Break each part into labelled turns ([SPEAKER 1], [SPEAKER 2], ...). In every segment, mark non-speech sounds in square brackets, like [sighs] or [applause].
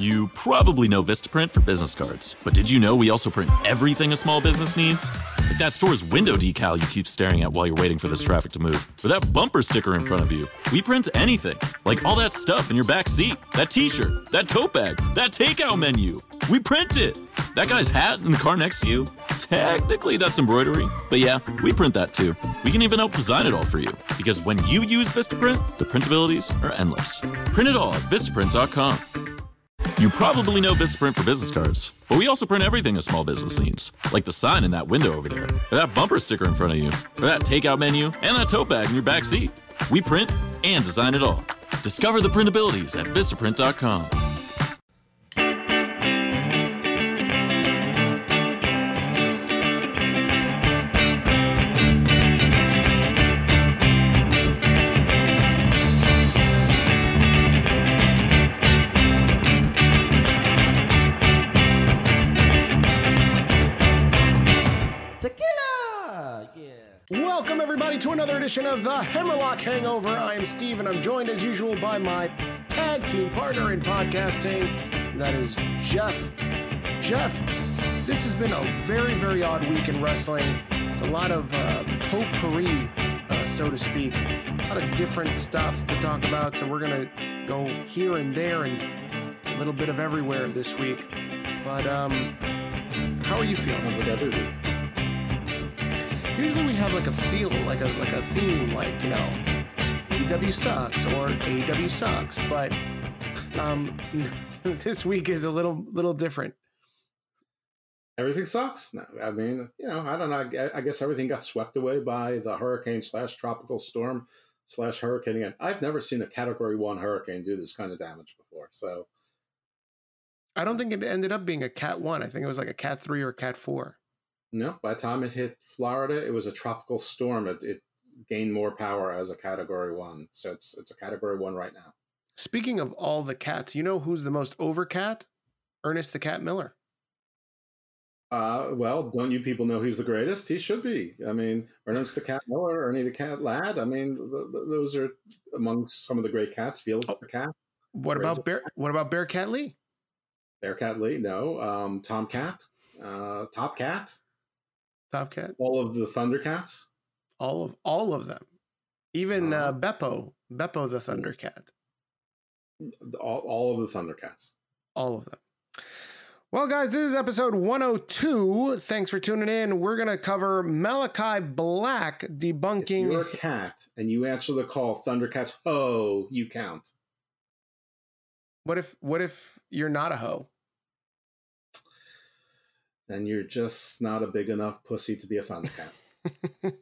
[SPEAKER 1] You probably know Vistaprint for business cards, but did you know we also print everything a small business needs? Like that store's window decal you keep staring at while you're waiting for this traffic to move, or that bumper sticker in front of you. We print anything, like all that stuff in your back seat, that t-shirt, that tote bag, that takeout menu. We print it. That guy's hat in the car next to you, technically that's embroidery, but yeah, we print that too. We can even help design it all for you, because when you use Vistaprint, the printabilities are endless. Print it all at Vistaprint.com. You probably know Vistaprint for business cards, but we also print everything a small business needs, like the sign in that window over there, or that bumper sticker in front of you, or that takeout menu, and that tote bag in your back seat. We print and design it all. Discover the printabilities at Vistaprint.com.
[SPEAKER 2] edition of the Hammerlock Hangover. I am Steve, and I'm joined as usual by my tag team partner in podcasting, that is Jeff. Jeff, this has been a very, very odd week in wrestling. It's a lot of uh, potpourri, uh, so to speak, a lot of different stuff to talk about. So we're gonna go here and there and a little bit of everywhere this week. But um, how are you feeling?
[SPEAKER 3] Every week.
[SPEAKER 2] Usually we have like a feel, like a like a theme, like you know, AEW sucks or AW sucks. But um, [laughs] this week is a little little different.
[SPEAKER 3] Everything sucks. No, I mean, you know, I don't know. I I guess everything got swept away by the hurricane slash tropical storm slash hurricane again. I've never seen a Category One hurricane do this kind of damage before. So
[SPEAKER 2] I don't think it ended up being a Cat One. I think it was like a Cat Three or Cat Four.
[SPEAKER 3] No, by the time it hit Florida, it was a tropical storm. It, it gained more power as a Category One. So it's it's a Category One right now.
[SPEAKER 2] Speaking of all the cats, you know who's the most over cat? Ernest the Cat Miller.
[SPEAKER 3] Uh, well, don't you people know he's the greatest? He should be. I mean, Ernest the Cat Miller, Ernie the Cat Ladd. I mean, th- th- those are among some of the great cats. Felix
[SPEAKER 2] Oh.
[SPEAKER 3] the Cat,
[SPEAKER 2] What about Bear? What about Bearcat Lee?
[SPEAKER 3] Bearcat Lee, no, um, Tom Cat, uh, Top Cat,
[SPEAKER 2] Top Cat?
[SPEAKER 3] all of the Thundercats.
[SPEAKER 2] All of all of them. Even uh. Beppo, Beppo the Thundercat.
[SPEAKER 3] All, all of the Thundercats.
[SPEAKER 2] all of them. Well, guys, this is episode 102. Thanks for tuning in. We're going to cover Malakai Black
[SPEAKER 3] If
[SPEAKER 2] debunking.
[SPEAKER 3] you're a [laughs] cat and you answer the call, Thundercats, ho, you count.
[SPEAKER 2] What if what if you're not a hoe?
[SPEAKER 3] Then you're just not a big enough pussy to be a Thundercat. [laughs]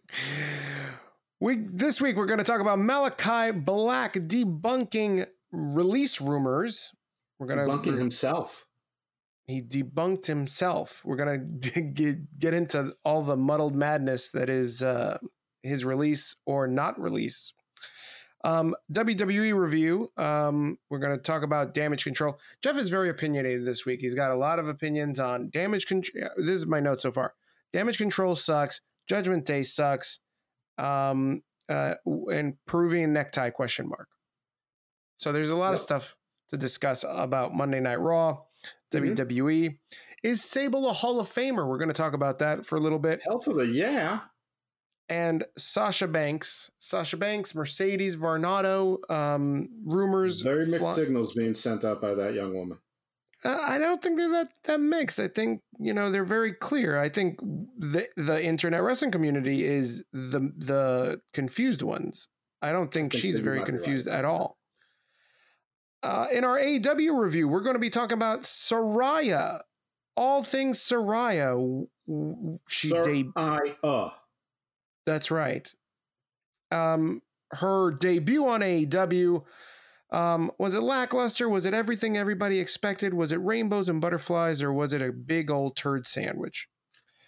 [SPEAKER 2] we this week we're going to talk about Malakai Black debunking release rumors. We're going to
[SPEAKER 3] himself.
[SPEAKER 2] he debunked himself. We're gonna [laughs] get get into all the muddled madness that is uh, his release or not release. Um, WWE review. Um, we're gonna talk about damage control. Jeff is very opinionated this week. He's got a lot of opinions on damage control. This is my note so far. Damage control sucks. Judgment Day sucks. Um, uh, and Peruvian necktie question mark. So there's a lot of stuff to discuss about Monday Night Raw.
[SPEAKER 3] Mhm.
[SPEAKER 2] WWE. Is Sable a Hall of Famer? We're going to talk about that for a little bit.
[SPEAKER 3] Hell to the yeah.
[SPEAKER 2] And Sasha Banks, Sasha Banks, Mercedes Varnado, um, rumors.
[SPEAKER 3] Very mixed
[SPEAKER 2] fly-
[SPEAKER 3] signals being sent out by that young woman.
[SPEAKER 2] Uh, I don't think they're that that mixed. I think you know they're very clear. I think the the internet wrestling community is the the confused ones. I don't think,
[SPEAKER 3] think
[SPEAKER 2] she's very
[SPEAKER 3] be right
[SPEAKER 2] confused at all. Uh, in our AEW review, we're going to be talking about Saraya. All things Saraya. She
[SPEAKER 3] I, uh.
[SPEAKER 2] That's right. Um, her debut on AEW um, was it lackluster? Was it everything everybody expected? Was it rainbows and butterflies, or was it a big old turd sandwich?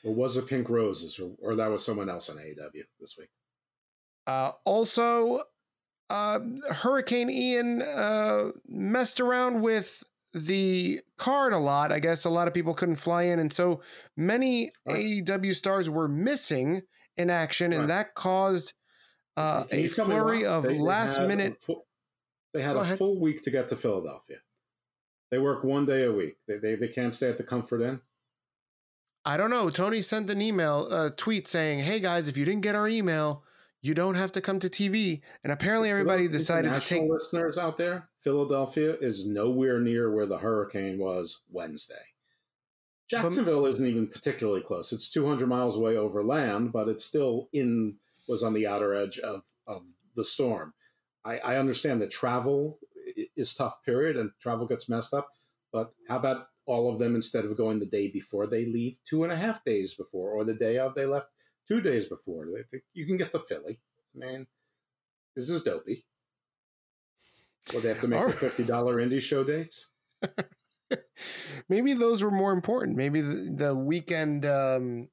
[SPEAKER 3] Or was it Pink Roses? Or, or that was someone else on AEW this week?
[SPEAKER 2] Uh, also, uh, Hurricane Ian uh, messed around with the card a lot. I guess a lot of people couldn't fly in, and so many
[SPEAKER 3] Right.
[SPEAKER 2] AEW stars were missing in action, and that caused uh, a
[SPEAKER 3] you tell me
[SPEAKER 2] flurry of
[SPEAKER 3] They- they
[SPEAKER 2] last
[SPEAKER 3] a
[SPEAKER 2] minute.
[SPEAKER 3] full- they had
[SPEAKER 2] Go
[SPEAKER 3] a
[SPEAKER 2] ahead.
[SPEAKER 3] full week to get to Philadelphia. They work one day a week. They, they, they can't stay at the Comfort Inn.
[SPEAKER 2] I don't know. Tony sent an email, a tweet saying, "Hey guys, if you didn't get our email, you don't have to come to TV." And apparently, everybody decided to take
[SPEAKER 3] listeners out there. Philadelphia is nowhere near where the hurricane was Wednesday. Jacksonville isn't even particularly close. It's 200 miles away over land, but it's still in was on the outer edge of of the storm. I, I understand that travel is tough period and travel gets messed up, but how about all of them instead of going the day before they leave, two and a half days before, or the day of they left two days before. You can get the Philly. I mean, this is dopey. Well, they have to make the fifty dollar indie show dates. [laughs] [laughs]
[SPEAKER 2] Maybe those were more important. Maybe the, the weekend. Um,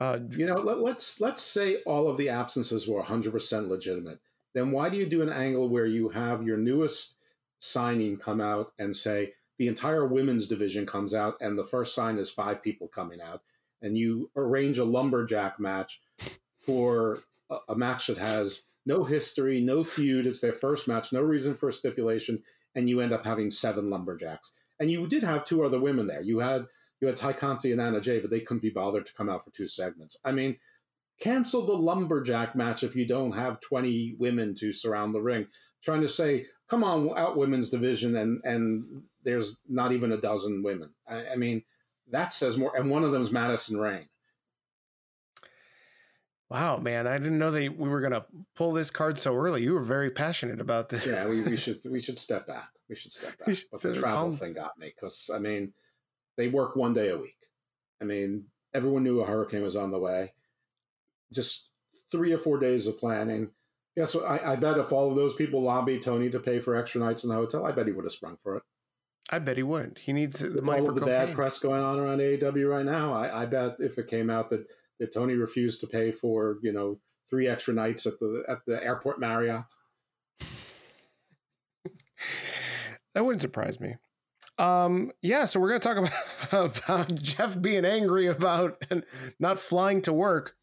[SPEAKER 3] uh, you know, let, let's let's say all of the absences were one hundred percent legitimate. Then why do you do an angle where you have your newest signing come out and say, the entire women's division comes out, and the first sign is five people coming out, and you arrange a lumberjack match for a, a match that has no history, no feud. It's their first match, no reason for a stipulation, and you end up having seven lumberjacks. And you did have two other women there. You had you had Tay Conti and Anna Jay, but they couldn't be bothered to come out for two segments. I mean, cancel the lumberjack match if you don't have 20 women to surround the ring. Trying to say, come on, out women's division, and and there's not even a dozen women. I, I mean, that says more. And one of them is Madison Rayne.
[SPEAKER 2] Wow, man! I didn't know that we were going to pull this card so early. You were very passionate about this.
[SPEAKER 3] Yeah, we, we [laughs] should we should step back. We should step back. Should but the travel calm. thing got me because I mean, they work one day a week. I mean, everyone knew a hurricane was on the way. Just three or four days of planning. Guess what? I, I bet if all of those people lobbied Tony to pay for extra nights in the hotel, I bet he would have sprung for it.
[SPEAKER 2] I bet he wouldn't. He needs the
[SPEAKER 3] With
[SPEAKER 2] money
[SPEAKER 3] all
[SPEAKER 2] for
[SPEAKER 3] of the
[SPEAKER 2] cocaine.
[SPEAKER 3] bad press going on around AEW right now. I, I bet if it came out that, that Tony refused to pay for you know three extra nights at the at the airport Marriott,
[SPEAKER 2] that wouldn't surprise me. Um, yeah, so we're going to talk [laughs] about, about Jeff being angry about and not flying to work.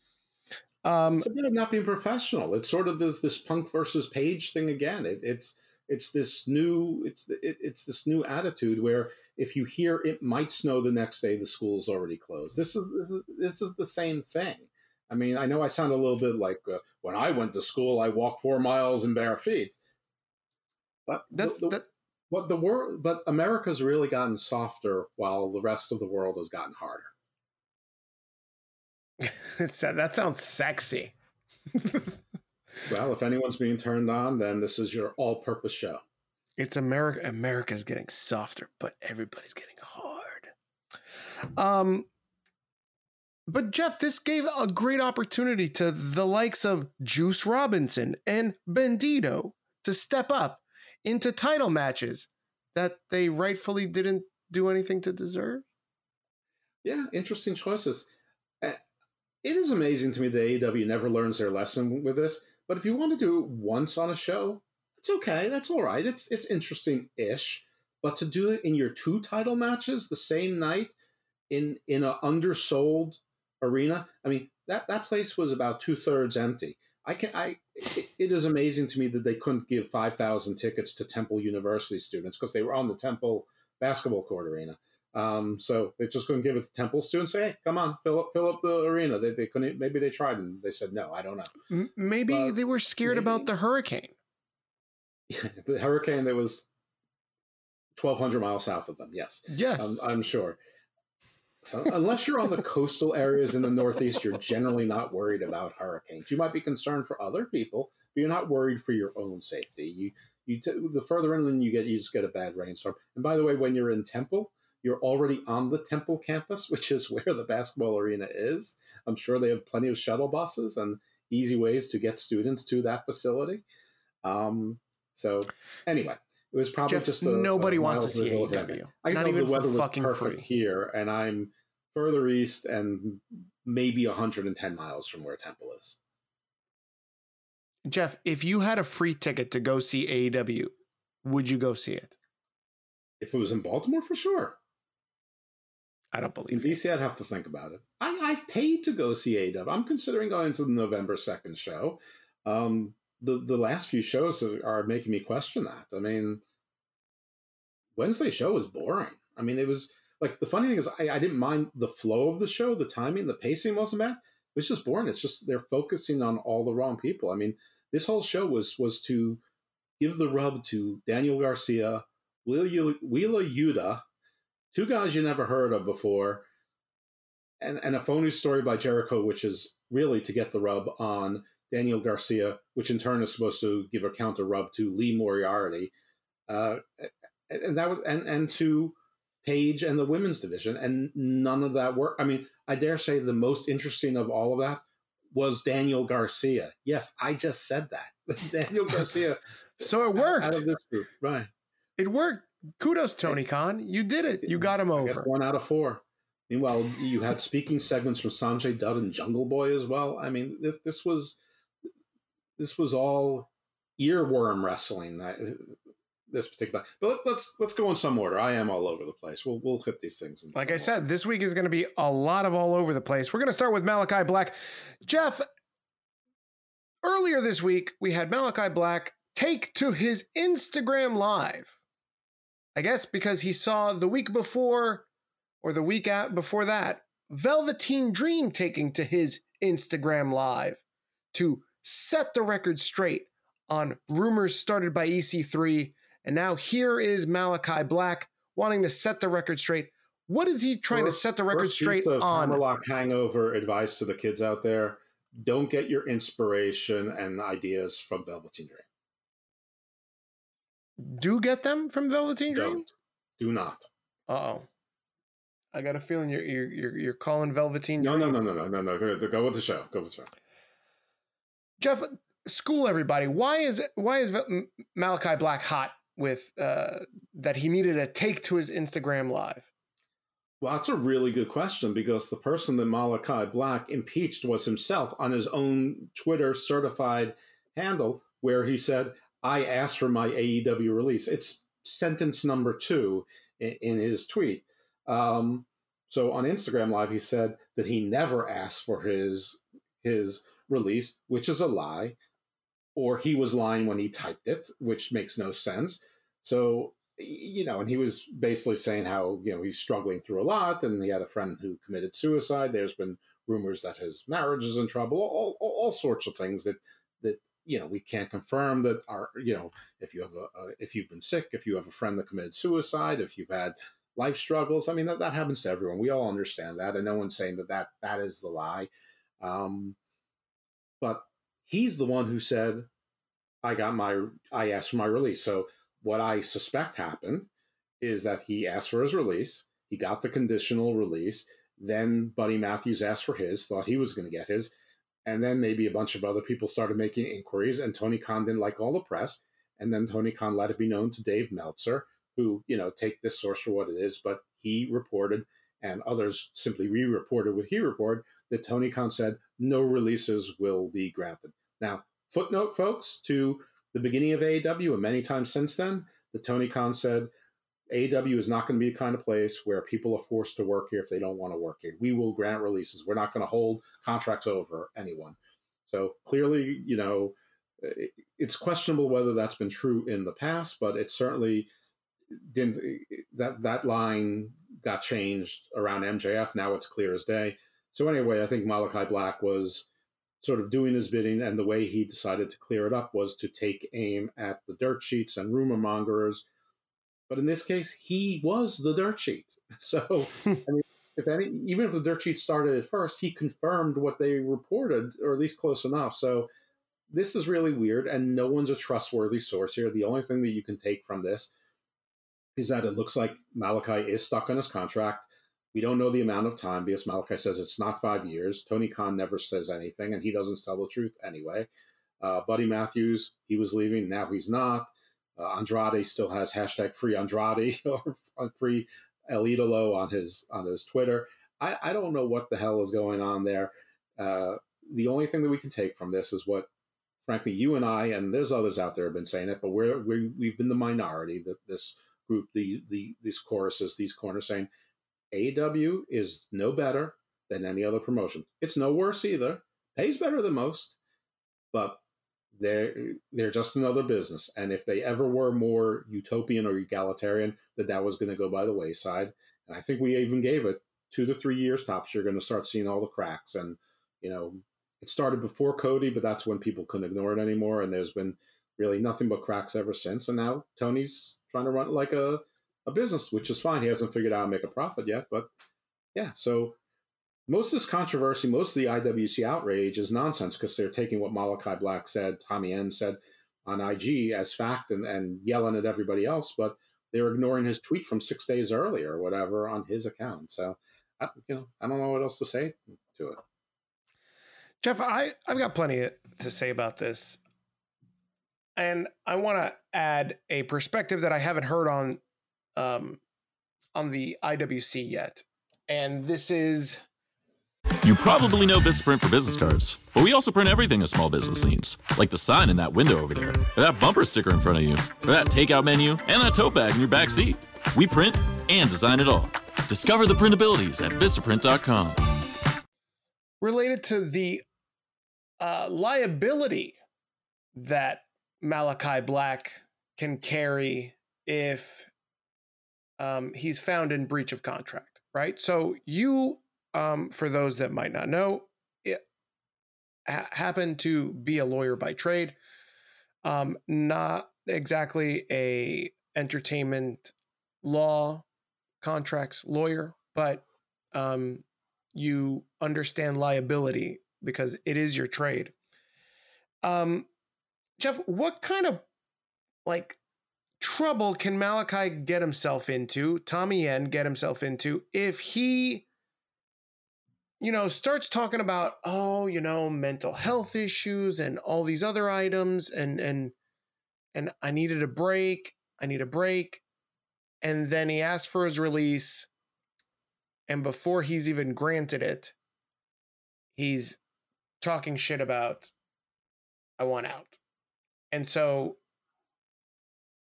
[SPEAKER 3] Um, it's about not being professional. It's sort of this this punk versus page thing again. It, it's it's this new it's it, it's this new attitude where if you hear it might snow the next day, the school's already closed. This is this is this is the same thing. I mean, I know I sound a little bit like uh, when I went to school, I walked four miles in bare feet. But that, the, the, what the world, but America's really gotten softer while the rest of the world has gotten harder. [laughs]
[SPEAKER 2] that sounds sexy. [laughs]
[SPEAKER 3] Well, if anyone's being turned on, then this is your all-purpose show.
[SPEAKER 2] It's America. America's getting softer, but everybody's getting hard. Um, but Jeff, this gave a great opportunity to the likes of Juice Robinson and Bandido to step up into title matches that they rightfully didn't do anything to deserve.
[SPEAKER 3] Yeah, interesting choices. It is amazing to me that AEW never learns their lesson with this. But if you want to do it once on a show, it's okay. That's all right. It's it's interesting ish. But to do it in your two title matches the same night in in an undersold arena, I mean that that place was about two thirds empty. I can I it, is amazing to me that they couldn't give five thousand tickets to Temple University students because they were on the Temple basketball court arena. Um, so they just couldn't give it to Temple students. Say, hey, come on, fill up, fill up the arena. They, they couldn't. Maybe they tried and they said no. I don't know.
[SPEAKER 2] maybe but they were scared maybe, about the hurricane. [laughs]
[SPEAKER 3] the hurricane that was twelve hundred miles south of them. Yes.
[SPEAKER 2] Yes.
[SPEAKER 3] Um, I'm sure. So unless you're on the coastal areas in the Northeast, you're generally not worried about hurricanes. You might be concerned for other people, but you're not worried for your own safety. You you t- the further inland you get, you just get a bad rainstorm. And by the way, when you're in Temple, you're already on the Temple campus, [laughs] which is where the basketball arena is. I'm sure they have plenty of shuttle buses and easy ways to get students to that facility. Um, so anyway, it was probably
[SPEAKER 2] Jeff,
[SPEAKER 3] just
[SPEAKER 2] a, nobody a wants to see AEW.
[SPEAKER 3] I
[SPEAKER 2] Not
[SPEAKER 3] know
[SPEAKER 2] even
[SPEAKER 3] the weather was
[SPEAKER 2] fucking
[SPEAKER 3] perfect
[SPEAKER 2] free.
[SPEAKER 3] here, and I'm further east and maybe 110 miles from where Temple is.
[SPEAKER 2] Jeff, if you had a free ticket to go see AEW, would you go see it?
[SPEAKER 3] If it was in Baltimore, for sure.
[SPEAKER 2] I don't believe.
[SPEAKER 3] In DC, I'd have to think about it. I, I've paid to go see AEW. I'm considering going to the November second show. Um, the the last few shows are, making me question that. I mean, Wednesday show was boring. I mean, it was like the funny thing is I, I didn't mind the flow of the show, the timing, the pacing wasn't bad. It's just boring. It's just they're focusing on all the wrong people. I mean, this whole show was was to give the rub to Daniel Garcia, Wheeler Yuta, two guys you never heard of before, and, and a phony story by Jericho, which is really to get the rub on Daniel Garcia, which in turn is supposed to give a counter rub to Lee Moriarty, uh, and that was and and to Paige and the women's division, and none of that worked. I mean, I dare say the most interesting of all of that was Daniel Garcia. Yes, I just said that. [laughs] Daniel Garcia. [laughs]
[SPEAKER 2] so it worked.
[SPEAKER 3] Out of this group, right?
[SPEAKER 2] It worked. Kudos, Tony Khan. You did it. You got him over.
[SPEAKER 3] one out of four. Meanwhile, you had speaking segments from Sanjay Dutt and Jungle Boy as well. I mean, this this was this was all earworm wrestling. That, uh, This particular, but let's let's go in some order. I am all over the place. We'll we'll hit these things.
[SPEAKER 2] like I said, this week is going to be a lot of all over the place. We're going to start with Malakai Black. Jeff, earlier this week we had Malakai Black take to his Instagram live I guess because he saw the week before or the week out before that, Velveteen Dream taking to his Instagram live to set the record straight on rumors started by EC3. And now here is Malakai Black wanting to set the record straight. What is he trying first, to set the record straight on?
[SPEAKER 3] Hammerlock hangover advice to the kids out there: don't get your inspiration and ideas from Velveteen Dream
[SPEAKER 2] do get them from Velveteen Dream? Don't.
[SPEAKER 3] Do not.
[SPEAKER 2] oh. I got a feeling you're you're you're, calling Velveteen.
[SPEAKER 3] No, no, no, no, no, no, no. Go with the show. Go with the show.
[SPEAKER 2] Jeff, school everybody. Why is why is Malakai Black hot with uh, that he needed a take to his Instagram live?
[SPEAKER 3] Well, that's a really good question because the person that Malakai Black impeached was himself on his own Twitter certified handle, where he said, I asked for my AEW release. It's sentence number two in, his tweet. Um, so on Instagram Live, he said that he never asked for his his release, which is a lie, or he was lying when he typed it, which makes no sense. So you know, and he was basically saying how you know he's struggling through a lot, and he had a friend who committed suicide. There's been rumors that his marriage is in trouble, all, all, all sorts of things that that you know we can't confirm that our you know if you have a, a, if you've been sick if you have a friend that committed suicide if you've had life struggles i mean that, that happens to everyone we all understand that and no one's saying that that, that is the lie um, but he's the one who said i got my i asked for my release so what i suspect happened is that he asked for his release he got the conditional release then buddy matthews asked for his thought he was going to get his and then maybe a bunch of other people started making inquiries, and Tony Khan didn't like all the press. And then Tony Khan let it be known to Dave Meltzer, who, you know, take this source for what it is, but he reported, and others simply re reported what he reported, that Tony Khan said no releases will be granted. Now, footnote, folks, to the beginning of AEW and many times since then, that Tony Khan said AEW is not going to be a kind of place where people are forced to work here if they don't want to work here. We will grant releases. We're not going to hold contracts over anyone. So clearly, you know, it's questionable whether that's been true in the past, but it certainly didn't. That that line got changed around MJF. Now it's clear as day. So anyway, I think Malakai Black was sort of doing his bidding, and the way he decided to clear it up was to take aim at the dirt sheets and rumor mongers but in this case, he was the dirt sheet. [laughs] So, [laughs] I mean, if any, even if the dirt sheet started at first, he confirmed what they reported, or at least close enough. So, this is really weird, and no one's a trustworthy source here. The only thing that you can take from this is that it looks like Malakai is stuck on his contract. We don't know the amount of time because Malakai says it's not five years. Tony Khan never says anything, and he doesn't tell the truth anyway. Uh, Buddy Matthews, he was leaving, now he's not. Uh, Andrade still has hashtag free Andrade [laughs] or free El Idolo on his on his Twitter. I, I don't know what the hell is going on there. Uh, the only thing that we can take from this is what, frankly, you and I and there's others out there have been saying it, but we're we, we've been the minority that this group, the the these choruses, these corners saying AEW is no better than any other promotion. It's no worse either. Pays better than most, but they're they're just another business, and if they ever were more utopian or egalitarian, that that was going to go by the wayside. And I think we even gave it two to three years tops. You're going to start seeing all the cracks, and you know, it started before Cody, but that's when people couldn't ignore it anymore, and there's been really nothing but cracks ever since. And now Tony's trying to run like a a business, which is fine. He hasn't figured out how to make a profit yet, but yeah. So most of this controversy, most of the IWC outrage is nonsense because they're taking what Malakai Black said, Tommy End said on IG as fact and, and yelling at everybody else, but they're ignoring his tweet from six days earlier or whatever on his account. So, I, you know, I don't know what else to say to it.
[SPEAKER 2] Jeff, I, I've got plenty to say about this. And I want to add a perspective that I haven't heard on um, on the IWC yet. And this is
[SPEAKER 1] you probably know Vistaprint for business cards, but we also print everything a small business needs, like the sign in that window over there, or that bumper sticker in front of you, or that takeout menu, and that tote bag in your back seat. We print and design it all. Discover the printabilities at Vistaprint.com.
[SPEAKER 2] Related to the uh, liability that Malakai Black can carry if um, he's found in breach of contract, right? So you um, for those that might not know, it ha- happened to be a lawyer by trade, um, not exactly a entertainment law contracts lawyer, but um, you understand liability because it is your trade. Um, Jeff, what kind of like trouble can Malakai get himself into, Tommy End get himself into, if he you know, starts talking about, oh, you know, mental health issues and all these other items and and and I needed a break. I need a break. And then he asked for his release. And before he's even granted it, he's talking shit about I want out. And so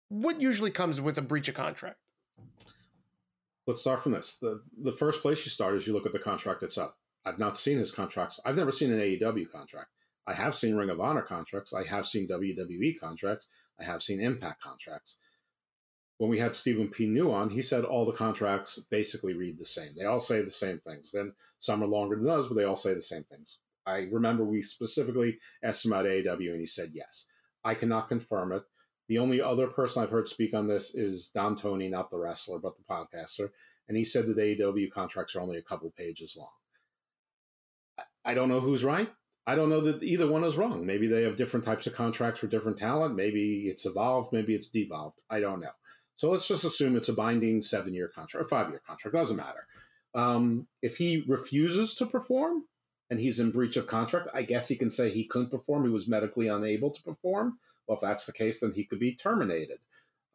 [SPEAKER 2] what usually comes with a breach of contract?
[SPEAKER 3] let's start from this. The the first place you start is you look at the contract itself. I've not seen his contracts. I've never seen an AEW contract. I have seen Ring of Honor contracts. I have seen WWE contracts. I have seen Impact contracts. When we had Stephen P. New on, he said all the contracts basically read the same. They all say the same things. Then some are longer than others, but they all say the same things. I remember we specifically asked him about AEW, and he said yes. I cannot confirm it. The only other person I've heard speak on this is Don Tony, not the wrestler, but the podcaster. And he said that AEW contracts are only a couple pages long. I don't know who's right. I don't know that either one is wrong. Maybe they have different types of contracts for different talent. Maybe it's evolved. Maybe it's devolved. I don't know. So let's just assume it's a binding seven year contract or five year contract. Doesn't matter. Um, if he refuses to perform and he's in breach of contract, I guess he can say he couldn't perform. He was medically unable to perform. Well, if that's the case, then he could be terminated.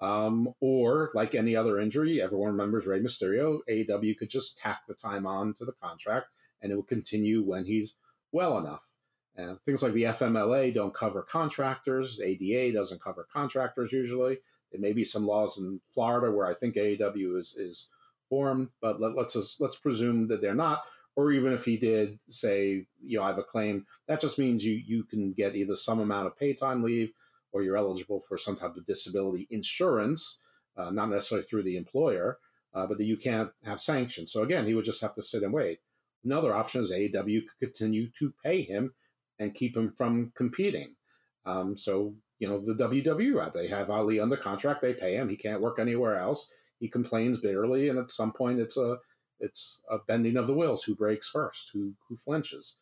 [SPEAKER 3] Um, or, like any other injury, everyone remembers Rey Mysterio, AEW could just tack the time on to the contract and it will continue when he's well enough. And things like the FMLA don't cover contractors, ADA doesn't cover contractors usually. There may be some laws in Florida where I think AEW is, is formed, but let, us let's, let's presume that they're not. Or even if he did say, you know, I have a claim, that just means you you can get either some amount of pay time leave or you're eligible for some type of disability insurance, uh, not necessarily through the employer, uh, but that you can't have sanctions. So again, he would just have to sit and wait. Another option is AEW could continue to pay him and keep him from competing. Um, so you know the WWE they have Ali under contract, they pay him, he can't work anywhere else. He complains bitterly, and at some point, it's a it's a bending of the wills. Who breaks first? Who who flinches?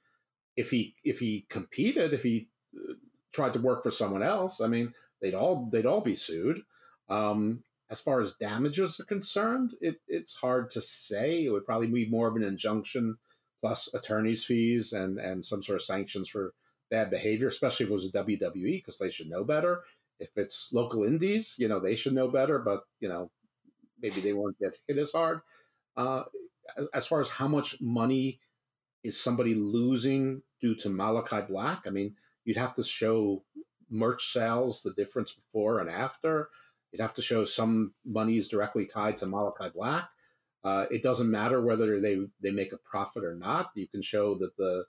[SPEAKER 3] If he if he competed, if he uh, tried to work for someone else, I mean, they'd all they'd all be sued. Um, as far as damages are concerned, it, it's hard to say. It would probably be more of an injunction plus attorney's fees and and some sort of sanctions for bad behavior, especially if it was a WWE because they should know better. If it's local indies, you know they should know better, but you know maybe they won't get hit as hard. Uh, as, as far as how much money is somebody losing due to Malakai Black, I mean, you'd have to show merch sales, the difference before and after. You'd have to show some money is directly tied to Malakai Black. Uh, it doesn't matter whether they they make a profit or not. You can show that the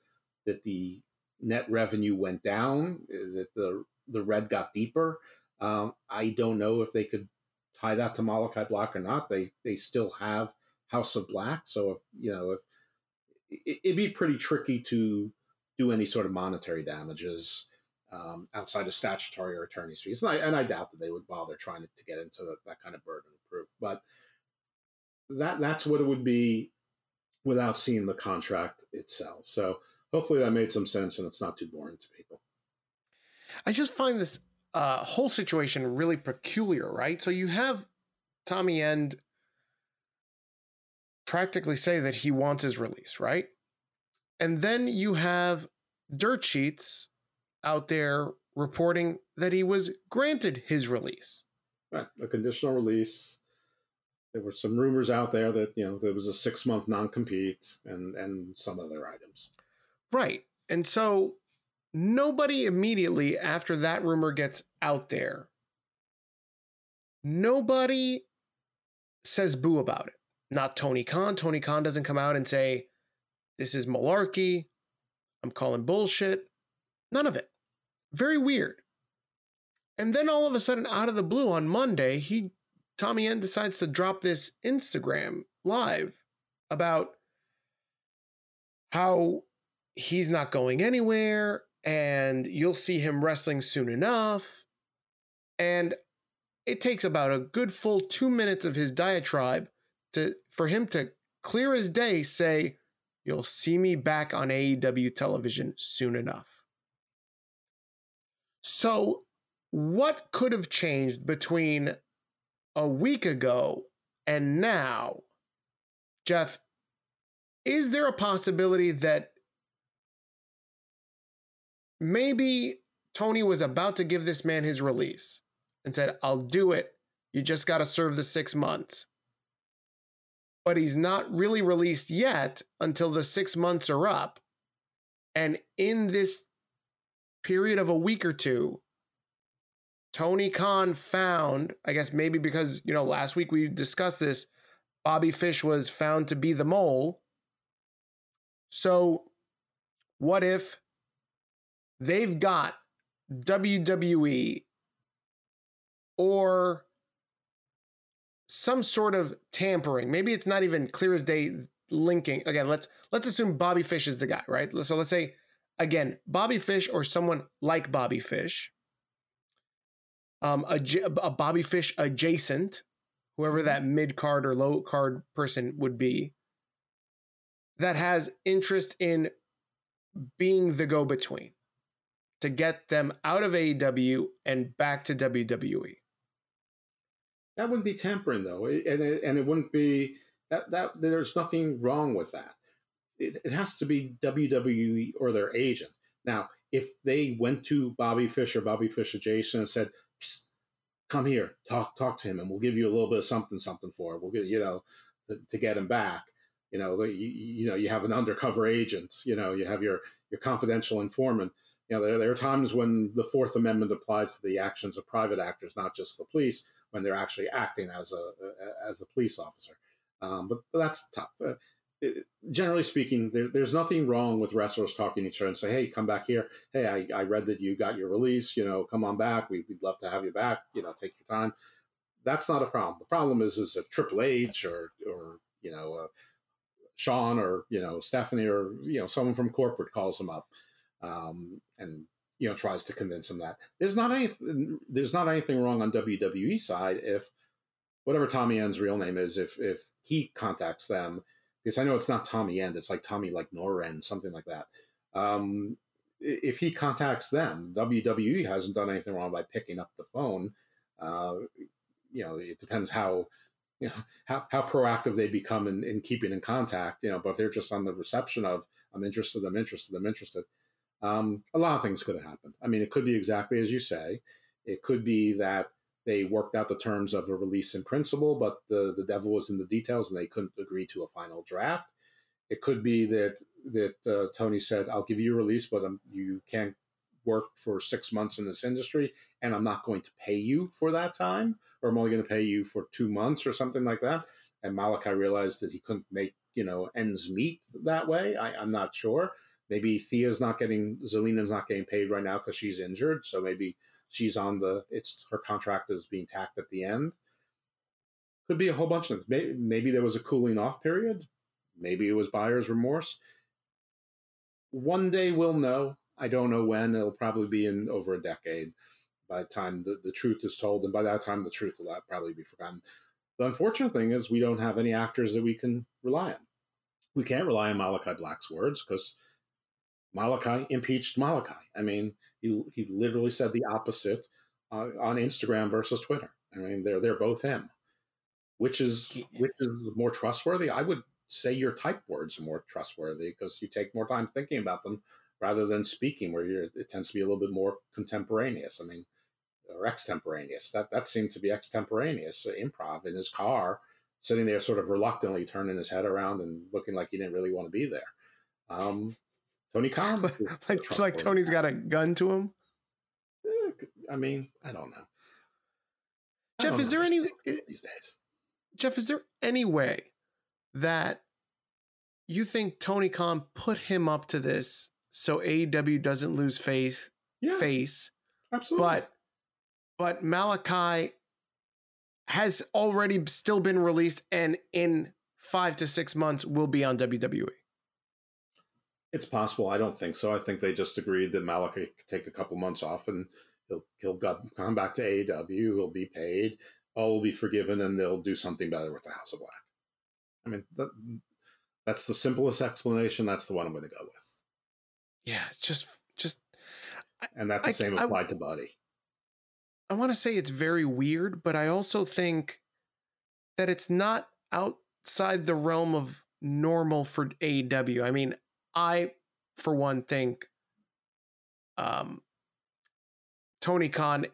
[SPEAKER 3] that the net revenue went down, that the the red got deeper. Um, I don't know if they could tie that to Malakai Black or not. They they still have House of Black, so if you know if it, it'd be pretty tricky to do any sort of monetary damages um, outside of statutory or attorney's fees, and I, and I doubt that they would bother trying to, to get into the, that kind of burden of proof. But that that's what it would be without seeing the contract itself. So hopefully that made some sense and it's not too boring to people.
[SPEAKER 2] I just find this uh, whole situation really peculiar, right? So you have Tommy End practically say that he wants his release, right? And then you have dirt sheets out there reporting that he was granted his release.
[SPEAKER 3] Right, a conditional release. There were some rumors out there that you know there was a six month non compete and and some other items.
[SPEAKER 2] Right, and so nobody immediately after that rumor gets out there, nobody says boo about it. Not Tony Khan. Tony Khan doesn't come out and say, this is malarkey. I'm calling bullshit. None of it. Very weird. And then all of a sudden, out of the blue on Monday, he Tommy End decides to drop this Instagram live about how he's not going anywhere and you'll see him wrestling soon enough. And it takes about a good full two minutes of his diatribe to for him to clear as day say, You'll see me back on AEW television soon enough. So, what could have changed between a week ago and now? Jeff, is there a possibility that maybe Tony was about to give this man his release and said, I'll do it. You just got to serve the six months but he's not really released yet until the six months are up. And in this period of a week or two, Tony Khan found, I guess maybe because, you know, last week we discussed this, Bobby Fish was found to be the mole. So, what if they've got WWE or some sort of tampering. Maybe it's not even clear as day linking. Again, let's let's assume Bobby Fish is the guy, right? So let's say again, Bobby Fish or someone like Bobby Fish, um, a, a Bobby Fish adjacent, whoever mm-hmm. that mid card or low card person would be, that has interest in being the go between to get them out of AEW and back to WWE.
[SPEAKER 3] That wouldn't be tampering, though, eh, and it, and it wouldn't be that that there's nothing wrong with that. It, it has to be WWE or their agent. Now, if they went to Bobby Fisher, Bobby Fisher, Jason, and said, "Come here, talk talk to him, and we'll give you a little bit of something something for it. We'll get you know to, to get him back." You know, you, you know, you have an undercover agent. You know, you have your your confidential informant. You know, there, there are times when the Fourth Amendment applies to the actions of private actors, not just the police when they're actually acting as a as a police officer. Um, but, but, that's tough. Uh, it, generally speaking, there, there's nothing wrong with wrestlers talking to each other and say, "Hey, come back here. Hey, I, I read that you got your release. You know, come on back. We, would love to have you back. You know, take your time." That's not a problem. The problem is is if Triple H or or you know uh, Shawn or you know Stephanie or you know someone from corporate calls them up um, and you know tries to convince him that. There's not anything there's not anything wrong on WWE side if whatever Tommy End's real name is if if he contacts them because I know it's not Tommy End it's like Tommy like Noren something like that. Um, if he contacts them WWE hasn't done anything wrong by picking up the phone. Uh, you know it depends how you know how, how proactive they become in, in keeping in contact you know but if they're just on the reception of I'm interested I'm interested I'm interested um, a lot of things could have happened. I mean, it could be exactly as you say. It could be that they worked out the terms of a release in principle, but the, the devil was in the details and they couldn't agree to a final draft. It could be that that uh, Tony said, "I'll give you a release, but um, you can't work for six months in this industry, and I'm not going to pay you for that time, or I'm only going to pay you for two months or something like that." And Malakai realized that he couldn't make you know ends meet that way. I, I'm not sure maybe Thea's not getting Zelina's not getting paid right now because she's injured, so maybe she's on the it's her contract is being tacked at the end. Could be a whole bunch of things. Maybe, maybe there was a cooling off period. Maybe it was buyer's remorse. One day we'll know. I don't know when. It'll probably be in over a decade by the time the, the truth is told, and by that time the truth will probably be forgotten. The unfortunate thing is we don't have any actors that we can rely on. We can't rely on Malakai Black's words because Malakai impeached Malakai. I mean, he, he literally said the opposite uh, on Instagram versus Twitter. I mean, they're they're both him. Which is which is more trustworthy? I would say your type words are more trustworthy because you take more time thinking about them rather than speaking, where it tends to be a little bit more contemporaneous. I mean, or extemporaneous. That that seemed to be extemporaneous uh, improv in his car, sitting there sort of reluctantly turning his head around and looking like he didn't really want to be there. Um, Tony Khan, [laughs]
[SPEAKER 2] like like Tony's got a gun to him.
[SPEAKER 3] I mean, I don't know.
[SPEAKER 2] Jeff, is there any
[SPEAKER 3] these days?
[SPEAKER 2] Jeff, is there any way that you think Tony Khan put him up to this so AEW doesn't lose face?
[SPEAKER 3] Yes,
[SPEAKER 2] face,
[SPEAKER 3] absolutely.
[SPEAKER 2] But but Malakai has already still been released and in five to six months will be on WWE.
[SPEAKER 3] It's possible. I don't think so. I think they just agreed that Malakai could take a couple months off and he'll he'll come back to AEW. He'll be paid. All will be forgiven, and they'll do something better with the House of Black. I mean, that, that's the simplest explanation. That's the one I'm going to go with.
[SPEAKER 2] Yeah, just just.
[SPEAKER 3] And that the I, same applied I, to Buddy.
[SPEAKER 2] I want to say it's very weird, but I also think that it's not outside the realm of normal for AEW. I mean, I, for one, think um, Tony Khan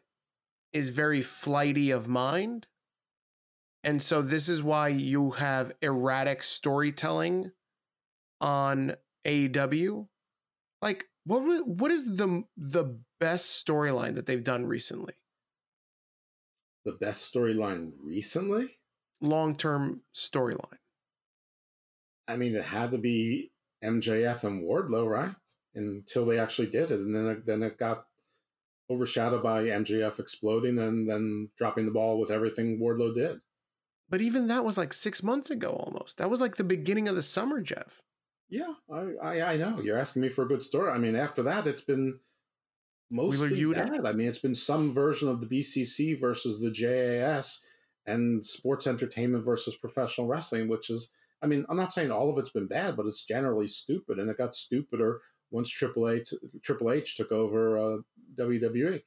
[SPEAKER 2] is very flighty of mind. And so this is why you have erratic storytelling on AEW. Like, what what is the the best storyline that they've done recently?
[SPEAKER 3] the best storyline recently?
[SPEAKER 2] Long term storyline.
[SPEAKER 3] I mean, it had to be MJF and Wardlow, right? Until they actually did it, and then it, then it got overshadowed by MJF exploding and then dropping the ball with everything Wardlow did.
[SPEAKER 2] But even that was like six months ago, almost. That was like the beginning of the summer, Jeff.
[SPEAKER 3] Yeah, I, I, I know. You're asking me for a good story. I mean, after that, it's been mostly bad. I mean, it's been some version of the BCC versus the JAS and sports entertainment versus professional wrestling, which is, I mean, I'm not saying all of it's been bad, but it's generally stupid, and it got stupider once Triple H, Triple H took over uh, WWE.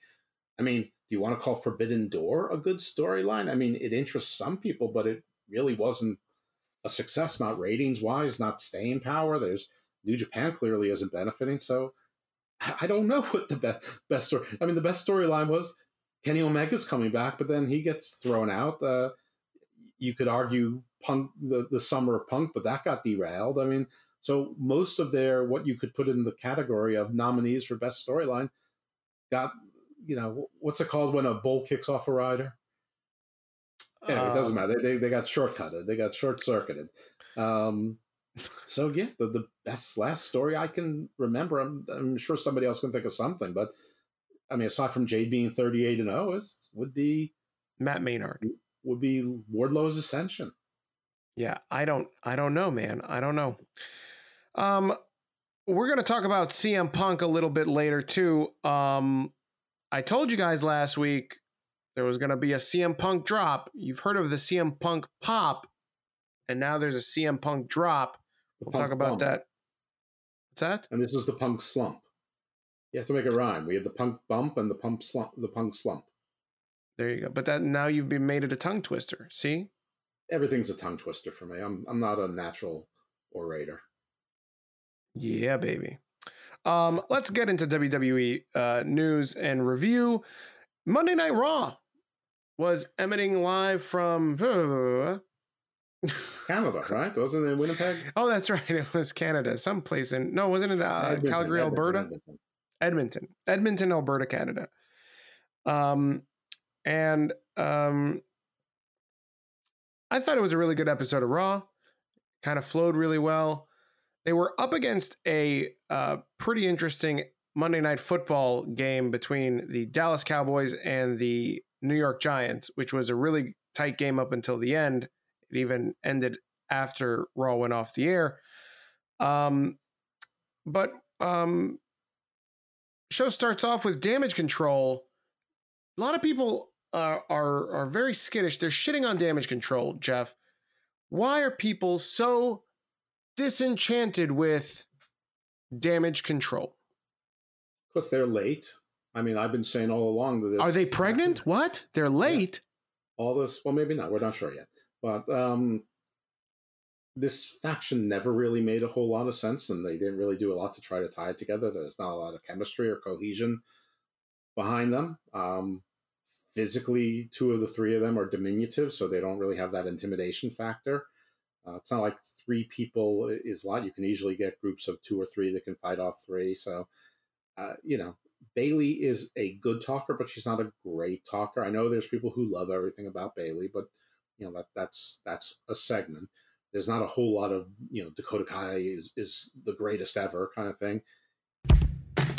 [SPEAKER 3] I mean, do you want to call Forbidden Door a good storyline? I mean, it interests some people, but it really wasn't a success, not ratings wise, not staying power. There's New Japan clearly isn't benefiting. So I don't [laughs] know what the best best story. I mean, the best storyline was Kenny Omega's coming back, but then he gets thrown out. Uh, you could argue Punk the the summer of Punk, but that got derailed. I mean, so most of their what you could put in the category of nominees for best storyline got you know what's it called when a bull kicks off a rider. Anyway, it doesn't uh, matter. They, they, they got shortcutted. They got short circuited. Um, [laughs] so yeah, the, the best last story I can remember. I'm, I'm sure somebody else can think of something, but I mean, aside from Jade being 38 and 0, is would be
[SPEAKER 2] Matt Maynard
[SPEAKER 3] would be Wardlow's ascension.
[SPEAKER 2] Yeah, I don't, I don't know, man. I don't know. Um, we're gonna talk about CM Punk a little bit later too. Um, I told you guys last week there was gonna be a CM Punk drop. You've heard of the CM Punk pop, and now there's a CM Punk drop. We'll talk about bump. that. What's that?
[SPEAKER 3] And this is the Punk slump. You have to make a rhyme. We had the Punk bump and the Punk slump. The Punk slump.
[SPEAKER 2] There you go. But that now you've been made it a tongue twister. See?
[SPEAKER 3] Everything's a tongue twister for me. I'm I'm not a natural orator.
[SPEAKER 2] Yeah, baby. Um, let's get into WWE uh, news and review. Monday Night Raw was emitting live from [laughs]
[SPEAKER 3] Canada, right? Wasn't it Winnipeg?
[SPEAKER 2] Oh, that's right. [laughs] It was Canada. Someplace in no, wasn't it uh, Edmonton, Calgary, Edmonton, Alberta? Edmonton. Edmonton, Edmonton, Alberta, Canada. Um, and um, I thought it was a really good episode of Raw. Kind of flowed really well. they were up against a uh, pretty interesting Monday Night Football game between the Dallas Cowboys and the New York Giants, which was a really tight game up until the end. It even ended after Raw went off the air. Um, but um, show starts off with damage control. A lot of people are, are are very skittish. They're shitting on damage control, Jeff. Why are people so disenchanted with damage control?
[SPEAKER 3] Because they're late. I mean, I've been saying all along that.
[SPEAKER 2] Are they pregnant? What? They're late.
[SPEAKER 3] Yeah. All this. Well, maybe not. We're not sure yet. But um, this faction never really made a whole lot of sense, and they didn't really do a lot to try to tie it together. There's not a lot of chemistry or cohesion behind them. Um, physically, two of the three of them are diminutive, so they don't really have that intimidation factor. Uh, it's not like three people is a lot. You can easily get groups of two or three that can fight off three. So, uh, you know, Bayley is a good talker, but she's not a great talker. I know there's people who love everything about Bayley but you know that that's that's a segment. There's not a whole lot of you know Dakota Kai is is the greatest ever kind of thing.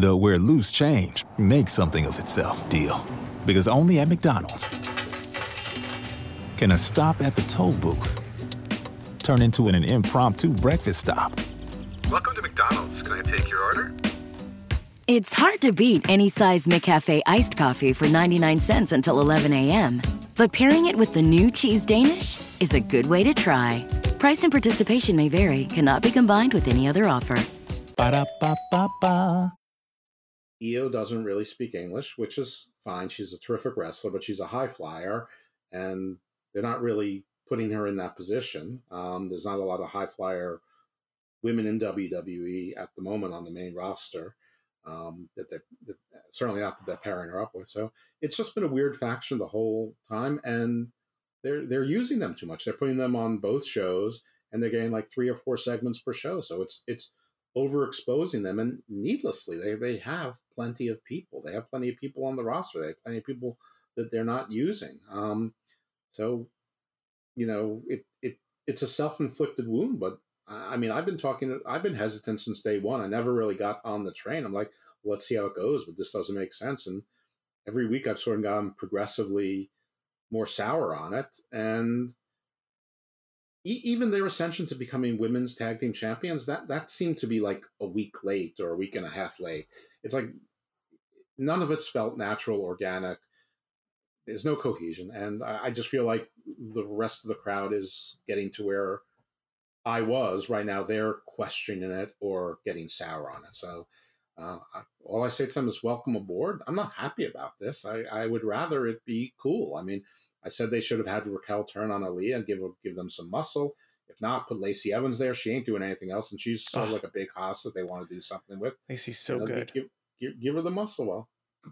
[SPEAKER 4] The where loose change makes something of itself deal. Because only at McDonald's can a stop at the toll booth turn into an, an impromptu breakfast stop.
[SPEAKER 5] Welcome to McDonald's. Can I take your order?
[SPEAKER 6] It's hard to beat any size McCafe iced coffee for 99 cents until 11 a.m. But pairing it with the new Cheese Danish is a good way to try. Price and participation may vary, cannot be combined with any other offer.
[SPEAKER 4] Ba-da-ba-ba-ba.
[SPEAKER 3] Io doesn't really speak English, which is fine. She's a terrific wrestler, but she's a high flyer, and they're not really putting her in that position. Um, there's not a lot of high flyer women in WWE at the moment on the main roster um, that they're that, certainly not that they're pairing her up with. So it's just been a weird faction the whole time, and they're they're using them too much. They're putting them on both shows, and they're getting like three or four segments per show. So it's it's overexposing them, and needlessly, they they have plenty of people. They have plenty of people on the roster. They have plenty of people that they're not using. Um, so you know, it it it's a self inflicted wound, but I mean, I've been talking, I've been hesitant since day one. I never really got on the train. I'm like, well, let's see how it goes, but this doesn't make sense. And every week I've sort of gotten progressively more sour on it. And e- even their ascension to becoming women's tag team champions, that, that seemed to be like a week late or a week and a half late. It's like none of it's felt natural, organic. There's no cohesion. And I, I just feel like the rest of the crowd is getting to where I was right now, they're questioning it or getting sour on it. So uh, all I say to them is welcome aboard. I'm not happy about this. I, I would rather it be cool. I mean, I said they should have had Raquel turn on Aliyah and give give them some muscle. If not, put Lacey Evans there. She ain't doing anything else, and she's sort of like a big hoss that they want to do something with.
[SPEAKER 2] Lacey's so
[SPEAKER 3] You know,
[SPEAKER 2] good.
[SPEAKER 3] Give, give, give her the muscle. Well,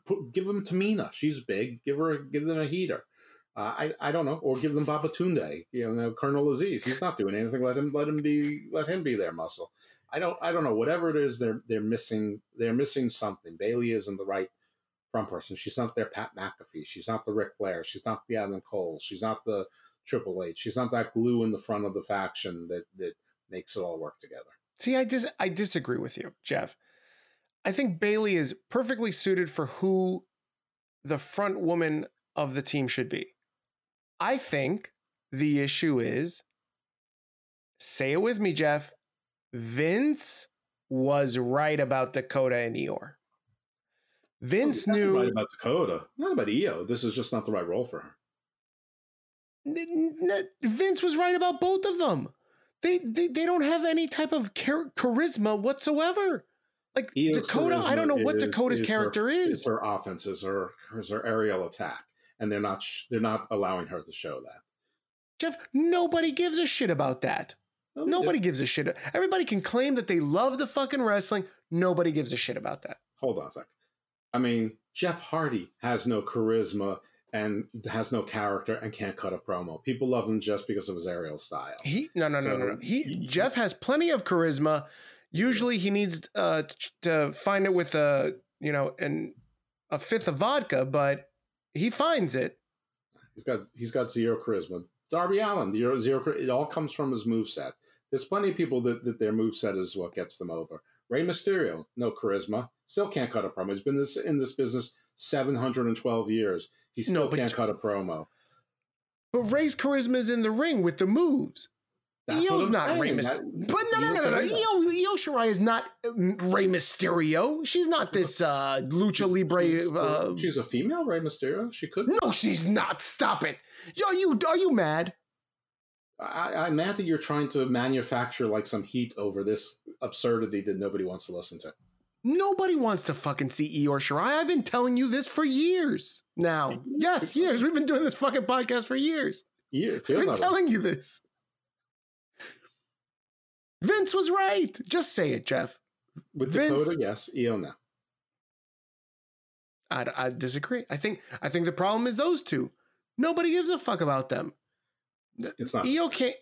[SPEAKER 3] put, give them Tamina. She's big. Give her give them a heater. Uh, I I don't know, or give them Babatunde. You know, Colonel Aziz. He's not doing anything. Let him let him be let him be their muscle. I don't I don't know. Whatever it is, they're they're missing they're missing something. Bayley isn't the right front person. She's not their Pat McAfee. She's not the Ric Flair. She's not the Adam Cole. She's not the Triple H. She's not that glue in the front of the faction that that makes it all work together.
[SPEAKER 2] See, I dis- I disagree with you, Jeff. I think Bayley is perfectly suited for who the front woman of the team should be. I think the issue is say it with me, Jeff. Vince was right about Dakota and Eeyore. Vince
[SPEAKER 3] Well,
[SPEAKER 2] knew
[SPEAKER 3] not right about Dakota, not about Io. This is just not the right role for her.
[SPEAKER 2] Vince was right about both of them. They they, they don't have any type of char- charisma whatsoever. Like
[SPEAKER 3] Io's
[SPEAKER 2] Dakota, I don't know what
[SPEAKER 3] is-
[SPEAKER 2] Dakota's
[SPEAKER 3] is
[SPEAKER 2] character
[SPEAKER 3] her,
[SPEAKER 2] is.
[SPEAKER 3] her offense, is her, is her aerial attack, and they're not sh- they're not allowing her to show that.
[SPEAKER 2] Jeff, nobody gives a shit about that. Nobody gives a shit. Everybody can claim that they love the fucking wrestling. Nobody gives a shit about that.
[SPEAKER 3] Hold on a second. I mean, Jeff Hardy has no charisma and has no character and can't cut a promo. People love him just because of his aerial style.
[SPEAKER 2] He no no no
[SPEAKER 3] So,
[SPEAKER 2] no no. He
[SPEAKER 3] he-
[SPEAKER 2] Jeff has plenty of charisma. Usually he needs uh to find it with a you know an a fifth of vodka, but he finds it.
[SPEAKER 3] He's got he's got zero charisma. Darby Allin, zero, zero it all comes from his moveset. There's plenty of people that, that their moveset is what gets them over. Rey Mysterio, no charisma, still can't cut a promo. He's been this in this business 712 years. He still
[SPEAKER 2] No, but
[SPEAKER 3] can't cut a promo.
[SPEAKER 2] But Rey's charisma is in the ring with the moves.
[SPEAKER 3] That's
[SPEAKER 2] Io's not Rey. Mysterio. But no, no, no, no, no. Io, Io Shirai is not um, Rey Mysterio. She's not this uh, lucha libre. Uh,
[SPEAKER 3] She's a female Rey Mysterio. She could.
[SPEAKER 2] no, she's not. Stop it. Are you are you mad?
[SPEAKER 3] I, I'm mad that you're trying to manufacture like some heat over this absurdity that nobody wants to listen to.
[SPEAKER 2] Nobody wants to fucking see Eeyore Shirai. I've been telling you this for years now. [laughs] Yes, years. We've been doing this fucking podcast for years.
[SPEAKER 3] Yeah,
[SPEAKER 2] I've been telling you this. Vince was right. Just say it, Jeff.
[SPEAKER 3] With
[SPEAKER 2] Vince-
[SPEAKER 3] Dakota, yes. Io, no.
[SPEAKER 2] I, I disagree. I think I think the problem is those two. Nobody gives a fuck about them.
[SPEAKER 3] It's not.
[SPEAKER 2] Io can't.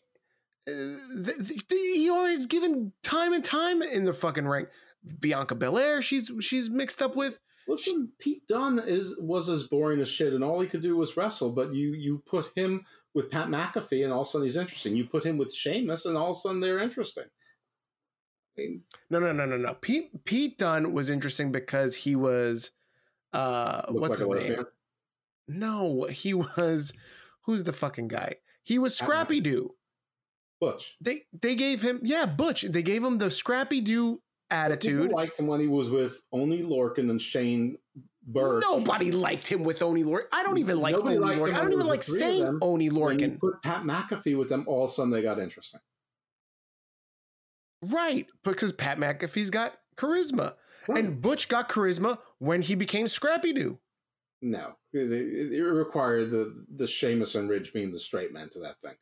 [SPEAKER 2] Uh, the, the, the Eeyore is given time and time in the fucking ring. Bianca Belair, she's she's mixed up with.
[SPEAKER 3] Listen, Pete Dunne is was as boring as shit, and all he could do was wrestle. But you you put him with Pat McAfee, and all of a sudden he's interesting. You put him with Sheamus, and all of a sudden they're interesting. I mean,
[SPEAKER 2] No, no, no, no, no. Pete Pete Dunne was interesting because he was uh what's
[SPEAKER 3] like
[SPEAKER 2] his name? No, he was who's the fucking guy? He was Scrappy Doo.
[SPEAKER 3] Butch.
[SPEAKER 2] They they gave him yeah, Butch. They gave him the Scrappy Doo attitude.
[SPEAKER 3] People liked him when he was with Oney Lorcan and Shane Burke.
[SPEAKER 2] Nobody liked him with Oney Lorcan. I don't even like
[SPEAKER 3] Nobody Oney
[SPEAKER 2] Lorcan. I don't even like
[SPEAKER 3] the three of
[SPEAKER 2] saying. Oni
[SPEAKER 3] you put Pat McAfee with them, all of a sudden they got interesting.
[SPEAKER 2] Right, because Pat McAfee's got charisma,
[SPEAKER 3] Right.
[SPEAKER 2] and Butch got charisma when he became Scrappy Doo.
[SPEAKER 3] No, it, it- it required the the Sheamus and Ridge being the straight men to that thing.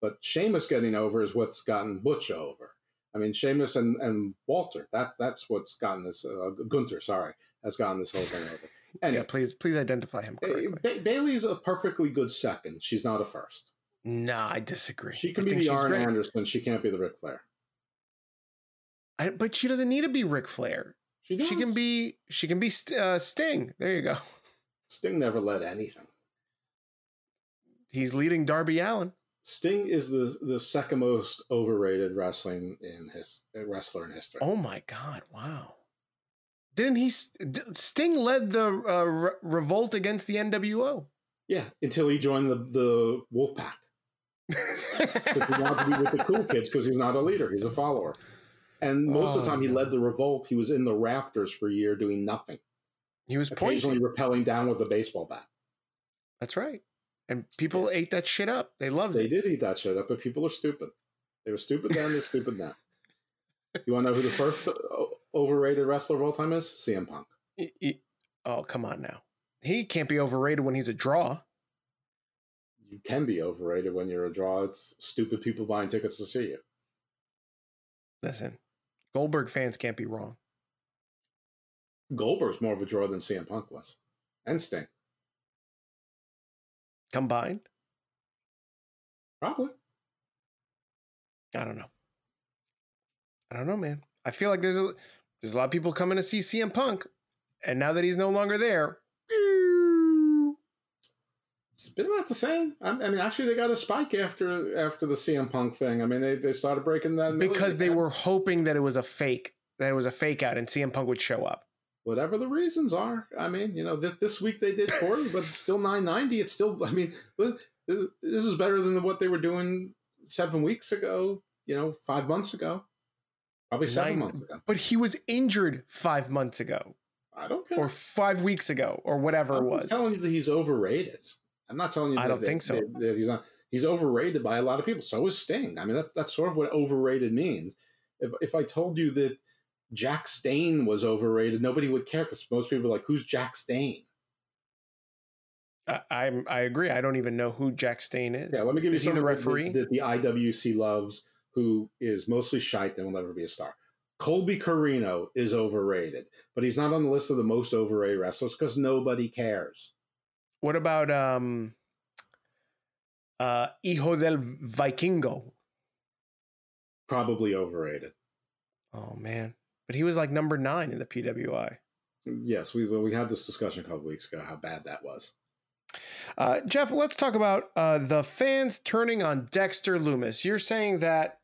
[SPEAKER 3] But Sheamus getting over is what's gotten Butch over. I mean, Sheamus and, and Walter, that that's what's gotten this, uh, Gunther, sorry, has gotten this whole thing over. [laughs] Anyway,
[SPEAKER 2] Yeah, please, please identify him correctly.
[SPEAKER 3] ba- Bayley's a perfectly good second. She's not a first.
[SPEAKER 2] No, I disagree.
[SPEAKER 3] She can
[SPEAKER 2] I
[SPEAKER 3] be the Arn
[SPEAKER 2] great.
[SPEAKER 3] Anderson. She can't be the Ric Flair.
[SPEAKER 2] I, but she doesn't need to be Ric Flair.
[SPEAKER 3] She,
[SPEAKER 2] She can be she can be St- uh, Sting. There you go.
[SPEAKER 3] Sting never led anything.
[SPEAKER 2] He's leading Darby Allin.
[SPEAKER 3] Sting is the the second most overrated wrestling in his wrestler in history.
[SPEAKER 2] Oh my God! Wow. Didn't he? Sting led the uh, re- revolt against the NWO.
[SPEAKER 3] Yeah, until he joined the the Wolfpack. Because [laughs] he wanted to be with the cool kids because he's not a leader; he's a follower. And most of the
[SPEAKER 2] Oh,
[SPEAKER 3] time, he led the revolt. He was in the rafters for a year doing nothing,
[SPEAKER 2] he was
[SPEAKER 3] occasionally
[SPEAKER 2] pointing.
[SPEAKER 3] rappelling down with a baseball bat.
[SPEAKER 2] That's right. And people ate that shit up. They loved
[SPEAKER 3] They
[SPEAKER 2] it.
[SPEAKER 3] They did eat that shit up, but people are stupid. They were stupid then. They're stupid now. [laughs] You want to know who the first uh, overrated wrestler of all time is? CM Punk.
[SPEAKER 2] E- e- oh come on now. He can't be overrated when he's a draw.
[SPEAKER 3] You can be overrated when you're a draw. It's stupid people buying tickets to see you.
[SPEAKER 2] Listen, Goldberg fans can't be wrong.
[SPEAKER 3] Goldberg's more of a draw than CM Punk was, and Sting
[SPEAKER 2] Combined,
[SPEAKER 3] probably.
[SPEAKER 2] I don't know. I don't know, man. I feel like there's a there's a lot of people coming to see CM Punk, and now that he's no longer there,
[SPEAKER 3] It's been about the same. I, I mean, actually, they got a spike after after the CM Punk thing. I mean, they, they started breaking that
[SPEAKER 2] because they were hoping that it was a fake, that it was a fake out, and CM Punk would show up.
[SPEAKER 3] Whatever the reasons are. I mean, you know, th- this week they did forty, but it's still nine ninety. It's still. I mean, this is better than what they were doing seven weeks ago. You know, five months ago, probably seven
[SPEAKER 2] Nine-
[SPEAKER 3] months ago.
[SPEAKER 2] But he was injured five months ago,
[SPEAKER 3] I don't care.
[SPEAKER 2] or five weeks ago, or whatever it
[SPEAKER 3] I'm
[SPEAKER 2] was.
[SPEAKER 3] just telling you that he's overrated. I'm not telling you.
[SPEAKER 2] I don't
[SPEAKER 3] that-
[SPEAKER 2] think so.
[SPEAKER 3] That, that he's not. He's overrated by a lot of people. So is Sting. I mean, that, that's sort of what overrated means. If if I told you that Jack Stain was overrated, nobody would care because most people are like, "Who's Jack Stain?"
[SPEAKER 2] I, I'm I agree. I don't even know who Jack Stain is.
[SPEAKER 3] Yeah, let me give you
[SPEAKER 2] Is
[SPEAKER 3] some
[SPEAKER 2] the
[SPEAKER 3] that-
[SPEAKER 2] referee?
[SPEAKER 3] that, the IWC loves. who is mostly shite and will never be a star. Colby Corino is overrated, but he's not on the list of the most overrated wrestlers because nobody cares.
[SPEAKER 2] What about um uh Hijo del Vikingo?
[SPEAKER 3] Probably overrated.
[SPEAKER 2] Oh man. But he was like number nine in the PWI.
[SPEAKER 3] Yes, we we had this discussion a couple weeks ago how bad that was.
[SPEAKER 2] Uh, Jeff, let's talk about uh, the fans turning on Dexter Lumis. You're saying that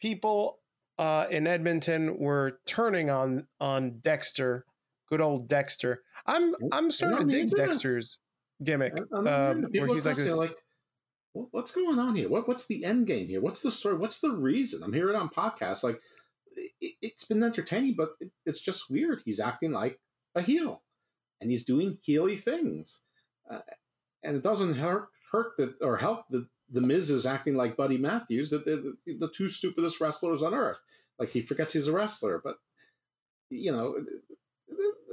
[SPEAKER 2] people uh, in Edmonton were turning on on Dexter, good old Dexter. I'm I'm starting to dig Dexter's gimmick, um, where he's like this. Like,
[SPEAKER 3] what's going on here? What what's the end game here? What's the story? What's the reason? I'm hearing on podcasts like it, has been entertaining, but it, it's just weird. He's acting like a heel, and he's doing heely things, uh, and it doesn't hurt hurt that or help that the Miz is acting like Buddy Matthews, that the, the two stupidest wrestlers on earth. Like he forgets he's a wrestler, but you know,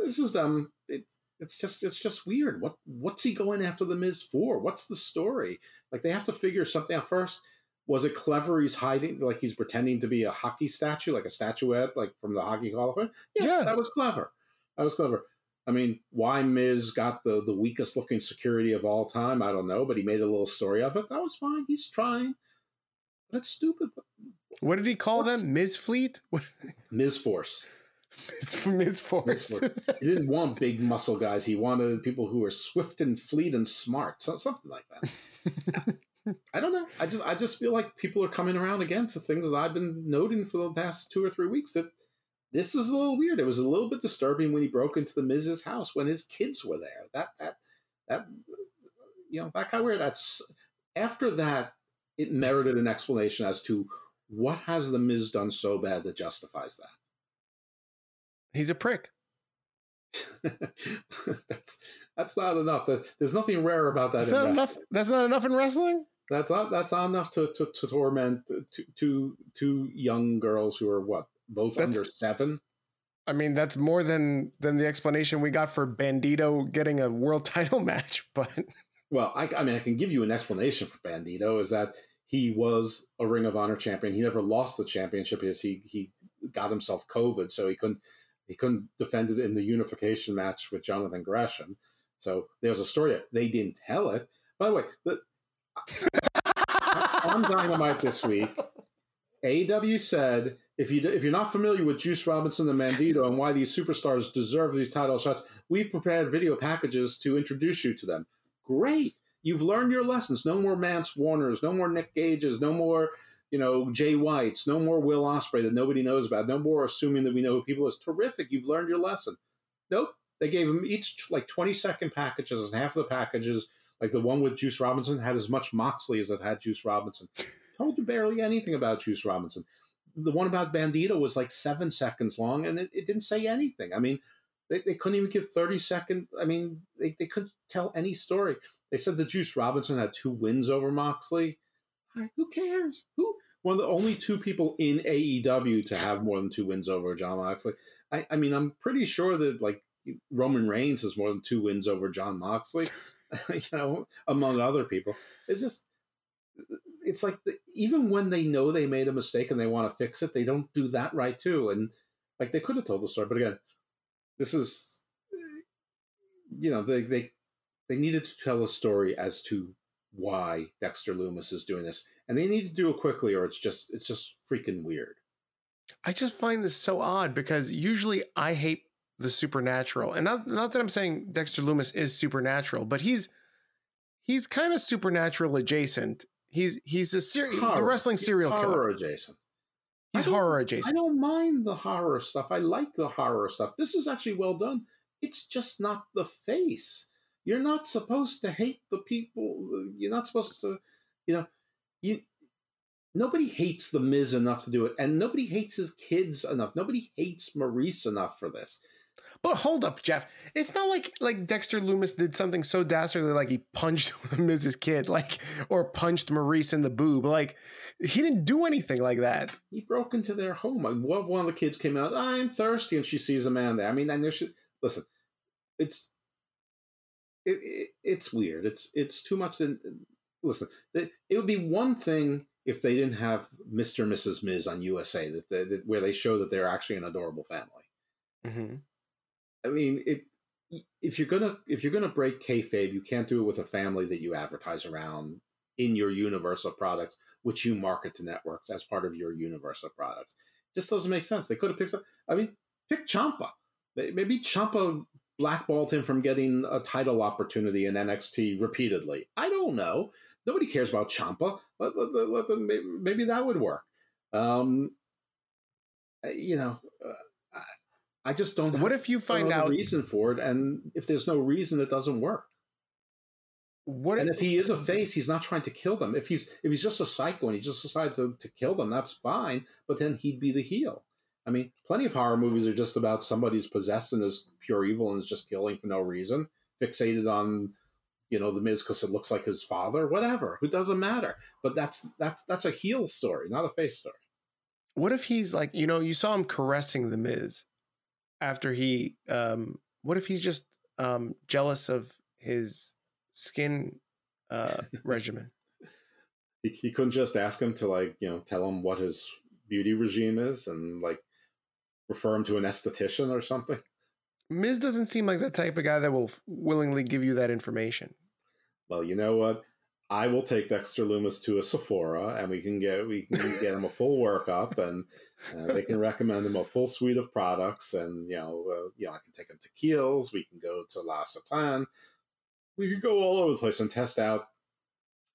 [SPEAKER 3] this is um, it, it's just it's just weird. What what's he going after the Miz for? What's the story? Like they have to figure something out first. Was it clever? He's hiding, like he's pretending to be a hockey statue, like a statuette, like from the Hockey Hall of Fame. Yeah, yeah. that was clever. That was clever. I mean, why Miz got the the weakest looking security of all time, I don't know, but he made a little story of it. That was fine. He's trying, but it's stupid.
[SPEAKER 2] What did he call What's, them? Miz Fleet? [laughs]
[SPEAKER 3] Miz Force.
[SPEAKER 2] Miz, Miz Force. [laughs]
[SPEAKER 3] he didn't want big muscle guys. He wanted people who were swift and fleet and smart. So, something like that. [laughs] I don't know. I just I just feel like people are coming around again to things that I've been noting for the past two or three weeks that this is a little weird. It was a little bit disturbing when he broke into the Miz's house when his kids were there. That that that you know that got weird. That's after that it merited an explanation as to what has the Miz done so bad that justifies that.
[SPEAKER 2] He's a prick. [laughs]
[SPEAKER 3] that's that's not enough. There's nothing rare about that.
[SPEAKER 2] That's not enough. That's not enough in wrestling.
[SPEAKER 3] That's not. That's not enough to to, to torment two young girls who are what both that's, under seven.
[SPEAKER 2] I mean, that's more than than the explanation we got for Bandido getting a world [laughs] title match. But
[SPEAKER 3] well, I, I mean, I can give you an explanation for Bandido is that he was a Ring of Honor champion. He never lost the championship because he he got himself COVID, so he couldn't he couldn't defend it in the unification match with Jonathan Gresham. So there's a story. They didn't tell it. By the way, the, on Dynamite this week, AEW said if you if you're not familiar with Juice Robinson and Bandido and why these superstars deserve these title shots, we've prepared video packages to introduce you to them. Great, you've learned your lessons. No more Mance Warners, no more Nick Gages, no more you know Jay Whites, no more Will Ospreay that nobody knows about, no more assuming that we know who people is. Terrific, you've learned your lesson. Nope, they gave them each like 20 second packages, and half of the packages, like the one with Juice Robinson, had as much Moxley as it had Juice Robinson. [laughs] Told you barely anything about Juice Robinson. The one about Bandido was like seven seconds long, and it, it didn't say anything. I mean, they, they couldn't even give 30 second. I mean, they, they couldn't tell any story. They said the Juice Robinson had two wins over Moxley. Who cares? Who one of the only two people in AEW to have more than two wins over John Moxley. I, I mean, I'm pretty sure that like Roman Reigns has more than two wins over John Moxley, [laughs] [laughs] you know, among other people. It's just, it's like the, even when they know they made a mistake and they want to fix it, they don't do that right too. And like they could have told the story, but again, this is, you know, they they they needed to tell a story as to why Dexter Lumis is doing this, and they need to do it quickly, or it's just it's just freaking weird.
[SPEAKER 2] I just find this so odd because usually I hate the supernatural. And not not that I'm saying Dexter Lumis is supernatural, but he's he's kind of supernatural adjacent. He's he's a ser- the wrestling serial
[SPEAKER 3] horror
[SPEAKER 2] killer.
[SPEAKER 3] Horror adjacent.
[SPEAKER 2] He's horror adjacent.
[SPEAKER 3] I don't mind the horror stuff. I like the horror stuff. This is actually well done. It's just not the face. You're not supposed to hate the people. You're not supposed to, you know, you nobody hates the Miz enough to do it, and nobody hates his kids enough. Nobody hates Maryse enough for this.
[SPEAKER 2] But hold up, Jeff. It's not like like Dexter Lumis did something so dastardly like he punched [laughs] Mrs. Kid, like or punched Maryse in the boob. Like he didn't do anything like that.
[SPEAKER 3] He broke into their home. Like, one of the kids came out, I'm thirsty, and she sees a man there. I mean, and there should listen. It's it, it, it's weird. It's it's too much. To, listen, it, it would be one thing if they didn't have Mr. and Mrs. Miz on USA, that, that, that where they show that they're actually an adorable family.
[SPEAKER 2] Mm-hmm.
[SPEAKER 3] I mean, it. If you're gonna if you're gonna break kayfabe, you can't do it with a family that you advertise around in your universe of products, which you market to networks as part of your universe of products. It just doesn't make sense. They could have picked. Some, I mean, pick Ciampa. Maybe Ciampa blackballed him from getting a title opportunity in NXT repeatedly. I don't know. Nobody cares about Ciampa. Let, let, let them, maybe, maybe, that would work. Um, you know, uh, I, just don't.
[SPEAKER 2] What if you find out
[SPEAKER 3] reason for it, and if there's no reason, it doesn't work. What and if, if he is a face, he's not trying to kill them. If he's if he's just a psycho and he just decided to, to kill them, that's fine. But then he'd be the heel. I mean, plenty of horror movies are just about somebody's possessed and is pure evil and is just killing for no reason, fixated on, you know, the Miz because it looks like his father. Whatever, who doesn't matter. But that's that's that's a heel story, not a face story.
[SPEAKER 2] What if he's like, you know, you saw him caressing the Miz after he. um What if he's just um jealous of his skin uh [laughs] regimen?
[SPEAKER 3] He, he couldn't just ask him to like you know tell him what his beauty regime is and like refer him to an esthetician or something.
[SPEAKER 2] Miz doesn't seem like the type of guy that will f- willingly give you that information.
[SPEAKER 3] Well, you know what? I will take Dexter Lumis to a Sephora, and we can get we can get him a full workup, and uh, they can recommend him a full suite of products. And you know, uh, you know, I can take him to Kiehl's. We can go to La Satan. We can go all over the place and test out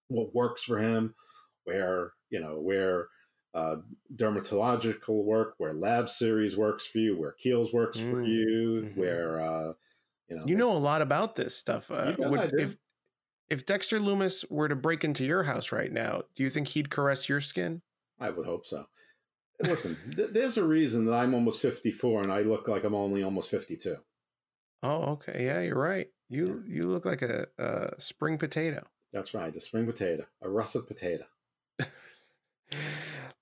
[SPEAKER 3] what works for him, where you know where uh, dermatological work, where Lab Series works for you, where Kiehl's works mm. for you, mm-hmm. where uh, you know
[SPEAKER 2] you know a lot about this stuff. Uh, would, if if Dexter Lumis were to break into your house right now, do you think he'd caress your skin?
[SPEAKER 3] I would hope so. Listen, th- there's a reason that I'm almost 54 and I look like I'm only almost 52.
[SPEAKER 2] Oh, okay. Yeah, you're right. You you look like a, a spring potato.
[SPEAKER 3] That's right, a spring potato, a russet potato. [laughs]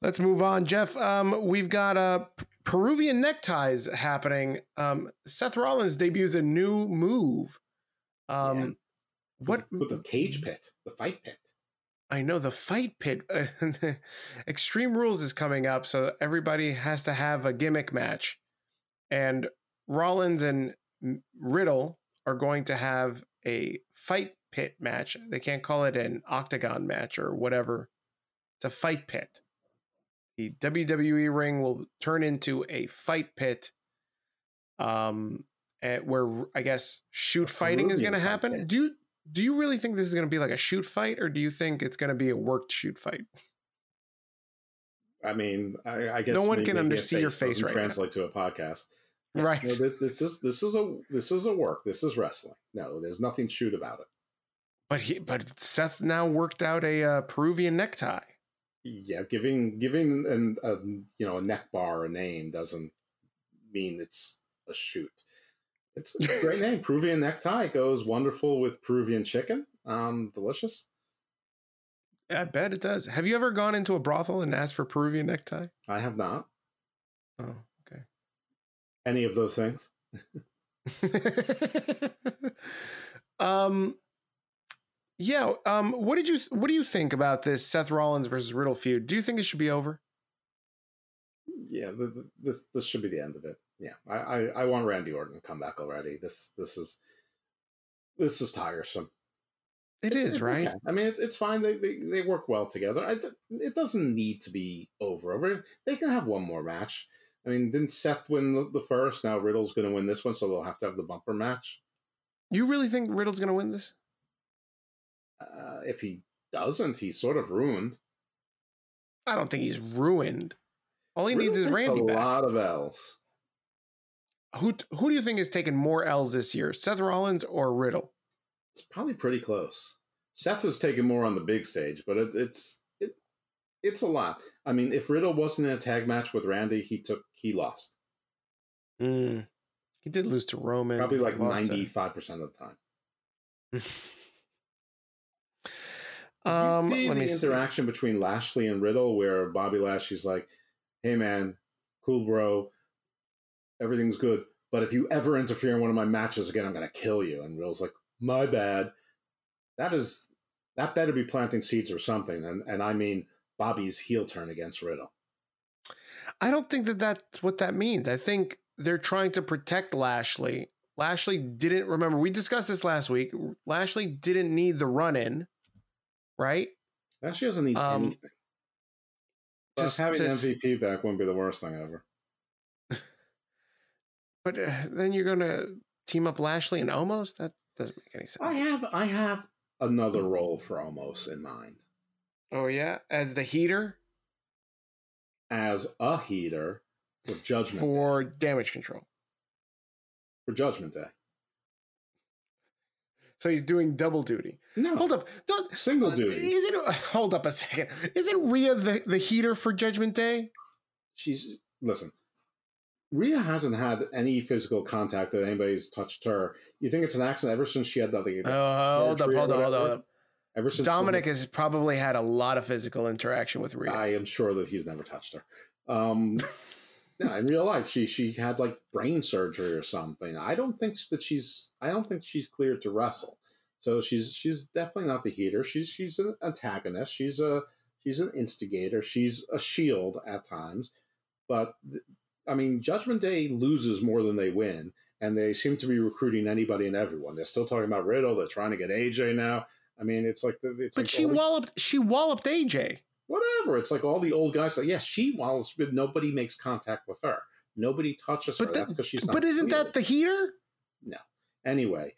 [SPEAKER 2] Let's move on, Jeff. Um, we've got uh, Peruvian neckties happening. Um, Seth Rollins debuts a new move. Um.
[SPEAKER 3] What with the cage pit, the fight pit?
[SPEAKER 2] I know the fight pit. [laughs] Extreme Rules is coming up, so everybody has to have a gimmick match, and Rollins and Riddle are going to have a fight pit match. They can't call it an octagon match or whatever. It's a fight pit the WWE ring will turn into a fight pit, um, where I guess shoot fighting is going to happen. Pit. Do you do you really think this is going to be like a shoot fight, or do you think it's going to be a worked shoot fight?
[SPEAKER 3] I mean, I, I guess
[SPEAKER 2] no one can see your face right
[SPEAKER 3] Translate
[SPEAKER 2] now.
[SPEAKER 3] to a podcast,
[SPEAKER 2] right?
[SPEAKER 3] No, this is this is a this is a work. This is wrestling. No, there's nothing shoot about it.
[SPEAKER 2] But he, but Seth now worked out a uh, Peruvian necktie
[SPEAKER 3] yeah, giving giving an a, you know a neck bar a name doesn't mean it's a shoot. It's, a great name. Peruvian necktie goes wonderful with Peruvian chicken. Um, delicious.
[SPEAKER 2] I bet it does. Have you ever gone into a brothel and asked for Peruvian necktie?
[SPEAKER 3] I have not.
[SPEAKER 2] Oh, okay.
[SPEAKER 3] Any of those things? [laughs]
[SPEAKER 2] um, yeah. Um, what did you What do you think about this Seth Rollins versus Riddle feud? Do you think it should be over?
[SPEAKER 3] Yeah, the, the, this this should be the end of it. Yeah, I, I, I want Randy Orton to come back already. This this is this is tiresome.
[SPEAKER 2] It
[SPEAKER 3] it's,
[SPEAKER 2] is,
[SPEAKER 3] it's
[SPEAKER 2] right?
[SPEAKER 3] Okay. I mean, it's it's fine. They, they they work well together. I, it doesn't need to be over. Over. They can have one more match. I mean, didn't Seth win the, the first? Now Riddle's going to win this one, so they'll have to have the bumper match.
[SPEAKER 2] You really think Riddle's going to win this?
[SPEAKER 3] Uh, if he doesn't, he's sort of ruined.
[SPEAKER 2] I don't think he's ruined. All he needs is Randy
[SPEAKER 3] a
[SPEAKER 2] back.
[SPEAKER 3] lot of L's.
[SPEAKER 2] Who who do you think has taken more L's this year, Seth Rollins or Riddle?
[SPEAKER 3] It's probably pretty close. Seth has taken more on the big stage, but it, it's it it's a lot. I mean, if Riddle wasn't in a tag match with Randy, he took he lost.
[SPEAKER 2] Mm. He did lose to Roman.
[SPEAKER 3] Probably like ninety five percent of the time. [laughs] Um, you see let the me interaction see. between Lashley and Riddle, where Bobby Lashley's like, "Hey man, cool bro, everything's good, but if you ever interfere in one of my matches again, I'm gonna kill you." And Riddle's like, "My bad." That is that better be planting seeds or something, and and I mean Bobby's heel turn against Riddle.
[SPEAKER 2] I don't think that that's what that means. I think they're trying to protect Lashley. Lashley didn't remember. We discussed this last week. Lashley didn't need the run in, right?
[SPEAKER 3] Lashley doesn't need
[SPEAKER 2] Um,
[SPEAKER 3] anything. But having
[SPEAKER 2] to-
[SPEAKER 3] MVP back wouldn't be the worst thing ever.
[SPEAKER 2] But uh, then you're going to team up Lashley and Omos? That doesn't make any sense.
[SPEAKER 3] I have I have another role for Omos in mind
[SPEAKER 2] oh, yeah? As the heater
[SPEAKER 3] as a heater for Judgment
[SPEAKER 2] for
[SPEAKER 3] Day.
[SPEAKER 2] damage control.
[SPEAKER 3] For Judgment Day.
[SPEAKER 2] So he's doing double duty.
[SPEAKER 3] No,
[SPEAKER 2] Hold up. Don't,
[SPEAKER 3] single
[SPEAKER 2] uh,
[SPEAKER 3] duty.
[SPEAKER 2] Is it? hold up a second? Isn't Rhea the, the heater for Judgment Day?
[SPEAKER 3] She's listen. Rhea hasn't had any physical contact that anybody's touched her. You think it's an accident ever since she had that? the-
[SPEAKER 2] Oh, hold up, hold up, hold up, hold
[SPEAKER 3] whatever?
[SPEAKER 2] up.
[SPEAKER 3] Ever since
[SPEAKER 2] Dominic has probably had a lot of physical interaction with Rhea.
[SPEAKER 3] I am sure that he's never touched her. Um, [laughs] no, in real life, she she had like brain surgery or something. I don't think that she's. I don't think she's cleared to wrestle. So she's she's definitely not the heater. She's she's an antagonist. She's a she's an instigator. She's a shield at times. But I mean, Judgment Day loses more than they win, and they seem to be recruiting anybody and everyone. They're still talking about Riddle. They're trying to get AJ now. I mean, it's like the, it's
[SPEAKER 2] but
[SPEAKER 3] like
[SPEAKER 2] she
[SPEAKER 3] the-
[SPEAKER 2] walloped she walloped AJ.
[SPEAKER 3] whatever. It's like all the old guys Like, yeah, she wallows, but nobody makes contact with her. Nobody touches her.
[SPEAKER 2] But
[SPEAKER 3] That's because she's not.
[SPEAKER 2] but isn't
[SPEAKER 3] cleared.
[SPEAKER 2] that the heater?
[SPEAKER 3] no? Anyway,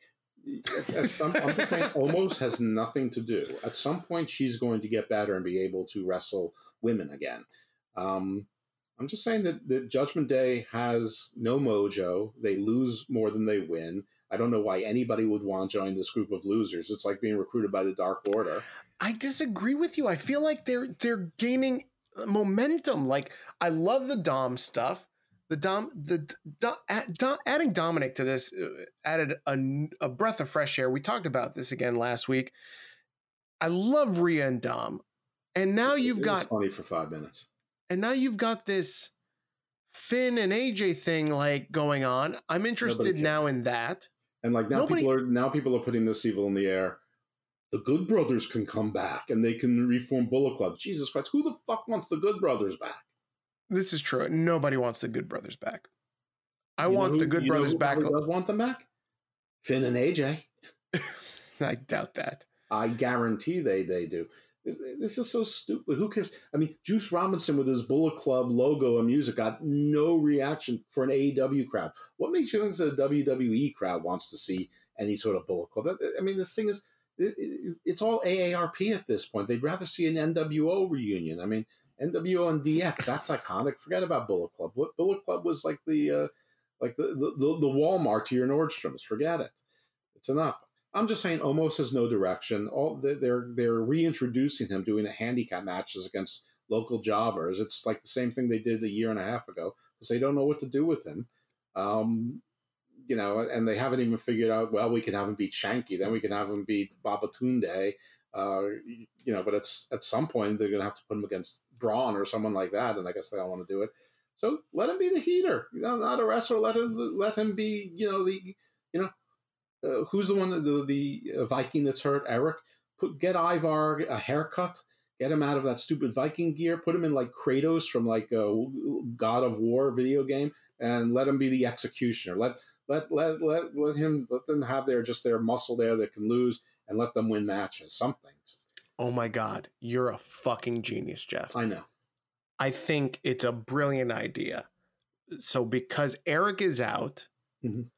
[SPEAKER 3] at- some- saying, [laughs] Omos has nothing to do. At some point, she's going to get better and be able to wrestle women again. Um, I'm just saying that, that Judgment Day has no mojo. They lose more than they win. I don't know why anybody would want to join this group of losers. It's like being recruited by the Dark Order.
[SPEAKER 2] I disagree with you. I feel like they're they're gaining momentum. Like I love the Dom stuff. The Dom the Dom, add- Dom- adding Dominic to this uh, added a breath of fresh air. We talked about this again last week. I love Rhea and Dom, and now you've
[SPEAKER 3] It
[SPEAKER 2] got
[SPEAKER 3] funny for five minutes.
[SPEAKER 2] And now you've got this Finn and AJ thing like going on. I'm interested now in that.
[SPEAKER 3] And like now
[SPEAKER 2] Nobody-
[SPEAKER 3] people are now people are putting this evil in the air. The Good Brothers can come back and they can reform Bullet Club. Jesus Christ, who the fuck wants the Good Brothers back?
[SPEAKER 2] This is true. Nobody wants the Good Brothers back. I
[SPEAKER 3] You
[SPEAKER 2] want
[SPEAKER 3] who-
[SPEAKER 2] the Good Brothers back.
[SPEAKER 3] does want them back? Finn and AJ. [laughs]
[SPEAKER 2] I doubt that.
[SPEAKER 3] I guarantee they they do. This, is so stupid. Who cares? I mean, Juice Robinson with his Bullet Club logo and music got no reaction for an AEW crowd. What makes you think a WWE crowd wants to see any sort of Bullet Club? I mean, this thing is it, it, it's all AARP at this point. They'd rather see an NWO reunion. I mean, NWO and DX that's iconic. Forget about Bullet Club. What Bullet Club was like the uh, like the, the the the Walmart to your Nordstroms. Forget it. It's enough. I'm just saying, Omos has no direction. All they're they're, reintroducing him, doing a handicap matches against local jobbers. It's like the same thing they did a year and a half ago because they don't know what to do with him. Um, you know, and they haven't even figured out. Well, we can have him beat Shanky, then we can have him beat Babatunde. Uh, you know, but it's at some point they're going to have to put him against Braun or someone like that, and I guess they don't want to do it. So let him be the heater. You know, not a wrestler. Let him let him be. You know the you know uh, who's the one the the Viking that's hurt? Erik. Put get Ivar a haircut. Get him out of that stupid Viking gear. Put him in like Kratos from like a God of War video game, and let him be the executioner. Let let let let let him let them have their just their muscle there that can lose, and let them win matches. Something.
[SPEAKER 2] Oh my God, you're a fucking genius, Jeff.
[SPEAKER 3] I know.
[SPEAKER 2] I think it's a brilliant idea. So because Erik is out,
[SPEAKER 3] Mhm.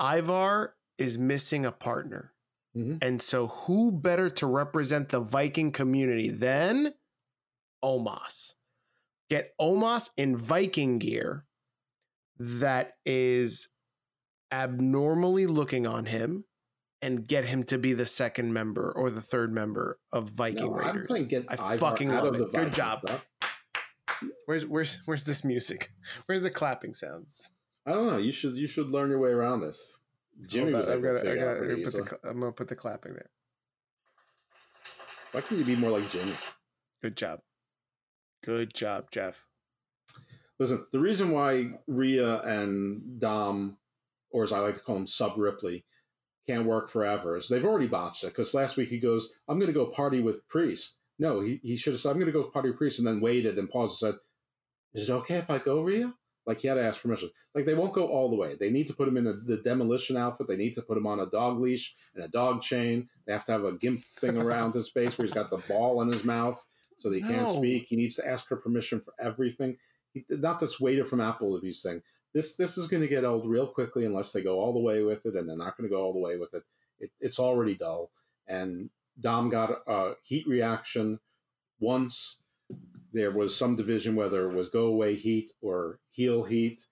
[SPEAKER 2] Ivar is missing a partner.
[SPEAKER 3] Mhm.
[SPEAKER 2] And so who better to represent the Viking community than Omos? Get Omos in Viking gear that is abnormally looking on him and get him to be the second member or the third member of Viking
[SPEAKER 3] No, I'm
[SPEAKER 2] Raiders.
[SPEAKER 3] get
[SPEAKER 2] I
[SPEAKER 3] Ivar
[SPEAKER 2] fucking
[SPEAKER 3] out
[SPEAKER 2] love
[SPEAKER 3] of
[SPEAKER 2] it.
[SPEAKER 3] the
[SPEAKER 2] Good job.
[SPEAKER 3] stuff.
[SPEAKER 2] Where's where's where's this music? [laughs] Where's the clapping sounds?
[SPEAKER 3] I don't know. You should you should learn your way around this. Jimmy was able to figure
[SPEAKER 2] got,
[SPEAKER 3] out
[SPEAKER 2] I'm,
[SPEAKER 3] pretty
[SPEAKER 2] gonna put the, I'm gonna put the clapping there.
[SPEAKER 3] Why can't you be more like Jimmy?
[SPEAKER 2] Good job. Good job, Jeff.
[SPEAKER 3] Listen, the reason why Rhea and Dom, or as I like to call him, Sub Ripley, can't work forever is they've already botched it. Because last week he goes, "I'm going to go party with Priest." No, he, he should have said, I'm going to go party with priest and then waited and paused and said, Is it okay if I go, Rhea? Like he had to ask permission. Like they won't go all the way. They need to put him in the, the demolition outfit. They need to put him on a dog leash and a dog chain. They have to have a gimp thing [laughs] around his face where he's got the ball in his mouth so that he can't
[SPEAKER 2] No.
[SPEAKER 3] speak. He needs to ask her permission for everything. He, not this waiter from Apple Applebee's thing. This this is going to get old real quickly unless they go all the way with it, and they're not going to go all the way with it. it it's already dull. And Dom got a heat reaction once. There was some division whether it was go away heat or heel heat.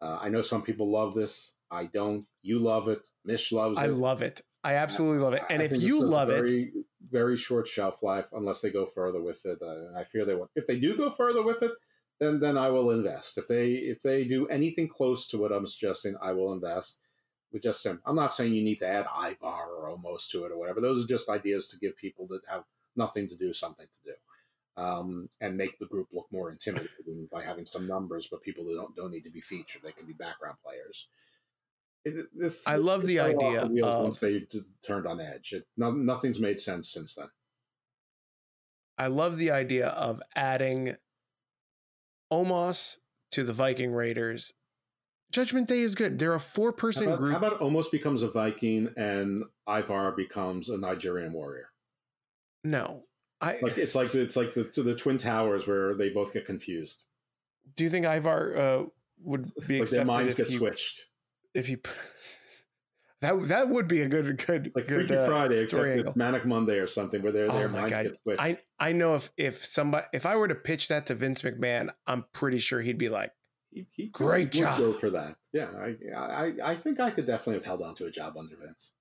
[SPEAKER 3] Uh, I know some people love this. I don't. You love it. Mish loves it.
[SPEAKER 2] I love it. I absolutely love it. And
[SPEAKER 3] I
[SPEAKER 2] if you love it,
[SPEAKER 3] very, very short shelf life unless they go further with it. Uh, I fear they won't. If they do go further with it, then then I will invest. If they if they do anything close to what I'm suggesting, I will invest. With just sim, I'm not saying you need to add Ivar or Omos to it or whatever. Those are just ideas to give people that have nothing to do something to do, um, and make the group look more intimidating by having some numbers. But people who don't don't need to be featured; they can be background players. It, this,
[SPEAKER 2] I love the idea of-
[SPEAKER 3] once they d- turned on edge. It, no, nothing's made sense since then.
[SPEAKER 2] I love the idea of adding Omos to the Viking Raiders. Judgment Day is good. They're a four
[SPEAKER 3] How
[SPEAKER 2] person
[SPEAKER 3] about,
[SPEAKER 2] group.
[SPEAKER 3] how about Omos becomes a Viking and Ivar becomes a Nigerian warrior?
[SPEAKER 2] no. I
[SPEAKER 3] It's like it's like the, it's like the the twin towers where they both get confused.
[SPEAKER 2] do you think Ivar uh, would
[SPEAKER 3] It's
[SPEAKER 2] be
[SPEAKER 3] like their minds get
[SPEAKER 2] he,
[SPEAKER 3] switched.
[SPEAKER 2] if he [laughs] that that would be a good good
[SPEAKER 3] It's like
[SPEAKER 2] good,
[SPEAKER 3] Freaky
[SPEAKER 2] uh,
[SPEAKER 3] Friday, except
[SPEAKER 2] story
[SPEAKER 3] it's. Manic Monday or something, where their their
[SPEAKER 2] Oh my
[SPEAKER 3] minds
[SPEAKER 2] God.
[SPEAKER 3] get switched.
[SPEAKER 2] I I know if if somebody if I were to pitch that to Vince McMahon, I'm pretty sure he'd be like,
[SPEAKER 3] he, he
[SPEAKER 2] Great job.
[SPEAKER 3] go for that. Yeah, I, I I think I could definitely have held on to a job under Vince.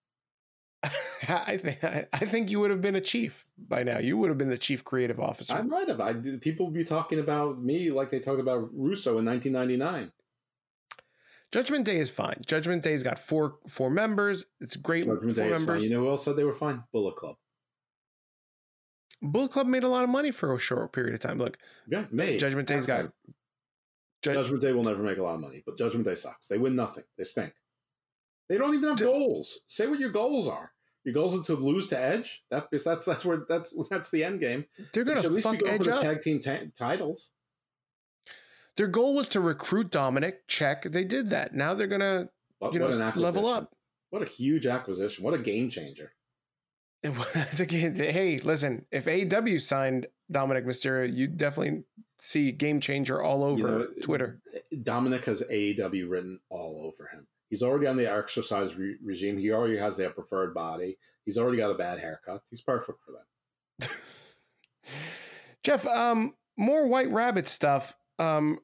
[SPEAKER 3] [laughs]
[SPEAKER 2] I think I, think you would have been a chief by now. You would have been the chief creative officer.
[SPEAKER 3] I might have. I people would be talking about me like they talked about Russo in 1999.
[SPEAKER 2] Judgment Day is fine. Judgment Day's got four four members. It's great.
[SPEAKER 3] Judgment
[SPEAKER 2] four
[SPEAKER 3] Day
[SPEAKER 2] members.
[SPEAKER 3] You know who else said they were fine? Bullet Club.
[SPEAKER 2] Bullet Club made a lot of money for a short period of time. Look,
[SPEAKER 3] Yeah, made.
[SPEAKER 2] Judgment Day's got-
[SPEAKER 3] Assets.
[SPEAKER 2] Ju-
[SPEAKER 3] Judgment Day will never make a lot of money, but Judgment Day sucks. They win nothing. They stink. They don't even have goals. Say what your goals are. Your goals are to lose to Edge. That is that's that's where that's that's the end game.
[SPEAKER 2] they're gonna
[SPEAKER 3] should at least be going
[SPEAKER 2] Edge
[SPEAKER 3] for the
[SPEAKER 2] up.
[SPEAKER 3] tag team ta- titles.
[SPEAKER 2] Their goal was to recruit Dominic. Check. They did that. Now they're gonna
[SPEAKER 3] What,
[SPEAKER 2] you know level up.
[SPEAKER 3] What a huge acquisition. What a game changer.
[SPEAKER 2] It was- [laughs] again, hey, listen. If AEW signed Dominic Mysterio, you definitely see game changer all over
[SPEAKER 3] You know,
[SPEAKER 2] Twitter.
[SPEAKER 3] Eh, Dominic has AEW written all over him. He's already on the exercise re- regime. He already has their preferred body. He's already got a bad haircut. He's perfect for them. [laughs]
[SPEAKER 2] Jeff, um, more White Rabbit stuff. Um,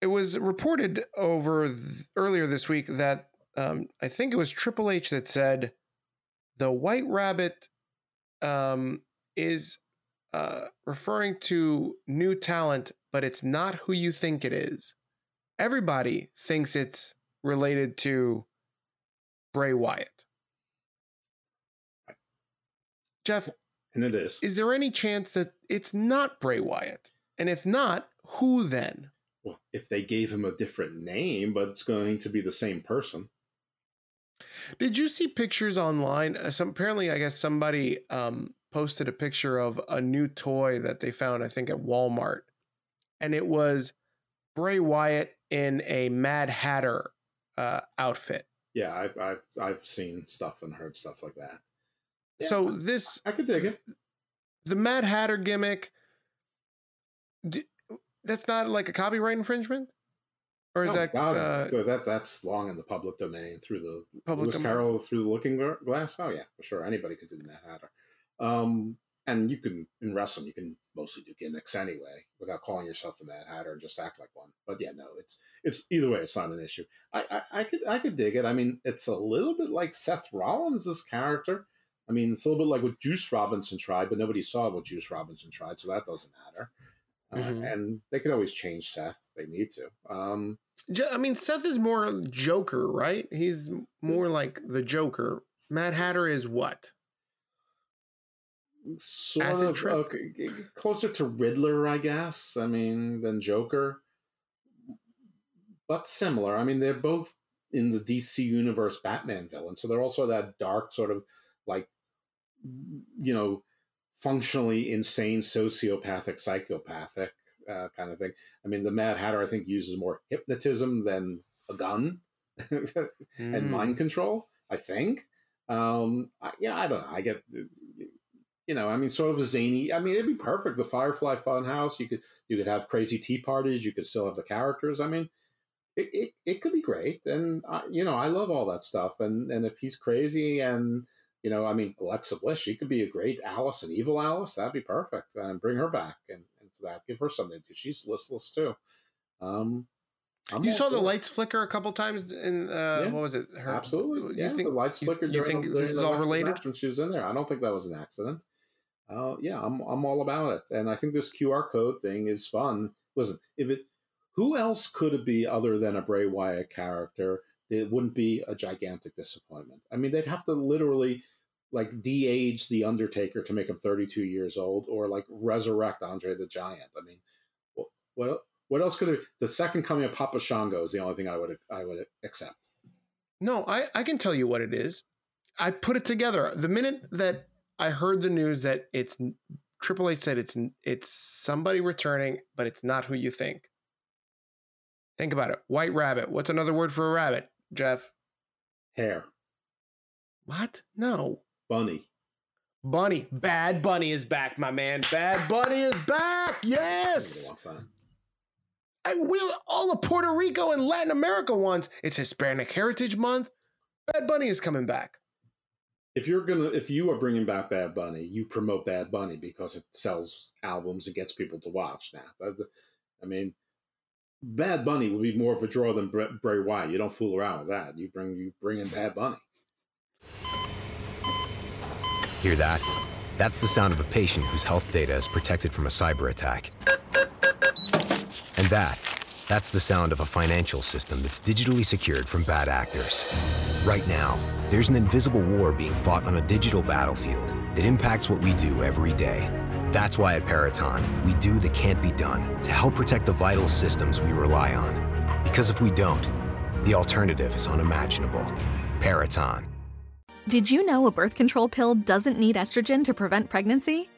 [SPEAKER 2] it was reported over th- earlier this week that um, I think it was Triple H that said the White Rabbit um, is uh, referring to new talent, but it's not who you think it is. Everybody thinks it's related to Bray Wyatt. Jeff,
[SPEAKER 3] And it is.
[SPEAKER 2] is there any chance that it's not Bray Wyatt? And if not, who then?
[SPEAKER 3] Well, if they gave him a different name, but it's going to be the same person.
[SPEAKER 2] Did you see pictures online? Uh, Some apparently, I guess somebody um, posted a picture of a new toy that they found, I think, at Walmart, and it was Bray Wyatt in a Mad Hatter uh, outfit.
[SPEAKER 3] Yeah, I've, I've I've seen stuff and heard stuff like that. Yeah,
[SPEAKER 2] So this,
[SPEAKER 3] I could dig it.
[SPEAKER 2] the Mad Hatter gimmick, d- that's not like a copyright infringement, or is
[SPEAKER 3] Oh,
[SPEAKER 2] that
[SPEAKER 3] God,
[SPEAKER 2] uh,
[SPEAKER 3] so that that's long in the public domain through the
[SPEAKER 2] Public
[SPEAKER 3] Lewis
[SPEAKER 2] domain.
[SPEAKER 3] Carroll through the Looking Glass. Oh yeah, for sure. Anybody could do the Mad Hatter. Um, and you can in wrestling, you can mostly do gimmicks anyway without calling yourself the Mad Hatter and just act like one. But yeah, no, it's it's either way, it's not an issue. I I, I could I could dig it. I mean, it's a little bit like Seth Rollins' character. I mean, it's a little bit like what Juice Robinson tried, but nobody saw what Juice Robinson tried, so that doesn't matter. Uh,
[SPEAKER 2] Mhm.
[SPEAKER 3] And they could always change Seth. They need to. Um,
[SPEAKER 2] I mean, Seth is more Joker, right? He's more like the Joker. Mad Hatter is what?
[SPEAKER 3] Sort
[SPEAKER 2] Acid
[SPEAKER 3] of
[SPEAKER 2] trip?
[SPEAKER 3] okay, closer to Riddler, I guess. I mean, than Joker, but similar. I mean, they're both in the DC universe Batman villain, so they're also that dark sort of like you know functionally insane, sociopathic, psychopathic uh, kind of thing. I mean, the Mad Hatter, I think, uses more hypnotism than a gun [laughs] and
[SPEAKER 2] Mm.
[SPEAKER 3] mind control. I think. Um, I, yeah, I don't know. I get, you know, I mean, sort of a zany. I mean, it'd be perfect. The Firefly Funhouse. You could you could have crazy tea parties. You could still have the characters. I mean, it it, it could be great. And I, you know, I love all that stuff. And and if he's crazy and you know, I mean, Alexa Bliss, she could be a great Alice, an evil Alice. That'd be perfect. And bring her back and into that. Give her something. She's listless too. Um, I'm
[SPEAKER 2] You saw the
[SPEAKER 3] it.
[SPEAKER 2] lights flicker a couple times in uh,
[SPEAKER 3] Yeah.
[SPEAKER 2] what was it? Her,
[SPEAKER 3] Absolutely.
[SPEAKER 2] You
[SPEAKER 3] yeah,
[SPEAKER 2] think
[SPEAKER 3] the lights flickered.
[SPEAKER 2] You,
[SPEAKER 3] during
[SPEAKER 2] think
[SPEAKER 3] the,
[SPEAKER 2] this is all related?
[SPEAKER 3] when she was in there. I don't think that was an accident. Uh, yeah, I'm I'm all about it, and I think this QR code thing is fun. Listen, if it, who else could it be other than a Bray Wyatt character? It wouldn't be a gigantic disappointment. I mean, they'd have to literally like de-age the Undertaker to make him 32 years old, or like resurrect Andre the Giant. I mean, what what, else could it? be? The second coming of Papa Shango is the only thing I would I would accept.
[SPEAKER 2] No, I, I can tell you what it is. I put it together. The minute that I heard the news that it's Triple H said it's it's somebody returning, but it's not who you think. Think about it. White rabbit. What's another word for a rabbit, Jeff?
[SPEAKER 3] Hair,
[SPEAKER 2] What? No.
[SPEAKER 3] bunny.
[SPEAKER 2] Bunny. Bad Bunny is back, my man. Bad Bunny is back. Yes.
[SPEAKER 3] Wants that.
[SPEAKER 2] I, we all of Puerto Rico and Latin America wants. It's Hispanic Heritage Month. Bad Bunny is coming back.
[SPEAKER 3] if you're gonna if you are bringing back Bad Bunny, you promote Bad Bunny because it sells albums and gets people to watch. Now, That- I mean, Bad Bunny would be more of a draw than Bray Bray Wyatt. You don't fool around with that. You bring you bring in Bad Bunny.
[SPEAKER 7] Hear that? That's the sound of a patient whose health data is protected from a cyber attack. And that, that's the sound of a financial system that's digitally secured from bad actors. Right now, there's an invisible war being fought on a digital battlefield that impacts what we do every day. That's why at Peraton, we do the can't be done to help protect the vital systems we rely on. Because if we don't, the alternative is unimaginable. Peraton.
[SPEAKER 8] Did you know a birth control pill doesn't need estrogen to prevent pregnancy?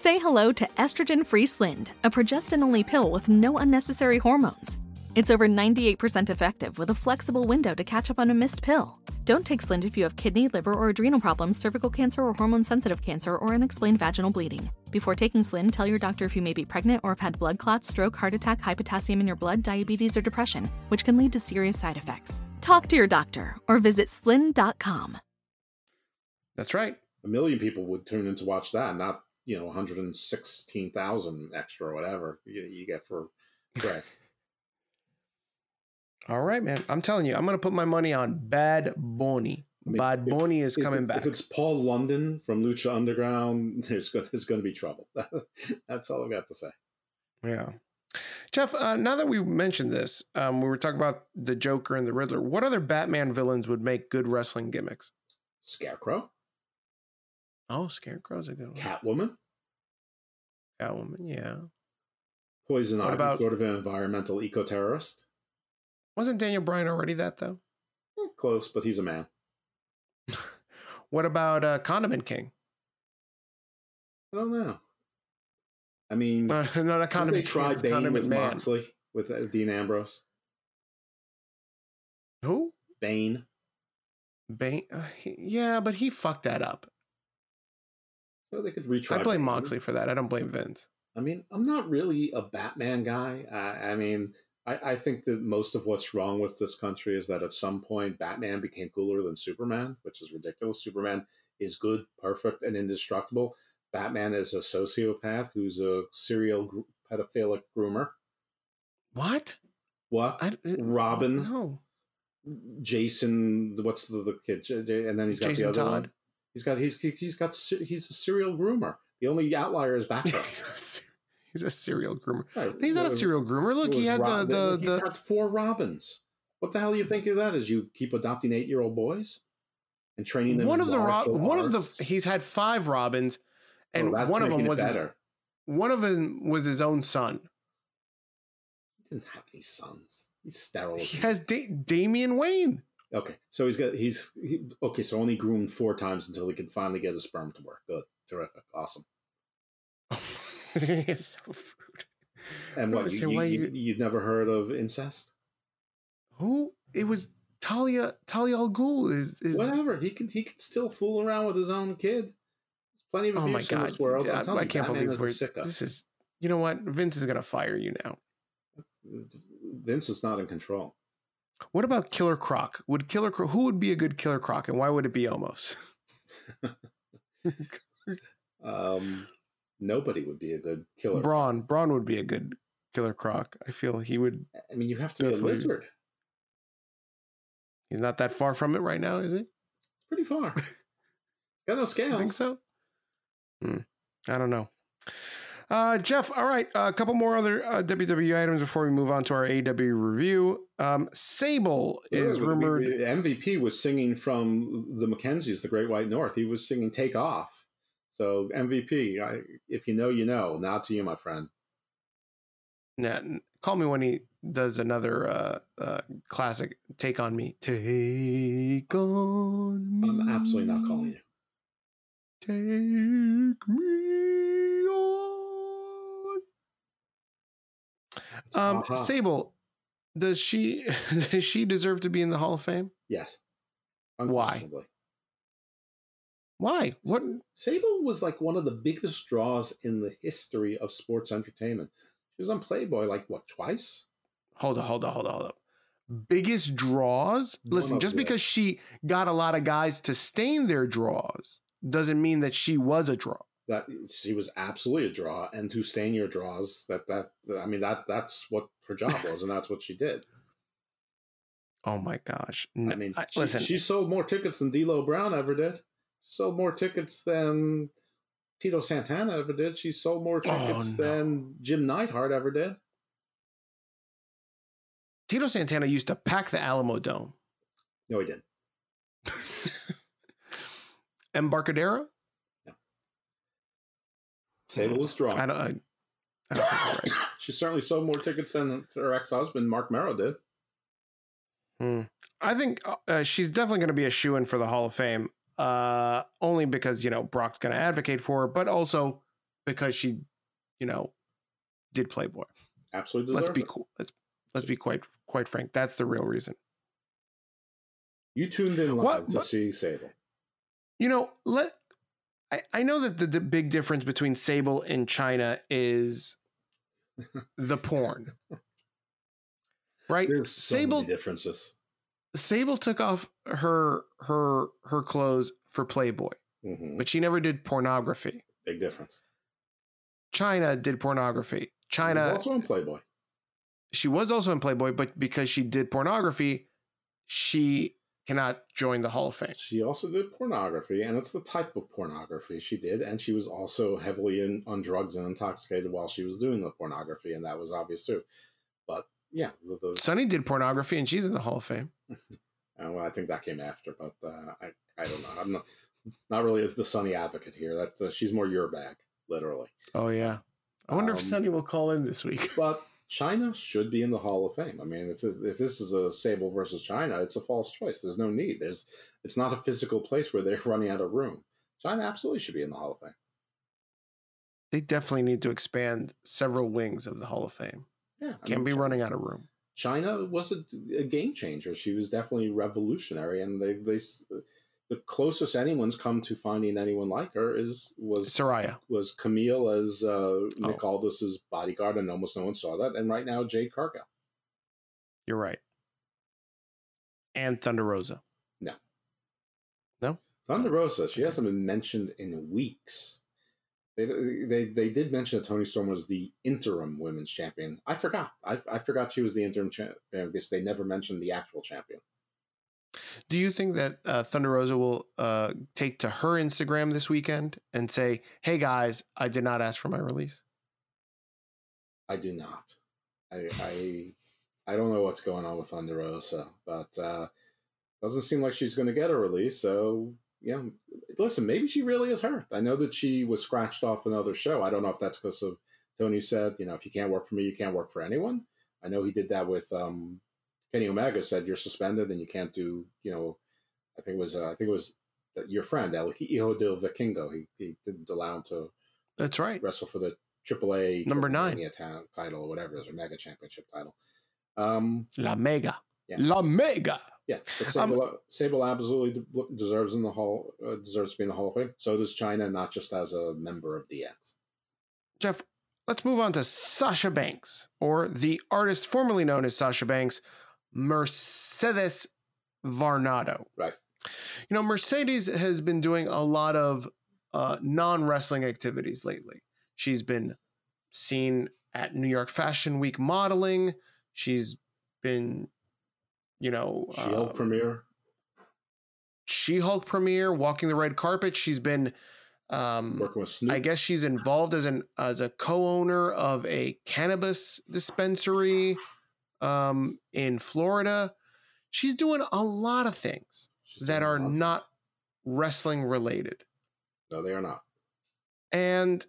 [SPEAKER 8] Say hello to estrogen free Slynd, a progestin only pill with no unnecessary hormones. It's over 98% effective with a flexible window to catch up on a missed pill. Don't take Slynd if you have kidney, liver, or adrenal problems, cervical cancer, or hormone sensitive cancer, or unexplained vaginal bleeding. Before taking Slynd, tell your doctor if you may be pregnant or have had blood clots, stroke, heart attack, high potassium in your blood, diabetes, or depression, which can lead to serious side effects. Talk to your doctor or visit slynd.com.
[SPEAKER 2] That's right.
[SPEAKER 3] A million people would tune in to watch that, not you know 116,000 extra or whatever you, you get for Bray.
[SPEAKER 2] All right, man. I'm telling you, I'm gonna put my money on Bad Bunny.
[SPEAKER 3] I mean,
[SPEAKER 2] Bad Bunny is coming back.
[SPEAKER 3] If it's Paul London from Lucha Underground, [laughs] there's going, there's going to be trouble. [laughs] That's all I've got to say.
[SPEAKER 2] Yeah. Jeff, uh, now that we mentioned this, um, we were talking about the Joker and the Riddler. What other Batman villains would make good wrestling gimmicks?
[SPEAKER 3] Scarecrow,
[SPEAKER 2] Oh, Scarecrow's a good one.
[SPEAKER 3] Catwoman,
[SPEAKER 2] Catwoman, yeah.
[SPEAKER 3] Poison Ivy,
[SPEAKER 2] about-
[SPEAKER 3] sort of an environmental eco terrorist.
[SPEAKER 2] Wasn't Daniel Bryan already that though?
[SPEAKER 3] Close, but he's a man. [laughs]
[SPEAKER 2] What about uh, Condiment King?
[SPEAKER 3] I don't know. I mean,
[SPEAKER 2] Uh, [laughs] no, not
[SPEAKER 3] they
[SPEAKER 2] Condiment King.
[SPEAKER 3] tried Bane
[SPEAKER 2] Condiment
[SPEAKER 3] with
[SPEAKER 2] Man.
[SPEAKER 3] Moxley with uh, Dean Ambrose?
[SPEAKER 2] Who?
[SPEAKER 3] Bane.
[SPEAKER 2] Bane? Uh, he- yeah, but he fucked that up.
[SPEAKER 3] So they could retry.
[SPEAKER 2] I blame. Moxley for that. I don't blame Vince.
[SPEAKER 3] I mean, I'm not really a Batman guy. I, I mean, I, I think that most of what's wrong with this country is that at some point Batman became cooler than Superman, which is ridiculous. Superman is good, perfect, and indestructible. Batman is a sociopath who's a serial gr- pedophilic groomer.
[SPEAKER 2] What?
[SPEAKER 3] What?
[SPEAKER 2] I,
[SPEAKER 3] Robin,
[SPEAKER 2] No.
[SPEAKER 3] Jason, what's the, the kid? And then he's got
[SPEAKER 2] Jason
[SPEAKER 3] the other
[SPEAKER 2] Todd.
[SPEAKER 3] one. He's got he's he's got he's a serial groomer. The only outlier is [laughs] Batgirl.
[SPEAKER 2] he's, a, ser- he's a serial groomer.
[SPEAKER 3] Right.
[SPEAKER 2] He's not a serial groomer. Look, he had the
[SPEAKER 3] Rob-
[SPEAKER 2] the
[SPEAKER 3] he's
[SPEAKER 2] the.
[SPEAKER 3] had four Robins. What the hell do you think of that? Is you keep adopting eight year old boys and training them?
[SPEAKER 2] one of the Ro-
[SPEAKER 3] martial
[SPEAKER 2] one of the he's had five Robins, and
[SPEAKER 3] Oh,
[SPEAKER 2] one of them was his,
[SPEAKER 3] better.
[SPEAKER 2] one of them was his own son.
[SPEAKER 3] He didn't have any sons. He's sterile.
[SPEAKER 2] He has da- Damian Wayne.
[SPEAKER 3] Okay, so he's got he's he, okay. So only groomed four times until he can finally get his sperm to work. Good, terrific, awesome. [laughs]
[SPEAKER 2] so rude.
[SPEAKER 3] And what you, you, you,
[SPEAKER 2] you-
[SPEAKER 3] never heard of incest?
[SPEAKER 2] Who? It was Talia Talia al Ghul. Is is
[SPEAKER 3] Whatever. He can he can still fool around with his own kid. There's plenty of
[SPEAKER 2] Oh my god!
[SPEAKER 3] this world.
[SPEAKER 2] I, I can't believe we're. This is. You know what? Vince is gonna fire you now.
[SPEAKER 3] Vince is not in control.
[SPEAKER 2] What about Killer Croc? Would Killer Croc? Who would be a good Killer Croc, and why would it be Omos? [laughs]
[SPEAKER 3] Um, nobody would be a good killer. Croc.
[SPEAKER 2] Braun. Braun would be a good Killer Croc. I feel he would.
[SPEAKER 3] I mean, you have to be a lizard.
[SPEAKER 2] He's not that far from it right now, is he?
[SPEAKER 3] It's pretty far. [laughs] Got no scales.
[SPEAKER 2] I think so. Hmm. I don't know. Uh, Jeff, all right. a couple more other uh, WWE items before we move on to our AEW review. Um, Sable is
[SPEAKER 3] Yeah,
[SPEAKER 2] rumored.
[SPEAKER 3] MVP was singing from the McKenzies, the Great White North. He was singing "Take Off." So MVP, I, if you know, you know. Nod to you, my friend.
[SPEAKER 2] N- call me when he does another uh, uh, classic "Take on Me." Take on me.
[SPEAKER 3] I'm absolutely not calling you.
[SPEAKER 2] Take me on.
[SPEAKER 3] It's
[SPEAKER 2] Um,
[SPEAKER 3] aha.
[SPEAKER 2] Sable, does she [laughs] does she deserve to be in the Hall of Fame?
[SPEAKER 3] yes.
[SPEAKER 2] Why? Why? What?
[SPEAKER 3] Sable was like one of the biggest draws in the history of sports entertainment. She was on Playboy like what twice?
[SPEAKER 2] Hold on, hold on, hold on, hold on. Biggest draws?
[SPEAKER 3] One
[SPEAKER 2] Listen, just
[SPEAKER 3] the-
[SPEAKER 2] because she got a lot of guys to stain their draws doesn't mean that she was a draw.
[SPEAKER 3] That she was absolutely a draw, and to stain your draws. That that I mean that that's what her job [laughs] was, and that's what she did.
[SPEAKER 2] Oh my gosh!
[SPEAKER 3] I mean,
[SPEAKER 2] I-
[SPEAKER 3] she,
[SPEAKER 2] listen,
[SPEAKER 3] she sold more tickets than D'Lo Brown ever did. She sold more tickets than Tito Santana ever did. She sold more
[SPEAKER 2] Oh,
[SPEAKER 3] tickets
[SPEAKER 2] no.
[SPEAKER 3] than Jim Neidhart ever did.
[SPEAKER 2] Tito Santana used to pack the Alamo Dome.
[SPEAKER 3] No, he didn't. [laughs]
[SPEAKER 2] Embarcadero?
[SPEAKER 3] Sable was strong.
[SPEAKER 2] I don't. I, I don't think you're right. [coughs]
[SPEAKER 3] She certainly sold more tickets than her ex-husband Marc Mero did.
[SPEAKER 2] Hmm. I think uh, she's definitely going to be a shoe in for the Hall of Fame. Uh, only because you know Brock's going to advocate for her, but also because she, you know, did Playboy.
[SPEAKER 3] Absolutely
[SPEAKER 2] Let's be
[SPEAKER 3] it.
[SPEAKER 2] cool. Let's let's be quite quite frank. That's the real reason.
[SPEAKER 3] You tuned in live
[SPEAKER 2] What-
[SPEAKER 3] to
[SPEAKER 2] but-
[SPEAKER 3] see Sable.
[SPEAKER 2] You know, let I, I know that the, the big difference between Sable and Chyna is the porn. [laughs] Right?
[SPEAKER 3] There's so
[SPEAKER 2] Sable
[SPEAKER 3] many differences.
[SPEAKER 2] Sable took off her her her clothes for Playboy,
[SPEAKER 3] hmm
[SPEAKER 2] but she never did pornography.
[SPEAKER 3] Big difference.
[SPEAKER 2] Chyna did pornography. Chyna
[SPEAKER 3] also in Playboy.
[SPEAKER 2] she was also in Playboy, but because she did pornography, she cannot join the Hall of Fame.
[SPEAKER 3] She also did pornography, and it's the type of pornography she did. And she was also heavily in, on drugs and intoxicated while she was doing the pornography, and that was obvious too. But yeah, the, the,
[SPEAKER 2] Sunny did pornography, and she's in the Hall of Fame. [laughs]
[SPEAKER 3] uh, well, I think that came after, but uh, I I don't know. I'm not not really the Sunny advocate here. That uh, she's more your bag, literally.
[SPEAKER 2] Oh yeah, I wonder if
[SPEAKER 3] Um,
[SPEAKER 2] Sunny will call in this week.
[SPEAKER 3] But Chyna should be in the Hall of Fame. I mean, if this, if this is a Sable versus Chyna, it's a false choice. There's no need. There's it's not a physical place where they're [laughs] running out of room. Chyna absolutely should be in the Hall of Fame.
[SPEAKER 2] They definitely need to expand several wings of the Hall of Fame.
[SPEAKER 3] Yeah, I
[SPEAKER 2] Can't
[SPEAKER 3] mean,
[SPEAKER 2] be
[SPEAKER 3] Chi-
[SPEAKER 2] running out of room.
[SPEAKER 3] Chyna was a, a game changer. She was definitely revolutionary, and they they the closest anyone's come to finding anyone like her is was
[SPEAKER 2] Saraya.
[SPEAKER 3] was Camille as uh, Nick
[SPEAKER 2] Oh.
[SPEAKER 3] Aldis's bodyguard, and almost no one saw that. And right now, Jade Cargill.
[SPEAKER 2] You're right. And Thunder Rosa.
[SPEAKER 3] No.
[SPEAKER 2] No?
[SPEAKER 3] Thunder Rosa, she hasn't been mentioned in weeks. They, they they did mention that Toni Storm was the interim women's champion. I forgot. I, I forgot she was the interim champion because they never mentioned the actual champion.
[SPEAKER 2] Do you think that uh, Thunder Rosa will uh, take to her Instagram this weekend and say, "Hey guys, I did not ask for my release"?
[SPEAKER 3] I do not. I I, I don't know what's going on with Thunder Rosa, but uh, doesn't seem like she's going to get a release. So yeah, listen, maybe she really is hurt. I know that she was scratched off another show. I don't know if that's because of Tony said, you know, if you can't work for me, you can't work for anyone. I know he did that with um, Kenny Omega. Said you're suspended and you can't do, you know, I think it was uh, I think it was your friend El Hijo del Vikingo. He he didn't allow him to
[SPEAKER 2] That's right.
[SPEAKER 3] Wrestle for the AAA
[SPEAKER 2] Number nine.
[SPEAKER 3] Ta- title or whatever it is, or Mega Championship title. Um,
[SPEAKER 2] La Mega.
[SPEAKER 3] Yeah.
[SPEAKER 2] La Mega.
[SPEAKER 3] yeah, but
[SPEAKER 2] Um,
[SPEAKER 3] Sable, Sable absolutely deserves in the hall, uh, deserves to be in the Hall of Fame. So does Chyna, not just as a member of DX.
[SPEAKER 2] Jeff, let's move on to Sasha Banks, or the artist formerly known as Sasha Banks, Mercedes Varnado.
[SPEAKER 3] Right.
[SPEAKER 2] You know, Mercedes has been doing a lot of uh, non wrestling activities lately. She's been seen at New York Fashion Week modeling. She's been, you know,
[SPEAKER 3] Shield
[SPEAKER 2] uh,
[SPEAKER 3] premiere.
[SPEAKER 2] She Hulk premiere, walking the red carpet. She's been, um,
[SPEAKER 3] Working with Snoop.
[SPEAKER 2] I guess she's involved as an as a co-owner of a cannabis dispensary um, in Florida. She's doing a lot of things
[SPEAKER 3] She's
[SPEAKER 2] that are not wrestling related.
[SPEAKER 3] No, they are not.
[SPEAKER 2] And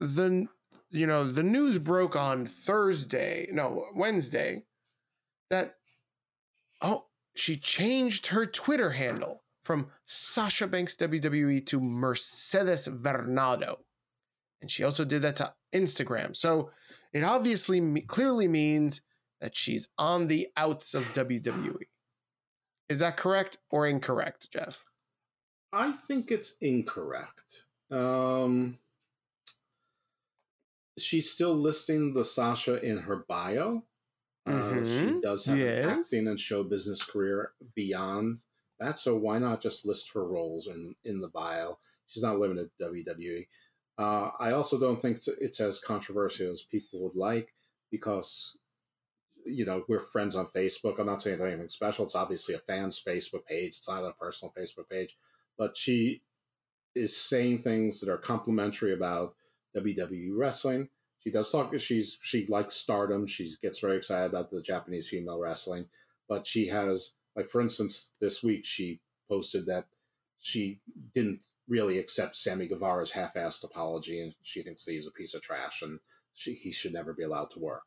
[SPEAKER 2] the you know the news broke on Thursday, no Wednesday, that oh she changed her Twitter handle from Sasha Banks WWE to Mercedes Varnado, and she also did that to Instagram. So it obviously clearly means that she's on the outs of WWE. Is that correct or incorrect, Jeff?
[SPEAKER 3] I think it's incorrect. Um, she's still listing the Sasha in her bio. Uh, she
[SPEAKER 2] Mhm.
[SPEAKER 3] does have an
[SPEAKER 2] Yes.
[SPEAKER 3] acting and show business career beyond that, so why not just list her roles in in the bio? She's not limited to WWE. Uh, I also don't think it's- it's as controversial as people would like because you know we're friends on Facebook. I'm not saying anything special. It's obviously a fan's Facebook page. It's not a personal Facebook page, but she is saying things that are complimentary about WWE wrestling. She does talk. She's she likes Stardom. She gets very excited about the Japanese female wrestling, but she has like for instance this week she posted that she didn't really accept Sammy Guevara's half-assed apology, and she thinks that he's a piece of trash and she, he should never be allowed to work.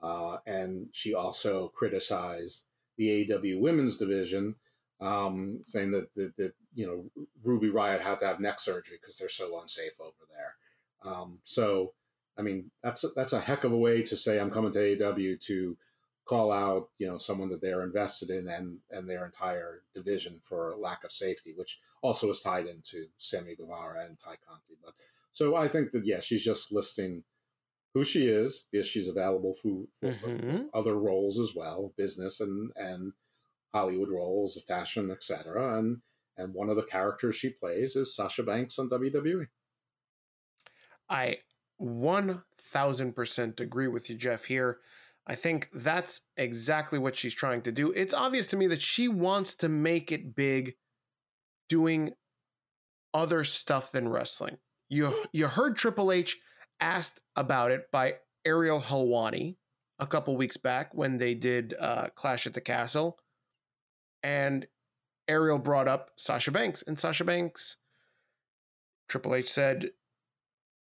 [SPEAKER 3] Uh, and she also criticized the AEW women's division, um, saying that, that, that you know Ruby Riott had to have neck surgery because they're so unsafe over there. Um, so, I mean, that's that's a heck of a way to say I'm coming to AEW to call out you know someone that they're invested in and and their entire division for lack of safety, which also is tied into Sammy Guevara and Tay Conti. But so I think that yeah, she's just listing who she is because she's available for, for
[SPEAKER 2] Mhm.
[SPEAKER 3] other roles as well, business and and Hollywood roles, fashion, etc. And and one of the characters she plays is Sasha Banks on. WWE.
[SPEAKER 2] I 1000% agree with you, Jeff, here. I think that's exactly what she's trying to do. It's obvious to me that she wants to make it big doing other stuff than wrestling. You you heard Triple H asked about it by Ariel Helwani a couple weeks back when they did uh, Clash at the Castle, and Ariel brought up Sasha Banks, and Sasha Banks, Triple H said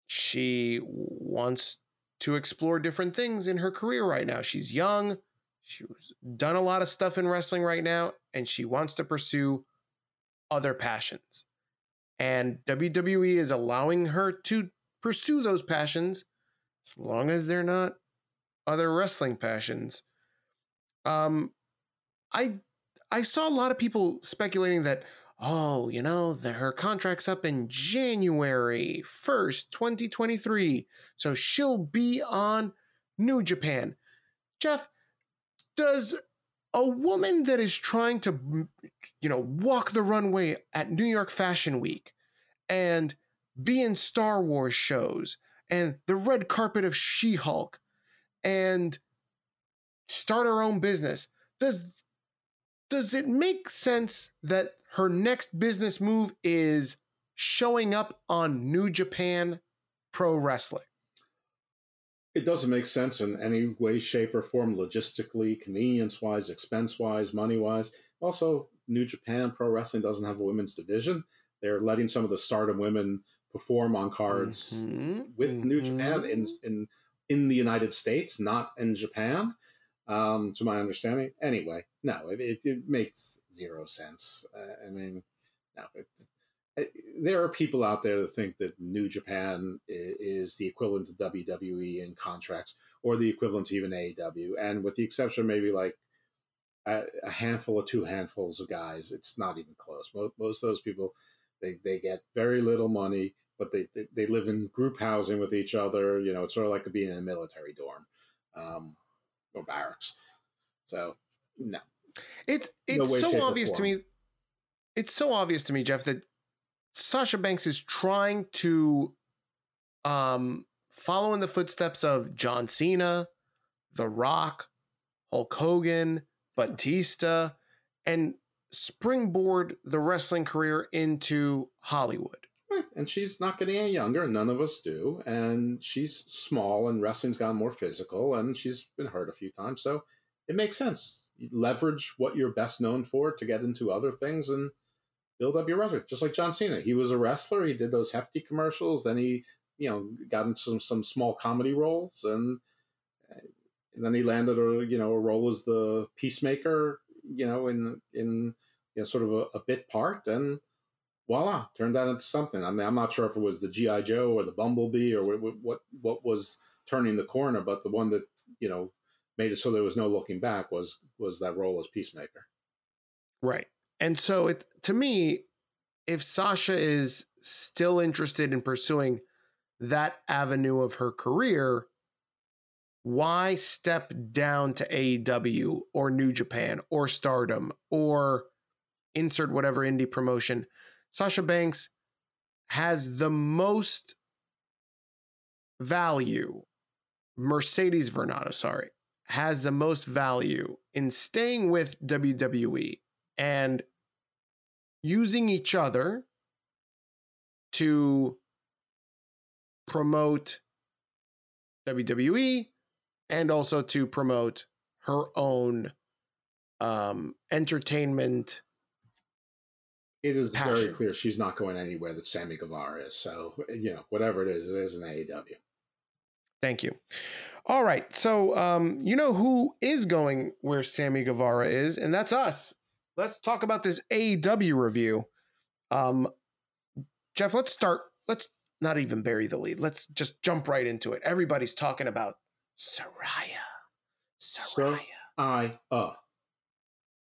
[SPEAKER 2] she wants to explore different things in her career right now. She's young, she's done a lot of stuff in wrestling right now, and she wants to pursue other passions. And WWE is allowing her to pursue those passions as long as they're not other wrestling passions. Um I I saw a lot of people speculating that oh, you know, the, her contract's up in January 1st, 2023. So she'll be on New Japan. Jeff, does a woman that is trying to, you know, walk the runway at New York Fashion Week and be in Star Wars shows and the red carpet of She Hulk and start her own business, does does it make sense that her next business move is showing up on New Japan Pro Wrestling?
[SPEAKER 3] It doesn't make sense in any way, shape, or form, logistically, convenience wise, expense wise, money wise. Also, New Japan Pro Wrestling doesn't have a women's division. They're letting some of the stardom women perform on cards
[SPEAKER 2] Mhm,
[SPEAKER 3] with New Japan in, in in the United States, not in Japan, um, to my understanding. Anyway, no, it, it, it makes zero sense. Uh, I mean, no. It, there are people out there that think that New Japan is the equivalent to WWE in contracts, or the equivalent to even AEW, and with the exception of maybe like a, a handful or two handfuls of guys, it's not even close. Most, most of those people, they they get very little money, but they, they, they live in group housing with each other. You know, it's sort of like being in a military dorm um, or barracks. So no,
[SPEAKER 2] it's it's no way, so obvious to me. It's so obvious to me, Jeff, that Sasha Banks is trying to um, follow in the footsteps of John Cena, The Rock, Hulk Hogan, Batista, and springboard the wrestling career into Hollywood.
[SPEAKER 3] Right. And she's not getting any younger, none of us do. And she's small, and wrestling's gotten more physical, and she's been hurt a few times. So it makes sense. You leverage what you're best known for to get into other things and build up your resume. Just like John Cena. He was a wrestler, he did those hefty commercials, then he, you know, got into some, some small comedy roles, and, and then he landed a, you know, a role as the peacemaker, you know, in, in, you know, sort of a, a bit part. And, voila, turned that into something. I mean, I'm not sure if it was the GI Joe or the Bumblebee or what what what was turning the corner, but the one that you know made it so there was no looking back was was that role as Peacemaker.
[SPEAKER 2] Right, and so it to me, if Sasha is still interested in pursuing that avenue of her career, why step down to AEW or New Japan or Stardom or insert whatever indie promotion? Sasha Banks has the most value. Mercedes Varnado, sorry, has the most value in staying with WWE and using each other to promote WWE and also to promote her own um, entertainment
[SPEAKER 3] it is passion. very clear she's not going anywhere that Sammy Guevara is. So, you know, whatever it is, it is an AEW.
[SPEAKER 2] Thank you. All right. So, um, you know who is going where Sammy Guevara is, and that's us. Let's talk about this AEW review. Um, Jeff, let's start. Let's not even bury the lead. Let's just jump right into it. Everybody's talking about Saraya. Saraya. Sir,
[SPEAKER 3] I, uh.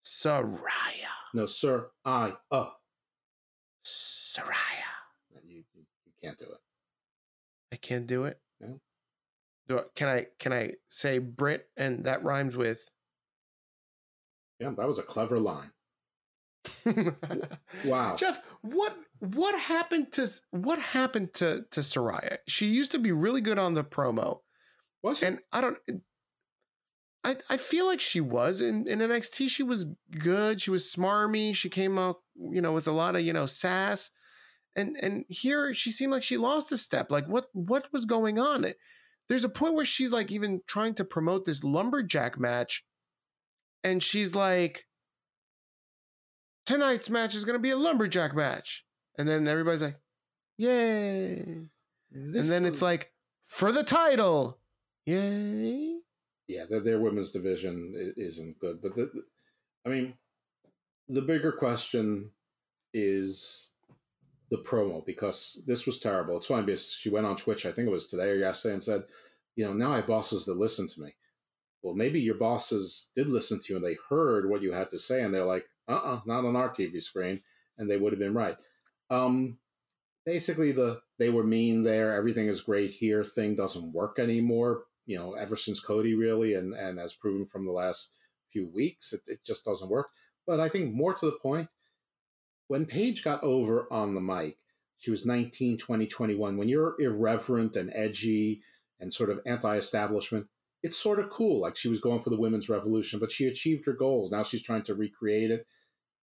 [SPEAKER 2] Saraya.
[SPEAKER 3] No, sir, I, uh.
[SPEAKER 2] Saraya.
[SPEAKER 3] You, you, you can't do it.
[SPEAKER 2] I can't do it.
[SPEAKER 3] No.
[SPEAKER 2] Do I, can I can I say Brit and that rhymes with?
[SPEAKER 3] Yeah, that was a clever line. [laughs] wow,
[SPEAKER 2] Jeff, what what happened to what happened to to Saraya? She used to be really good on the promo.
[SPEAKER 3] Was she?
[SPEAKER 2] And I don't. I, I feel like she was in, in NXT. She was good. She was smarmy. She came out, you know, with a lot of, you know, sass. And and here she seemed like she lost a step. Like what what was going on? There's a point where she's like even trying to promote this lumberjack match. And she's like, tonight's match is gonna be a lumberjack match. And then everybody's like, Yay. This and then was... it's like, for the title. Yay
[SPEAKER 3] yeah, their, their women's division isn't good. But the, I mean, the bigger question is the promo because this was terrible. It's funny because she went on Twitch, I think it was today or yesterday, and said, you know, now I have bosses that listen to me. Well, maybe your bosses did listen to you and they heard what you had to say, and they're like, uh uh-uh, uh not on our TV screen. And they would have been right. Um, basically, the they were mean there, everything is great here thing doesn't work anymore you know, ever since Cody really, and and as proven from the last few weeks, it, it just doesn't work. But I think more to the point, when Paige got over on the mic, she was 19, 20, 21. When you're irreverent and edgy and sort of anti-establishment, it's sort of cool. Like she was going for the women's revolution, but she achieved her goals. Now she's trying to recreate it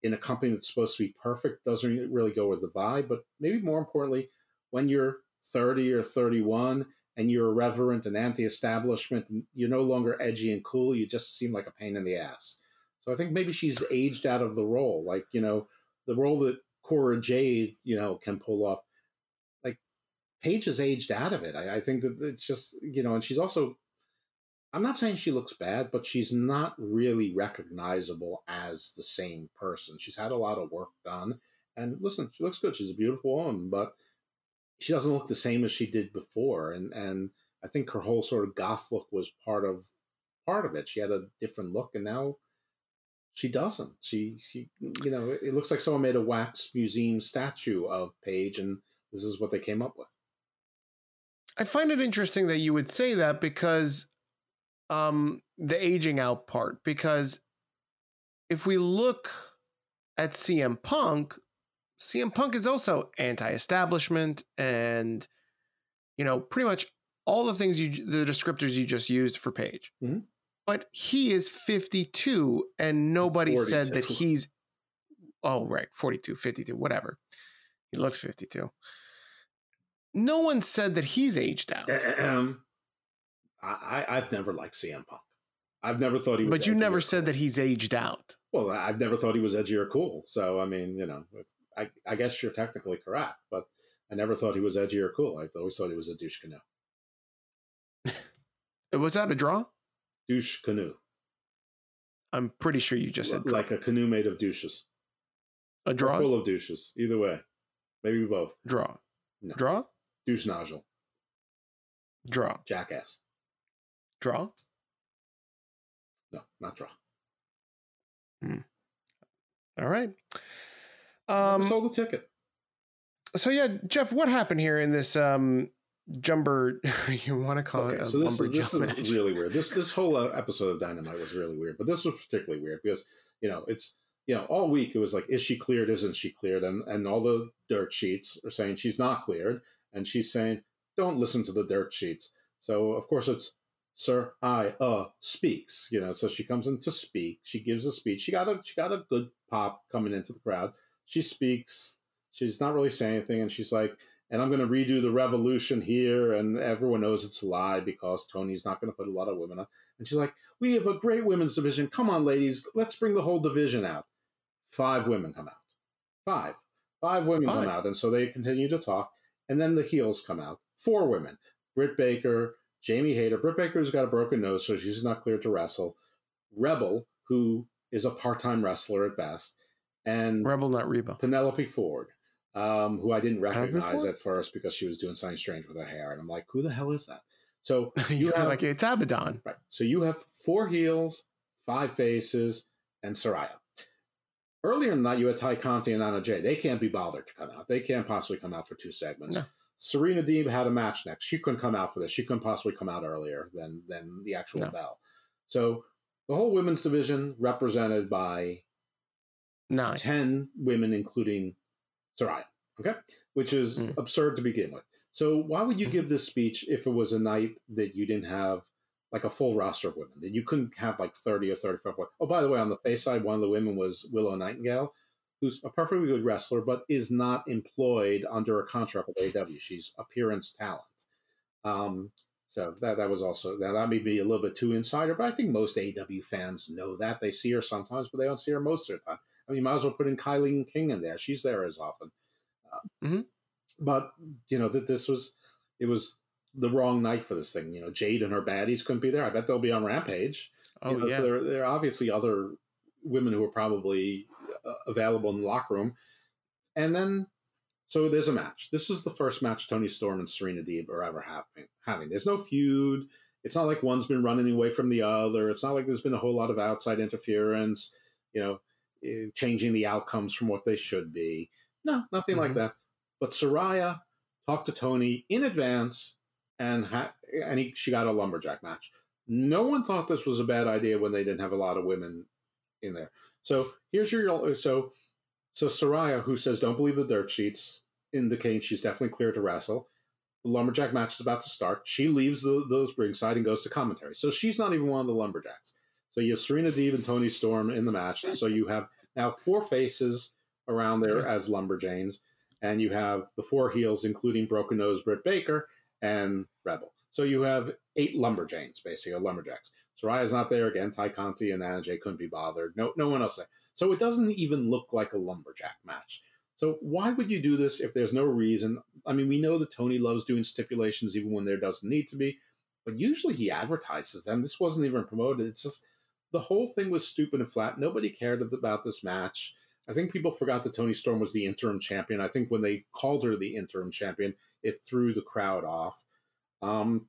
[SPEAKER 3] in a company that's supposed to be perfect. Doesn't really go with the vibe. But maybe more importantly, when you're 30 or 31 and you're irreverent and anti-establishment and you're no longer edgy and cool you just seem like a pain in the ass. So i think maybe she's aged out of the role like you know the role that cora jade you know can pull off like paige has aged out of it. I, I think that it's just you know and she's also i'm not saying she looks bad but she's not really recognizable as the same person. She's had a lot of work done And listen, she looks good. She's a beautiful woman, but she doesn't look the same as she did before. And and I think her whole sort of goth look was part of part of it. She had a different look, and now she doesn't. She she you know it looks like someone made a wax museum statue of Paige, and this is what they came up with.
[SPEAKER 2] I find it interesting that you would say that because um the aging out part because if we look at CM Punk, CM Punk is also anti-establishment and you know pretty much all the things you the descriptors you just used for Paige.
[SPEAKER 3] Mm-hmm.
[SPEAKER 2] But he is 52 and nobody said that he's oh right, 42, 52, whatever. He looks 52. No one said that he's aged out.
[SPEAKER 3] Um, I, I've never liked CM Punk. I've never thought he was.
[SPEAKER 2] But you never said cool. that he's aged out.
[SPEAKER 3] Well, I've never thought he was edgy or cool. So, I mean, you know, I, I guess you're technically correct, but I never thought he was edgy or cool. I always thought he was a douche canoe.
[SPEAKER 2] was that a draw?
[SPEAKER 3] Douche canoe.
[SPEAKER 2] I'm pretty sure you just said
[SPEAKER 3] draw. like a canoe made of douches.
[SPEAKER 2] A draw
[SPEAKER 3] full of douches. Either way, maybe both.
[SPEAKER 2] Draw.
[SPEAKER 3] No.
[SPEAKER 2] Draw.
[SPEAKER 3] Douche nozzle.
[SPEAKER 2] Draw.
[SPEAKER 3] Jackass.
[SPEAKER 2] Draw.
[SPEAKER 3] No, not draw.
[SPEAKER 2] Hmm. All right.
[SPEAKER 3] Um, sold a ticket.
[SPEAKER 2] So yeah, Jeff, what happened here in this um jumper? [laughs] you want to call okay, it?
[SPEAKER 3] so this, is, this is [laughs] really weird. This this whole uh, episode of Dynamite was really weird, but this was particularly weird because you know it's you know all week it was like is she cleared? Isn't she cleared? And and all the dirt sheets are saying she's not cleared, and she's saying don't listen to the dirt sheets. So of course it's Sir I uh speaks, you know. So she comes in to speak. She gives a speech. She got a she got a good pop coming into the crowd she speaks. She's not really saying anything, and she's like, and I'm going to redo the revolution here, and everyone knows it's a lie because Tony's not going to put a lot of women on. And she's like, we have a great women's division. Come on, ladies, let's bring the whole division out. Five women come out. Five. Five women Five. come out, and so they continue to talk, and then the heels come out. Four women: Britt Baker, Jamie Hayter. Britt Baker's got a broken nose, so she's not cleared to wrestle. Rebel, who is a part-time wrestler at best, and
[SPEAKER 2] Rebel, not Reba.
[SPEAKER 3] Penelope Ford, um, who I didn't recognize at first because she was doing something strange with her hair, and I'm like, who the hell is that? So [laughs]
[SPEAKER 2] you have like it's Abaddon,
[SPEAKER 3] right? So you have four heels, five faces, and Saraya. Earlier in that, you had Tay Conti and Anna Jay. They can't be bothered to come out. They can't possibly come out for two segments. No. Serena Deeb had a match next. She couldn't come out for this. She couldn't possibly come out earlier than than the actual no. bell. So the whole women's division represented by
[SPEAKER 2] Nine.
[SPEAKER 3] 10 women, including Saraya. Okay. Which is mm. absurd to begin with. So, why would you mm give this speech if it was a night that you didn't have like a full roster of women? That you couldn't have like 30 or 35. Oh, by the way, on the face side, one of the women was Willow Nightingale, who's a perfectly good wrestler, but is not employed under a contract with AEW. She's appearance talent. Um, so that that was also that. I may be a little bit too insider, but I think most AEW fans know that they see her sometimes, but they don't see her most of the time. I mean, you might as well put in Kylie King in there. She's there as often.
[SPEAKER 2] Uh, mm-hmm.
[SPEAKER 3] But you know that this was it was the wrong night for this thing. You know, Jade and her baddies couldn't be there. I bet they'll be on Rampage.
[SPEAKER 2] Oh
[SPEAKER 3] you know,
[SPEAKER 2] yeah.
[SPEAKER 3] So there, there are obviously other women who are probably uh, available in the locker room. And then, so there's a match. This is the first match Toni Storm and Serena Deeb are ever having. Having there's no feud. It's not like one's been running away from the other. It's not like there's been a whole lot of outside interference. You know, changing the outcomes from what they should be. No, nothing mm-hmm. like that. But Saraya talked to Tony in advance, and ha- and he, she got a lumberjack match. No one thought this was a bad idea when they didn't have a lot of women in there. So here's your so so Saraya, who says don't believe the dirt sheets, indicating she's definitely clear to wrestle. The lumberjack match is about to start. She leaves the, those ringside and goes to commentary. So she's not even one of the lumberjacks. So you have Serena Deeb and Toni Storm in the match. So you have now four faces around there as Lumberjanes, and you have the four heels, including Broken Nose Britt Baker and Rebel. So you have eight Lumberjanes, basically, or Lumberjacks. Saraya's not there again. Tay Conti and Anna Jay couldn't be bothered. No, no one else there. So it doesn't even look like a lumberjack match. So why would you do this if there's no reason? I mean, we know that Tony loves doing stipulations even when there doesn't need to be, but usually he advertises them. This wasn't even promoted. It's just the whole thing was stupid and flat. Nobody cared about this match. I think people forgot that Toni Storm was the interim champion. I think when they called her the interim champion, it threw the crowd off. Um,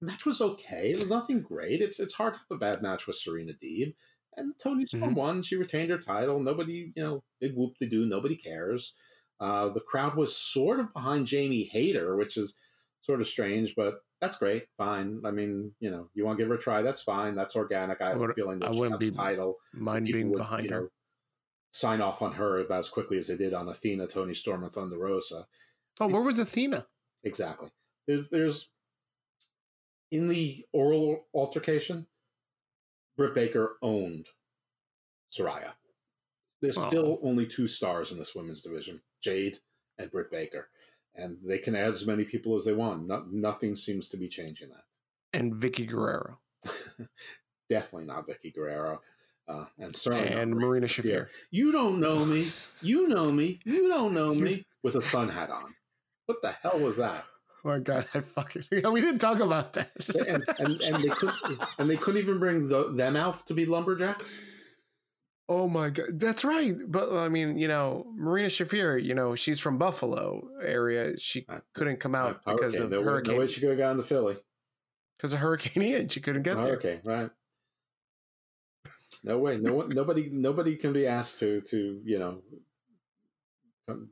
[SPEAKER 3] match was okay. It was nothing great. It's it's hard to have a bad match with Serena Deeb. And Toni Storm mm-hmm. won. She retained her title. Nobody, you know, big whoop de doo. Nobody cares. Uh, the crowd was sort of behind Jamie Hayter, which is sort of strange, but that's great. Fine. I mean, you know, you want to give her a try. That's fine. That's organic. I have a feeling that I wouldn't be title.
[SPEAKER 2] Mind being would, behind her. Know,
[SPEAKER 3] sign off on her about as quickly as they did on Athena, Toni Storm, and Thunder Rosa.
[SPEAKER 2] Oh, where was Athena?
[SPEAKER 3] Exactly. There's there's in the oral altercation, Britt Baker owned Saraya. There's oh. still only two stars in this women's division: Jade and Britt Baker, and they can add as many people as they want. No, nothing seems to be changing that.
[SPEAKER 2] And Vickie Guerrero. [laughs]
[SPEAKER 3] Definitely not Vickie Guerrero. Uh, and
[SPEAKER 2] certainly and Marina Shafir.
[SPEAKER 3] You don't know me. [laughs] You know me. You don't know me with a fun hat on. What the hell was that?
[SPEAKER 2] Oh my god! I fucking [laughs] we didn't talk about that.
[SPEAKER 3] and, and, and they couldn't and they couldn't even bring the, them out to be lumberjacks.
[SPEAKER 2] Oh my god, that's right. But I mean, you know, Marina Shafir, you know, she's from Buffalo area. She uh, couldn't come out uh, because of
[SPEAKER 3] no
[SPEAKER 2] hurricane.
[SPEAKER 3] No way she could have gone to Philly
[SPEAKER 2] because of Hurricane [laughs] Ian. She couldn't get there.
[SPEAKER 3] Okay, right. No way. No one. Nobody. Nobody can be asked to to you know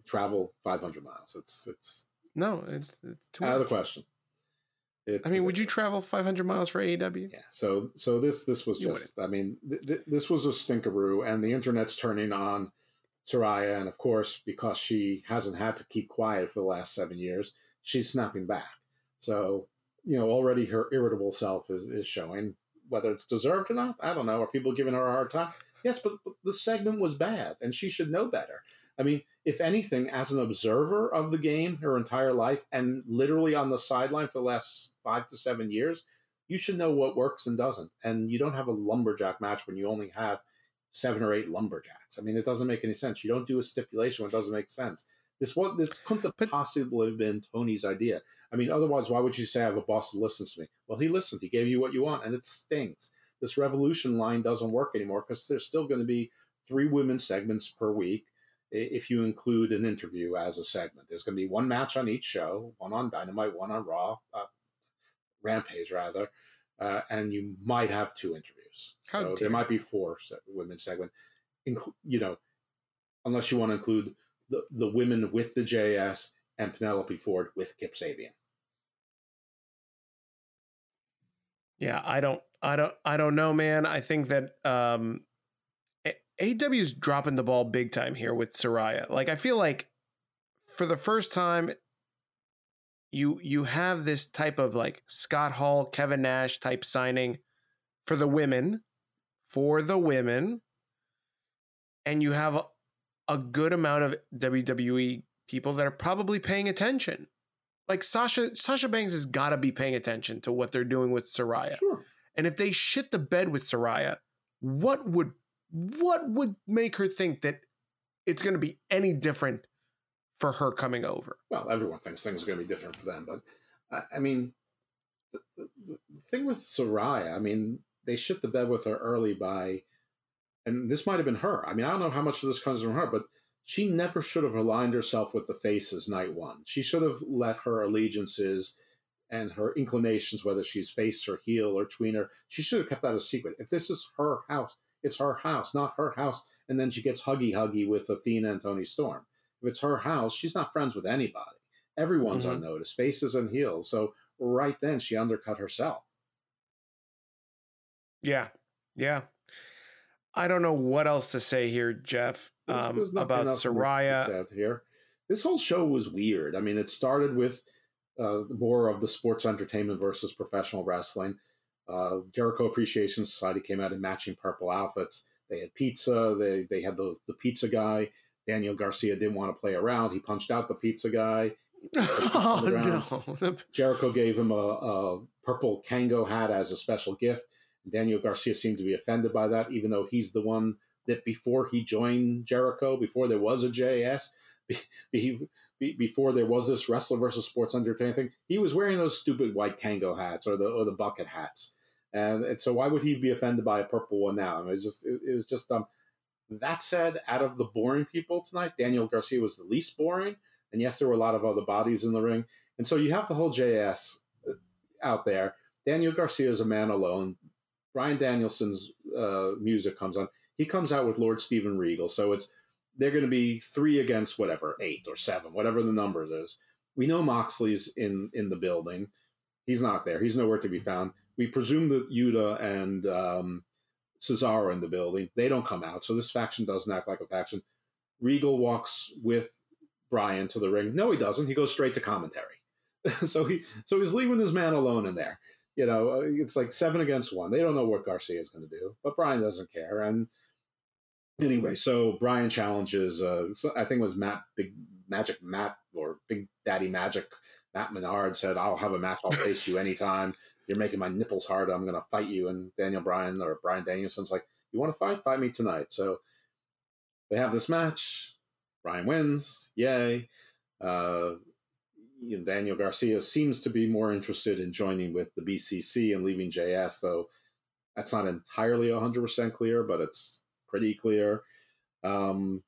[SPEAKER 3] travel 500 miles. It's it's
[SPEAKER 2] no. It's, it's
[SPEAKER 3] too out much. of the question.
[SPEAKER 2] It, I mean, would you travel 500 miles for
[SPEAKER 3] AEW? Yeah. So so this this was you just. Wouldn't. I mean, th- th- this was a stinkeroo, and the internet's turning on Saraya, and of course, because she hasn't had to keep quiet for the last seven years, she's snapping back. So you know, already her irritable self is is showing whether it's deserved or not, I don't know. Are people giving her a hard time? Yes, but, but the segment was bad, and she should know better. I mean, if anything, as an observer of the game her entire life and literally on the sideline for the last five to seven years, you should know what works and doesn't. And you don't have a lumberjack match when you only have seven or eight lumberjacks. I mean, it doesn't make any sense. You don't do a stipulation when it doesn't make sense. This what this couldn't have possibly have been Tony's idea. I mean, otherwise, why would you say I have a boss that listens to me? Well, he listened. He gave you what you want, and it stinks. This revolution line doesn't work anymore because there's still going to be three women segments per week if you include an interview as a segment. There's going to be one match on each show, one on Dynamite, one on Raw, uh, Rampage rather, uh, and you might have two interviews. How so there might be four women segment. Inclu- you know, unless you want to include the, the women with the JS and Penelope Ford with Kip Sabian.
[SPEAKER 2] Yeah, I don't, I don't, I don't know, man. I think that um, is dropping the ball big time here with Saraya. Like, I feel like for the first time, you you have this type of like Scott Hall, Kevin Nash type signing for the women, for the women, and you have a, a good amount of WWE people that are probably paying attention. Like Sasha Sasha Banks has got to be paying attention to what they're doing with Saraya. Sure. And if they shit the bed with Saraya, what would what would make her think that it's going to be any different for her coming over?
[SPEAKER 3] Well, everyone thinks things are going to be different for them, but I, I mean, the, the, the, thing with Saraya, I mean, they shit the bed with her early by, and this might have been her. I mean, I don't know how much of this comes from her, but she never should have aligned herself with the faces night one. She should have let her allegiances and her inclinations, whether she's face or heel or tweener, she should have kept that a secret. If this is her house, it's her house, not her house. And then she gets huggy huggy with Athena and Toni Storm. If it's her house, she's not friends with anybody. Everyone's mm-hmm. on notice, faces and heels. So right then she undercut herself.
[SPEAKER 2] Yeah. Yeah. I don't know what else to say here, Jeff, um, there's, there's about Saraya.
[SPEAKER 3] Here, this whole show was weird. I mean, it started with uh, more of the sports entertainment versus professional wrestling. Uh, Jericho Appreciation Society came out in matching purple outfits. They had pizza. They they had the the pizza guy. Daniel Garcia didn't want to play around. He punched out the pizza guy. [laughs] Oh no! [laughs] Jericho gave him a, a purple Kangol hat as a special gift. Daniel Garcia seemed to be offended by that, even though he's the one that before he joined Jericho, before there was a JS, [laughs] be, be, before there was this wrestler versus sports entertainment thing, he was wearing those stupid white tango hats or the or the bucket hats. And, and so why would he be offended by a purple one now? I mean, it was just it, it was just um That said, out of the boring people tonight, Daniel Garcia was the least boring. And yes, there were a lot of other bodies in the ring. And so you have the whole JS uh, out there. Daniel Garcia is a man alone. Bryan Danielson's uh, music comes on. He comes out with Lord Steven Regal. So it's they're going to be three against whatever, eight or seven, whatever the number is. We know Moxley's in in the building. He's not there. He's nowhere to be found. We presume that Yuta and um, Cesaro in the building. They don't come out, so this faction doesn't act like a faction. Regal walks with Bryan to the ring. No, he doesn't. He goes straight to commentary. [laughs] so he so he's leaving his man alone in there. You know, uh, it's like seven against one. They don't know what Garcia is going to do, but Bryan doesn't care. And anyway, so Bryan challenges. Uh, I think it was Matt Big Magic Matt or Big Daddy Magic Matt Menard said, "I'll have a match. I'll face you anytime." you're making my nipples hard. I'm going to fight you. And Daniel Bryan or Bryan Danielson's like, you want to fight? Fight me tonight. So they have this match. Bryan wins. Yay. Uh, you know, Daniel Garcia seems to be more interested in joining with the BCC and leaving JS, though that's not entirely 100% clear, but it's pretty clear. Um,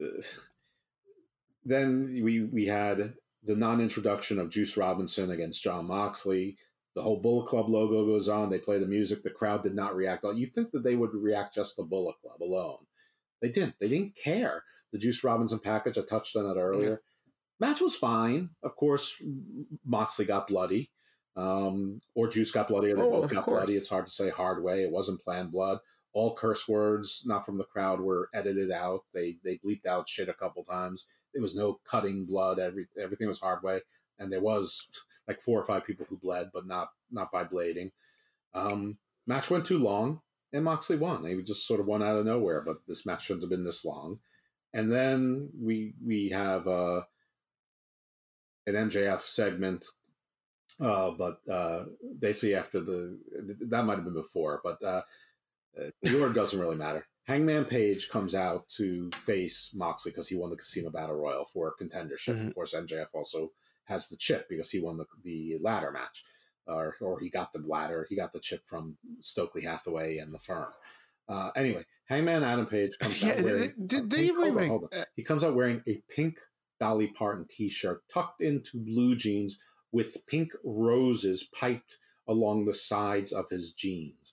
[SPEAKER 3] [sighs] then we we had the non-introduction of Juice Robinson against Jon Moxley. The whole Bullet Club logo goes on. They play the music. The crowd did not react. You think that they would react just the Bullet Club alone? They didn't. They didn't care. The Juice Robinson package. I touched on that earlier. Yeah. Match was fine. Of course, Moxley got bloody, um, or Juice got bloody, or they oh, both got course. bloody. It's hard to say hard way. It wasn't planned blood. All curse words, not from the crowd, were edited out. They they bleeped out shit a couple times there was no cutting blood. Every everything was hard way, and there was [laughs] like four or five people who bled, but not not by blading. Um, match went too long, and Moxley won. He just sort of won out of nowhere. But this match shouldn't have been this long. And then we we have uh, an MJF segment, uh, but uh, basically after the that might have been before, but uh, uh the order doesn't really matter. Hangman Page comes out to face Moxley because he won the Casino Battle Royal for contendership. Mm-hmm. Of course, MJF also has the chip because he won the, the ladder match, or, or he got the ladder, he got the chip from Stokely Hathaway and the firm. Uh, anyway, Hangman Adam Page comes out wearing. Did they even hold hold on. He comes out wearing a pink Dolly Parton T-shirt tucked into blue jeans with pink roses piped along the sides of his jeans.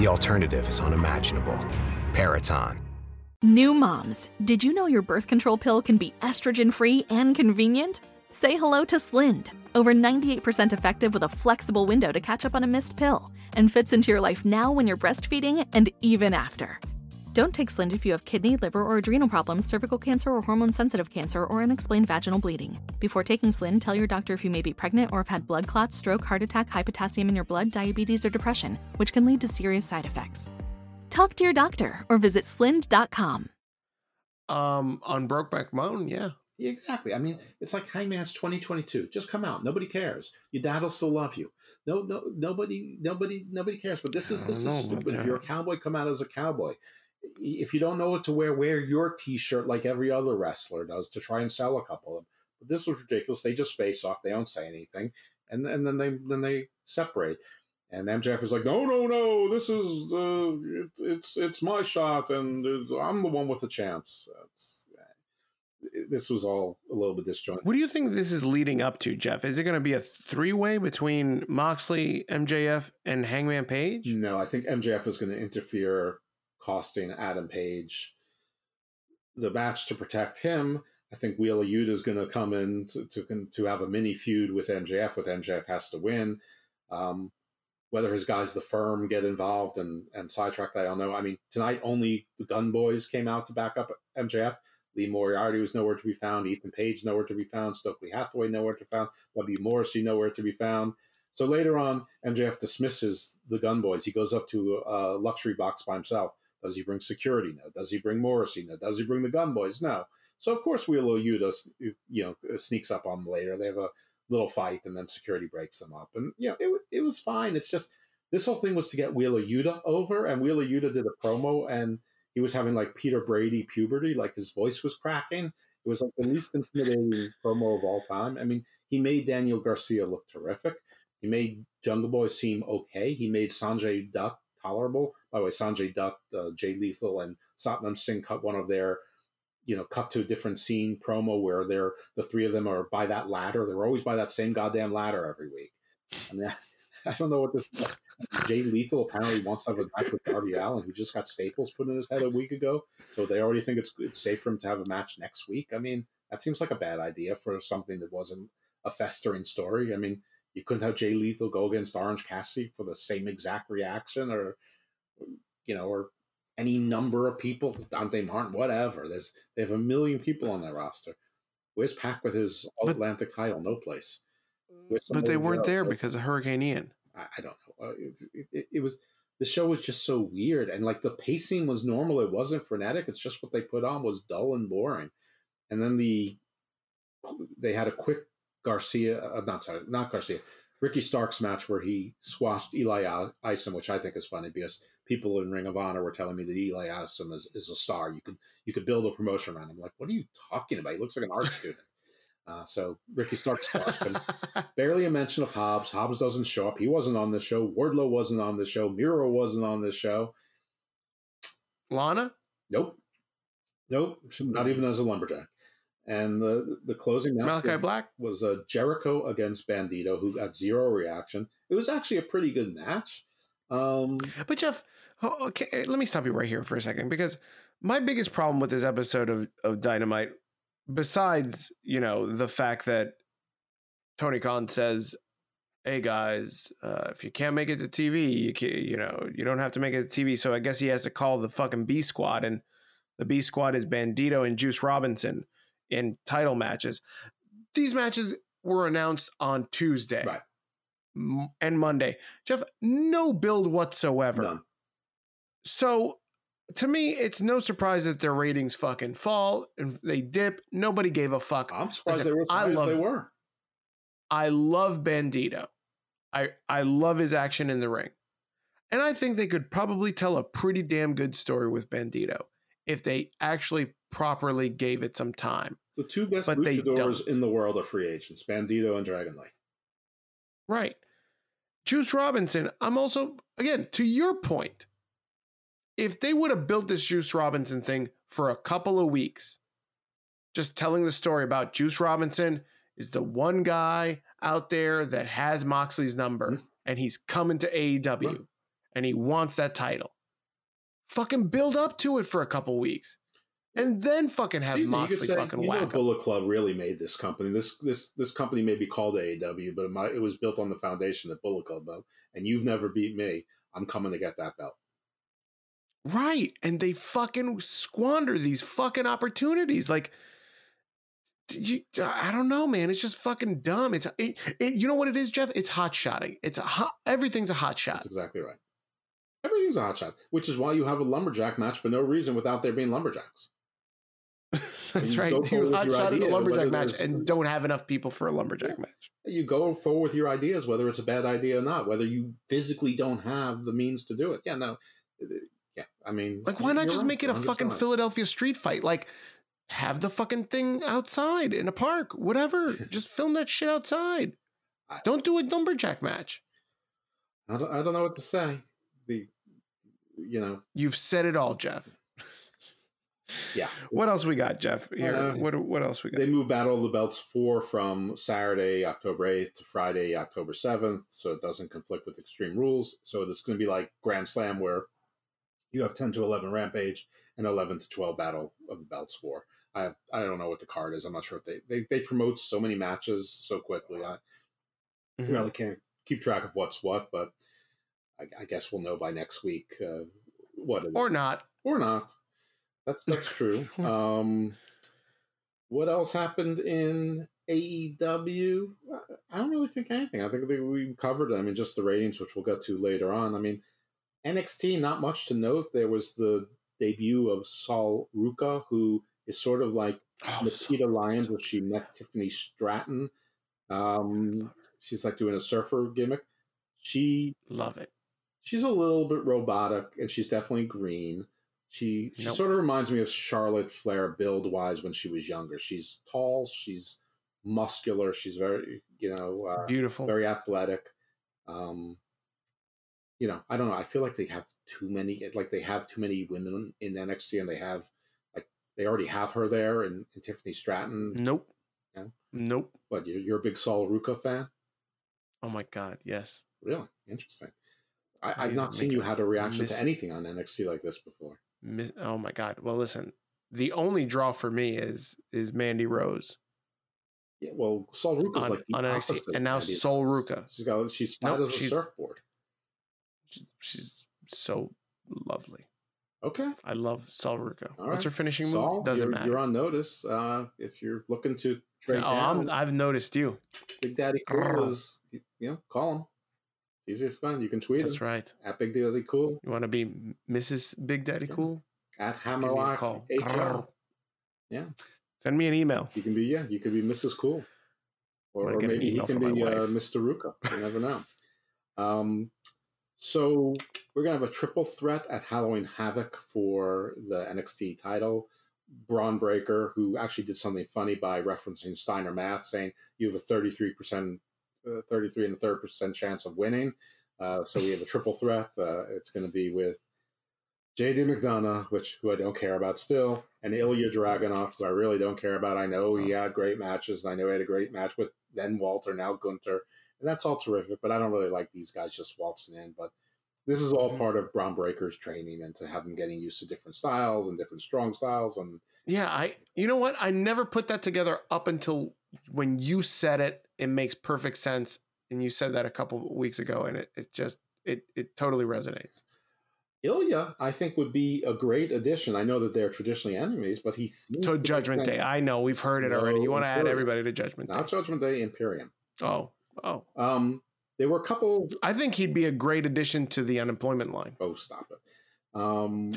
[SPEAKER 7] the alternative is unimaginable. Peraton.
[SPEAKER 8] New moms, did you know your birth control pill can be estrogen free and convenient? Say hello to Slynd. over 98% effective with a flexible window to catch up on a missed pill, and fits into your life now when you're breastfeeding and even after. Don't take Slynd if you have kidney, liver, or adrenal problems, cervical cancer, or hormone sensitive cancer, or unexplained vaginal bleeding. Before taking Slynd, tell your doctor if you may be pregnant or have had blood clots, stroke, heart attack, high potassium in your blood, diabetes, or depression, which can lead to serious side effects. Talk to your doctor or visit slynd.com.
[SPEAKER 2] Um, on Brokeback Mountain, yeah.
[SPEAKER 3] yeah. Exactly. I mean, it's like Hangman's 2022. Just come out. Nobody cares. Your dad will still love you. No, no, nobody, nobody, nobody cares. But this is this is stupid. If you're a cowboy, come out as a cowboy. If you don't know what to wear, wear your T-shirt like every other wrestler does to try and sell a couple of them. But this was ridiculous. They just face off. They don't say anything, and and then they then they separate. And MJF is like, no, no, no, this is uh, it, it's it's my shot, and I'm the one with the chance. It's, this was all a little bit disjointed.
[SPEAKER 2] What do you think this is leading up to, Jeff? Is it going to be a three way between Moxley, MJF, and Hangman Page?
[SPEAKER 3] No, I think MJF is going to interfere, costing Adam Page the match to protect him. I think Wheeler Yuta is going to come in to, to, to have a mini feud with MJF. With MJF has to win. Um, whether his guys, the firm, get involved and and sidetrack that, I don't know. I mean, tonight only the Gunn Boys came out to back up MJF. Lee Moriarty was nowhere to be found. Ethan Page nowhere to be found. Stokely Hathaway nowhere to be found. W. Morrissey nowhere to be found. So later on, MJF dismisses the Gunn Boys. He goes up to a luxury box by himself. Does he bring security? No. Does he bring Morrissey? No. Does he bring the Gunn Boys? No. So of course Wheeler Yuta, you know, uh, sneaks up on them later. They have a little fight, and then security breaks them up, and you know, it it was fine. It's just this whole thing was to get Wheeler Yuta over, and Wheeler Yuta did a promo, and he was having like Peter Brady puberty, like his voice was cracking. It was like the least intimidating promo of all time. I mean, he made Daniel Garcia look terrific. He made Jungle Boy seem okay. He made Sanjay Dutt tolerable. By the way, Sanjay Dutt, uh, Jay Lethal, and Satnam Singh cut one of their, you know, cut to a different scene promo where they're the three of them are by that ladder. They're always by that same goddamn ladder every week. I mean, [laughs] I don't know what this. Jay Lethal apparently wants to have a match with Darby Allin, who just got staples put in his head a week ago. So they already think it's it's safe for him to have a match next week. I mean, that seems like a bad idea for something that wasn't a festering story. I mean, you couldn't have Jay Lethal go against Orange Cassidy for the same exact reaction, or you know, or any number of people, Dante Martin, whatever. There's they have a million people on that roster. Where's Pac with his All Atlantic title? No place.
[SPEAKER 2] But they weren't there because of Hurricane Ian.
[SPEAKER 3] I, I don't know. Uh, it, it, it, was the show was just so weird, and like the pacing was normal. It wasn't frenetic. It's just what they put on was dull and boring. And then the they had a quick Garcia, uh, not sorry, not Garcia, Ricky Starks match where he squashed Eli Isom, which I think is funny because people in Ring of Honor were telling me that Eli Isom is, is a star. You could you could build a promotion around him. I'm like, what are you talking about? He looks like an art student. Uh, so Ricky Starks. [laughs] Barely a mention of Hobbs. Hobbs doesn't show up. He wasn't on the show. Wardlow wasn't on the show. Miro wasn't on the show.
[SPEAKER 2] Lana?
[SPEAKER 3] Nope. Nope. Not even as a lumberjack. And the the closing
[SPEAKER 2] match Malakai Black
[SPEAKER 3] was a uh, Jericho against Bandido, who got zero reaction. It was actually a pretty good match. Um,
[SPEAKER 2] but Jeff, okay, let me stop you right here for a second because my biggest problem with this episode of, of Dynamite, besides you know the fact that Tony Khan says, "Hey guys, uh, if you can't make it to TV, you can, you know you don't have to make it to TV." So I guess he has to call the fucking B squad, and the B squad is Bandido and Juice Robinson in title matches. These matches were announced on Tuesday
[SPEAKER 3] right.
[SPEAKER 2] And Monday. Jeff, no build whatsoever.
[SPEAKER 3] None.
[SPEAKER 2] So to me, it's no surprise that their ratings fucking fall and they dip. Nobody gave a fuck.
[SPEAKER 3] I'm surprised they were as I love, they were.
[SPEAKER 2] I love Bandido. I I love his action in the ring. And I think they could probably tell a pretty damn good story with Bandido if they actually properly gave it some time.
[SPEAKER 3] The two best but luchadors in the world are free agents, Bandido and Dragon Lee.
[SPEAKER 2] Right. Juice Robinson, I'm also, again, to your point, if they would have built this Juice Robinson thing for a couple of weeks, just telling the story about Juice Robinson is the one guy out there that has Moxley's number mm-hmm. and he's coming to AEW and he wants that title. Fucking build up to it for a couple weeks and then fucking have Moxley say, fucking
[SPEAKER 3] you
[SPEAKER 2] whack.
[SPEAKER 3] Know, Bullet Club really made this company. This this this company may be called AEW, but it, might, it was built on the foundation that Bullet Club built. And you've never beat me. I'm coming to get that belt.
[SPEAKER 2] Right, and they fucking squander these fucking opportunities. Like, you, I don't know, man. It's just fucking dumb. It's it, it, you know what it is, Jeff? It's hot shotting. It's a hot. Everything's a hot shot.
[SPEAKER 3] That's exactly right. Everything's a hot shot, which is why you have a lumberjack match for no reason without there being lumberjacks. [laughs]
[SPEAKER 2] That's right. You hot shot a lumberjack match and don't have enough people for a lumberjack yeah. match.
[SPEAKER 3] You go forward with your ideas, whether it's a bad idea or not, whether you physically don't have the means to do it. Yeah, no. Uh, yeah, I mean,
[SPEAKER 2] like, why not just right. make it a fucking Philadelphia street fight? Like, have the fucking thing outside in a park, whatever. [laughs] just film that shit outside. I, don't do a lumberjack match.
[SPEAKER 3] I don't, I don't know what to say. The, you know,
[SPEAKER 2] you've said it all, Jeff.
[SPEAKER 3] Yeah.
[SPEAKER 2] What else we got, Jeff? Here, uh, what what else we got?
[SPEAKER 3] They moved Battle of the Belts four from Saturday, October eighth, to Friday, October seventh, so it doesn't conflict with Extreme Rules. So it's going to be like Grand Slam, where you have ten to eleven Rampage and eleven to twelve Battle of the Belts four. I have I don't know what the card is. I'm not sure if they they, they promote so many matches so quickly. I mm-hmm. really can't keep track of what's what, but I, I guess we'll know by next week uh, what
[SPEAKER 2] or not
[SPEAKER 3] or not. That's that's true. [laughs] um, what else happened in AEW? I don't really think anything. I think we covered. It. I mean, just the ratings, which we'll get to later on. I mean, NXT, not much to note. There was the debut of Sol Ruca, who is sort of like
[SPEAKER 2] Oh,
[SPEAKER 3] Nikita Lyons, where she met Tiffany Stratton. Um, she's like doing a surfer gimmick. She
[SPEAKER 2] Love it.
[SPEAKER 3] she's a little bit robotic, and she's definitely green. She she
[SPEAKER 2] Nope.
[SPEAKER 3] sort of reminds me of Charlotte Flair build wise when she was younger. She's tall, she's muscular, she's very you know uh,
[SPEAKER 2] Beautiful.
[SPEAKER 3] very athletic. Um, you know, I don't know. I feel like they have too many. Like they have too many women in NXT, and they have like they already have her there, and, and Tiffany Stratton.
[SPEAKER 2] Nope.
[SPEAKER 3] Yeah.
[SPEAKER 2] Nope.
[SPEAKER 3] But you're, you're a big Sol Ruca fan?
[SPEAKER 2] Oh my God. Yes.
[SPEAKER 3] Really interesting. I, I've not seen you had a reaction to anything on NXT like this before.
[SPEAKER 2] Oh my God. Well, listen. The only draw for me is is Mandy Rose
[SPEAKER 3] Yeah, well, Sol
[SPEAKER 2] on,
[SPEAKER 3] like the
[SPEAKER 2] on NXT, and now
[SPEAKER 3] Mandy
[SPEAKER 2] Sol Ruca.
[SPEAKER 3] She's got she's
[SPEAKER 2] Nope,
[SPEAKER 3] as a
[SPEAKER 2] she's-
[SPEAKER 3] surfboard.
[SPEAKER 2] She's, she's so lovely.
[SPEAKER 3] Okay,
[SPEAKER 2] I love Sol Ruca.
[SPEAKER 3] all
[SPEAKER 2] What's
[SPEAKER 3] right.
[SPEAKER 2] her finishing
[SPEAKER 3] Sol,
[SPEAKER 2] move? Doesn't
[SPEAKER 3] you're,
[SPEAKER 2] matter.
[SPEAKER 3] You're on notice. Uh, if you're looking to trade
[SPEAKER 2] oh, I'm, I've noticed you.
[SPEAKER 3] Big Daddy Cool is you know call him. It's easy to find. You can tweet
[SPEAKER 2] That's
[SPEAKER 3] him
[SPEAKER 2] right.
[SPEAKER 3] at Big Daddy Cool
[SPEAKER 2] You want to be Mrs. Big Daddy. Cool?
[SPEAKER 3] at Hammerlock. Yeah,
[SPEAKER 2] Send me an email.
[SPEAKER 3] you can be yeah. You could be Mrs. Cool, or, or maybe he can be uh. Mr. Ruca. You never know. [laughs] Um, so we're gonna have a triple threat at Halloween Havoc for the NXT title. Bron Breakker, who actually did something funny by referencing Steiner math, saying you have a thirty-three uh, thirty-three and a third percent chance of winning. Uh, so we have a triple threat. Uh, it's going to be with JD McDonagh, which who I don't care about still, and Ilya Dragunov, who I really don't care about. I know he had great matches, and I know he had a great match with then Walter, now Gunther, and that's all terrific. But I don't really like these guys just waltzing in. But this is all
[SPEAKER 2] Mhm.
[SPEAKER 3] part of Bron Breakker's training and to have them getting used to different styles and different strong styles. And
[SPEAKER 2] Yeah, I. You know what? I never put that together up until when you said it. It makes perfect sense, and you said that a couple weeks ago, and it, it just it it totally resonates.
[SPEAKER 3] Ilya, I think, would be a great addition. I know that they're traditionally enemies, but he seems
[SPEAKER 2] To
[SPEAKER 3] be
[SPEAKER 2] Judgment Day, I know we've heard it already. You
[SPEAKER 3] No,
[SPEAKER 2] want to add everybody to Judgment Day?
[SPEAKER 3] not Judgment Day, Imperium.
[SPEAKER 2] Oh, oh.
[SPEAKER 3] Um, there were a couple
[SPEAKER 2] I think he'd be a great addition to the unemployment line.
[SPEAKER 3] Oh, stop it. Um,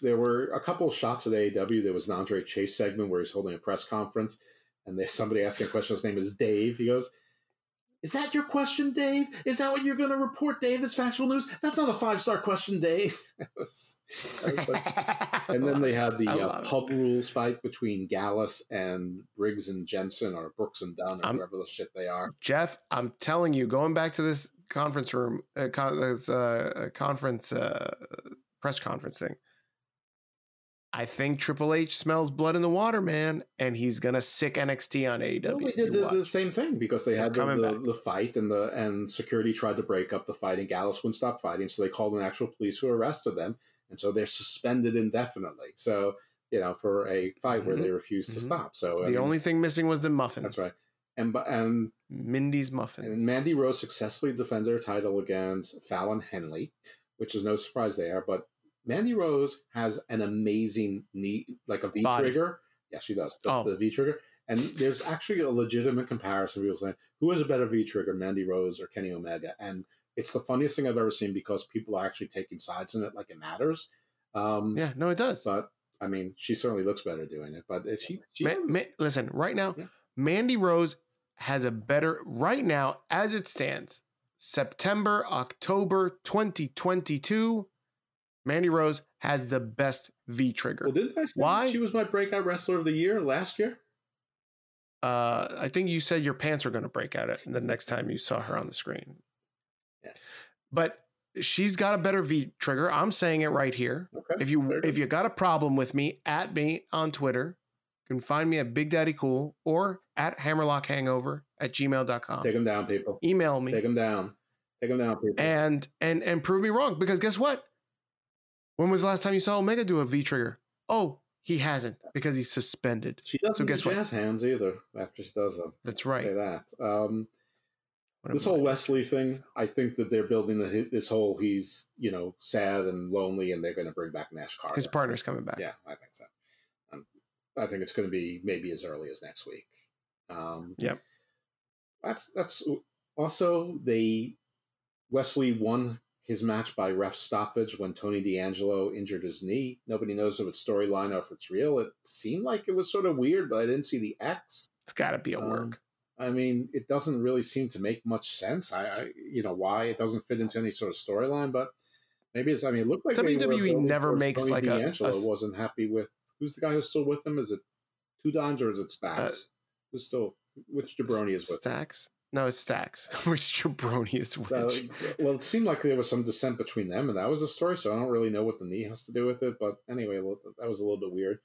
[SPEAKER 3] there were a couple of shots at AEW. There was an Andre Chase segment where he's holding a press conference, and there's somebody asking a question. His name is Dave. He goes, "Is that your question, Dave? Is that what you're going to report, Dave? As factual news? That's not a five star question, Dave." [laughs] Was- like- and then they had the [laughs] uh,
[SPEAKER 2] love it.
[SPEAKER 3] pub rules fight between Gallus and Briggs and Jensen, or Brooks and Dunn, or
[SPEAKER 2] I'm-
[SPEAKER 3] whoever the shit they are.
[SPEAKER 2] Jeff, I'm telling you, going back to this conference room, uh, con- this uh, conference, uh, press conference thing. I think Triple H smells blood in the water, man, and he's gonna sic NXT on AEW.
[SPEAKER 3] Well, they did the, the same thing because they had the, the, the fight and the and security tried to break up the fight and Gallus wouldn't stop fighting, so they called an actual police who arrested them, and so they're suspended indefinitely. So you know for a fight where
[SPEAKER 2] Mhm.
[SPEAKER 3] they refused to
[SPEAKER 2] Mhm.
[SPEAKER 3] stop. So I
[SPEAKER 2] the
[SPEAKER 3] mean,
[SPEAKER 2] only thing missing was the muffins.
[SPEAKER 3] that's right. And and
[SPEAKER 2] Mindy's muffins.
[SPEAKER 3] and Mandy Rose successfully defended her title against Fallon Henley, which is no surprise there. But Mandy Rose has an amazing knee, like a V
[SPEAKER 2] Body.
[SPEAKER 3] trigger. Yes, she does. The,
[SPEAKER 2] Oh.
[SPEAKER 3] the V trigger. And there's actually a legitimate comparison. People saying, who has a better V trigger, Mandy Rose or Kenny Omega? And it's the funniest thing I've ever seen because people are actually taking sides in it like it matters. Um,
[SPEAKER 2] yeah, no, it does.
[SPEAKER 3] But I mean, she certainly looks better doing it. But she, she
[SPEAKER 2] Ma- ma- listen, right now,
[SPEAKER 3] Yeah.
[SPEAKER 2] Mandy Rose has a better right now as it stands. September, October 2022, Mandy Rose has the best V trigger.
[SPEAKER 3] well, didn't I say
[SPEAKER 2] Why?
[SPEAKER 3] she was my breakout wrestler of the year last year?
[SPEAKER 2] Uh, I think you said your pants were going to break out the next time you saw her on the screen.
[SPEAKER 3] Yeah.
[SPEAKER 2] But she's got a better V trigger. I'm saying it right here.
[SPEAKER 3] Okay.
[SPEAKER 2] If you if you got a problem with me, at me on Twitter. You can find me at Big Daddy Cool or at Hammerlock Hangover at gmail.com.
[SPEAKER 3] Take them down, people.
[SPEAKER 2] Email me
[SPEAKER 3] Take them down. Take them down, people.
[SPEAKER 2] and and and prove me wrong. Because guess what? When was the last time you saw Omega do a V trigger? Oh, he hasn't because he's suspended.
[SPEAKER 3] she doesn't
[SPEAKER 2] so
[SPEAKER 3] do
[SPEAKER 2] guess what?
[SPEAKER 3] jazz hands either after she does them.
[SPEAKER 2] That's right.
[SPEAKER 3] Say that. Um, this whole Wesley thing, I think that they're building the, this whole he's you know sad and lonely, and they're going to bring back Nash Carter.
[SPEAKER 2] His partner's coming back.
[SPEAKER 3] Yeah, I think so. Um, I think it's going to be maybe as early as next week. Um,
[SPEAKER 2] Yep.
[SPEAKER 3] That's that's also they Wesley won his match by ref stoppage when Tony D'Angelo injured his knee. Nobody knows if it's storyline or if it's real. It seemed like it was sort of weird, but I didn't see the X.
[SPEAKER 2] It's got to be a
[SPEAKER 3] Um,
[SPEAKER 2] work.
[SPEAKER 3] I mean, it doesn't really seem to make much sense. I, I you know, why it doesn't fit into any sort of storyline, but maybe it's. I mean, it looked like
[SPEAKER 2] WWE never makes
[SPEAKER 3] Tony
[SPEAKER 2] like a-
[SPEAKER 3] D'Angelo wasn't happy with who's the guy who's still with him? Is it two dimes or is it
[SPEAKER 2] Uh,
[SPEAKER 3] Stacks? who's still which jabroni is with him?
[SPEAKER 2] No, it's Stacks. [laughs] Which jabroni is
[SPEAKER 3] Uh,
[SPEAKER 2] which?
[SPEAKER 3] well, it seemed like there was some dissent between them, and that was the story. So I don't really know what the knee has to do with it. But anyway, that was a little bit weird.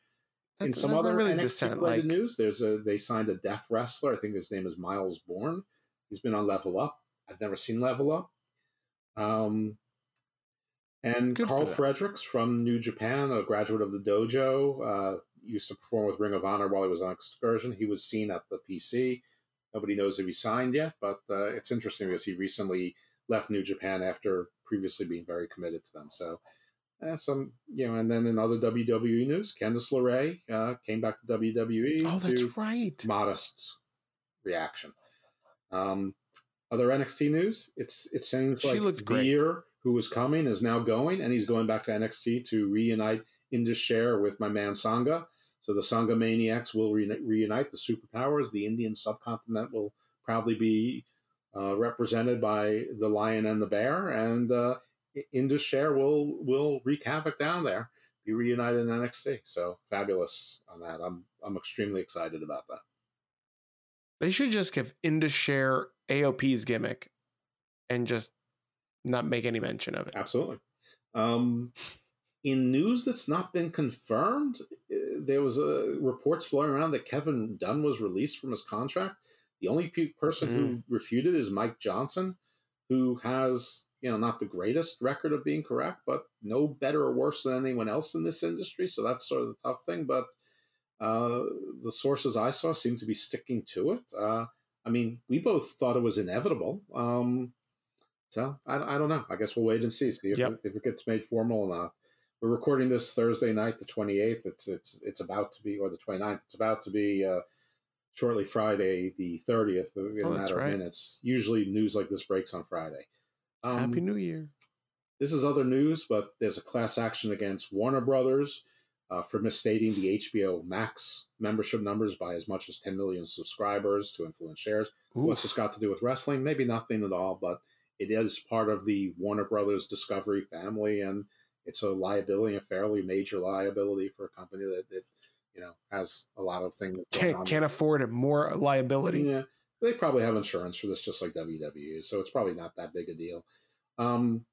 [SPEAKER 3] In some other
[SPEAKER 2] really
[SPEAKER 3] NXT related
[SPEAKER 2] like-
[SPEAKER 3] news, there's a they signed a deaf wrestler. I think his name is Myles Borne. He's been on Level Up. I've never seen Level Up. Um, and
[SPEAKER 2] Karl.
[SPEAKER 3] Fredericks from New Japan, a graduate of the dojo, uh, used to perform with Ring of Honor while he was on excursion. He was seen at the PC. Nobody knows if he signed yet, but uh, it's interesting because he recently left New Japan after previously being very committed to them. So, uh, some you know, and then in other WWE news, Candice LeRae uh, came back to WWE.
[SPEAKER 2] Oh, that's
[SPEAKER 3] to
[SPEAKER 2] right.
[SPEAKER 3] Modest reaction. Um, other NXT news, it's it seems
[SPEAKER 2] She
[SPEAKER 3] like. Veer, who was coming, is now going, and he's going back to NXT to reunite Indus Sher with my man Sangha. So the Sangha Maniacs will re- reunite the superpowers. The Indian subcontinent will probably be uh, represented by the lion and the bear, and uh, Indus Sher will will wreak havoc down there. Be reunited in NXT. So fabulous on that. I'm I'm extremely excited about that.
[SPEAKER 2] They should just give Indus Sher AOP's gimmick and just not make any mention of it.
[SPEAKER 3] Absolutely. Um, in news that's not been confirmed, uh, there was a reports flowing around that Kevin Dunn was released from his contract. The only pe- person who refuted is Mike Johnson, who has you know not the greatest record of being correct, but no better or worse than anyone else in this industry. So that's sort of the tough thing. But uh, the sources I saw seem to be sticking to it. Uh, I mean, we both thought it was inevitable. Um, so I, I don't know. I guess we'll wait and see. See if,
[SPEAKER 2] Yep.
[SPEAKER 3] it, if it gets made formal or not. We're recording this Thursday night, the 28th. It's it's it's about to be, or the 29th. It's about to be uh, shortly Friday, the 30th, in
[SPEAKER 2] Oh,
[SPEAKER 3] a matter
[SPEAKER 2] right.
[SPEAKER 3] of minutes. Usually news like this breaks on Friday. Um,
[SPEAKER 2] Happy New Year.
[SPEAKER 3] this is other news, but there's a class action against Warner Brothers uh, for misstating the HBO Max membership numbers by as much as 10 million subscribers to influence shares. What's this got to do with wrestling? Maybe nothing at all, but it is part of the Warner Brothers Discovery family, and it's a liability, a fairly major liability for a company that, that you know has a lot of things.
[SPEAKER 2] Can't can't afford it. More liability.
[SPEAKER 3] Yeah, they probably have insurance for this, just like WWE, so it's probably not that big a deal. Um,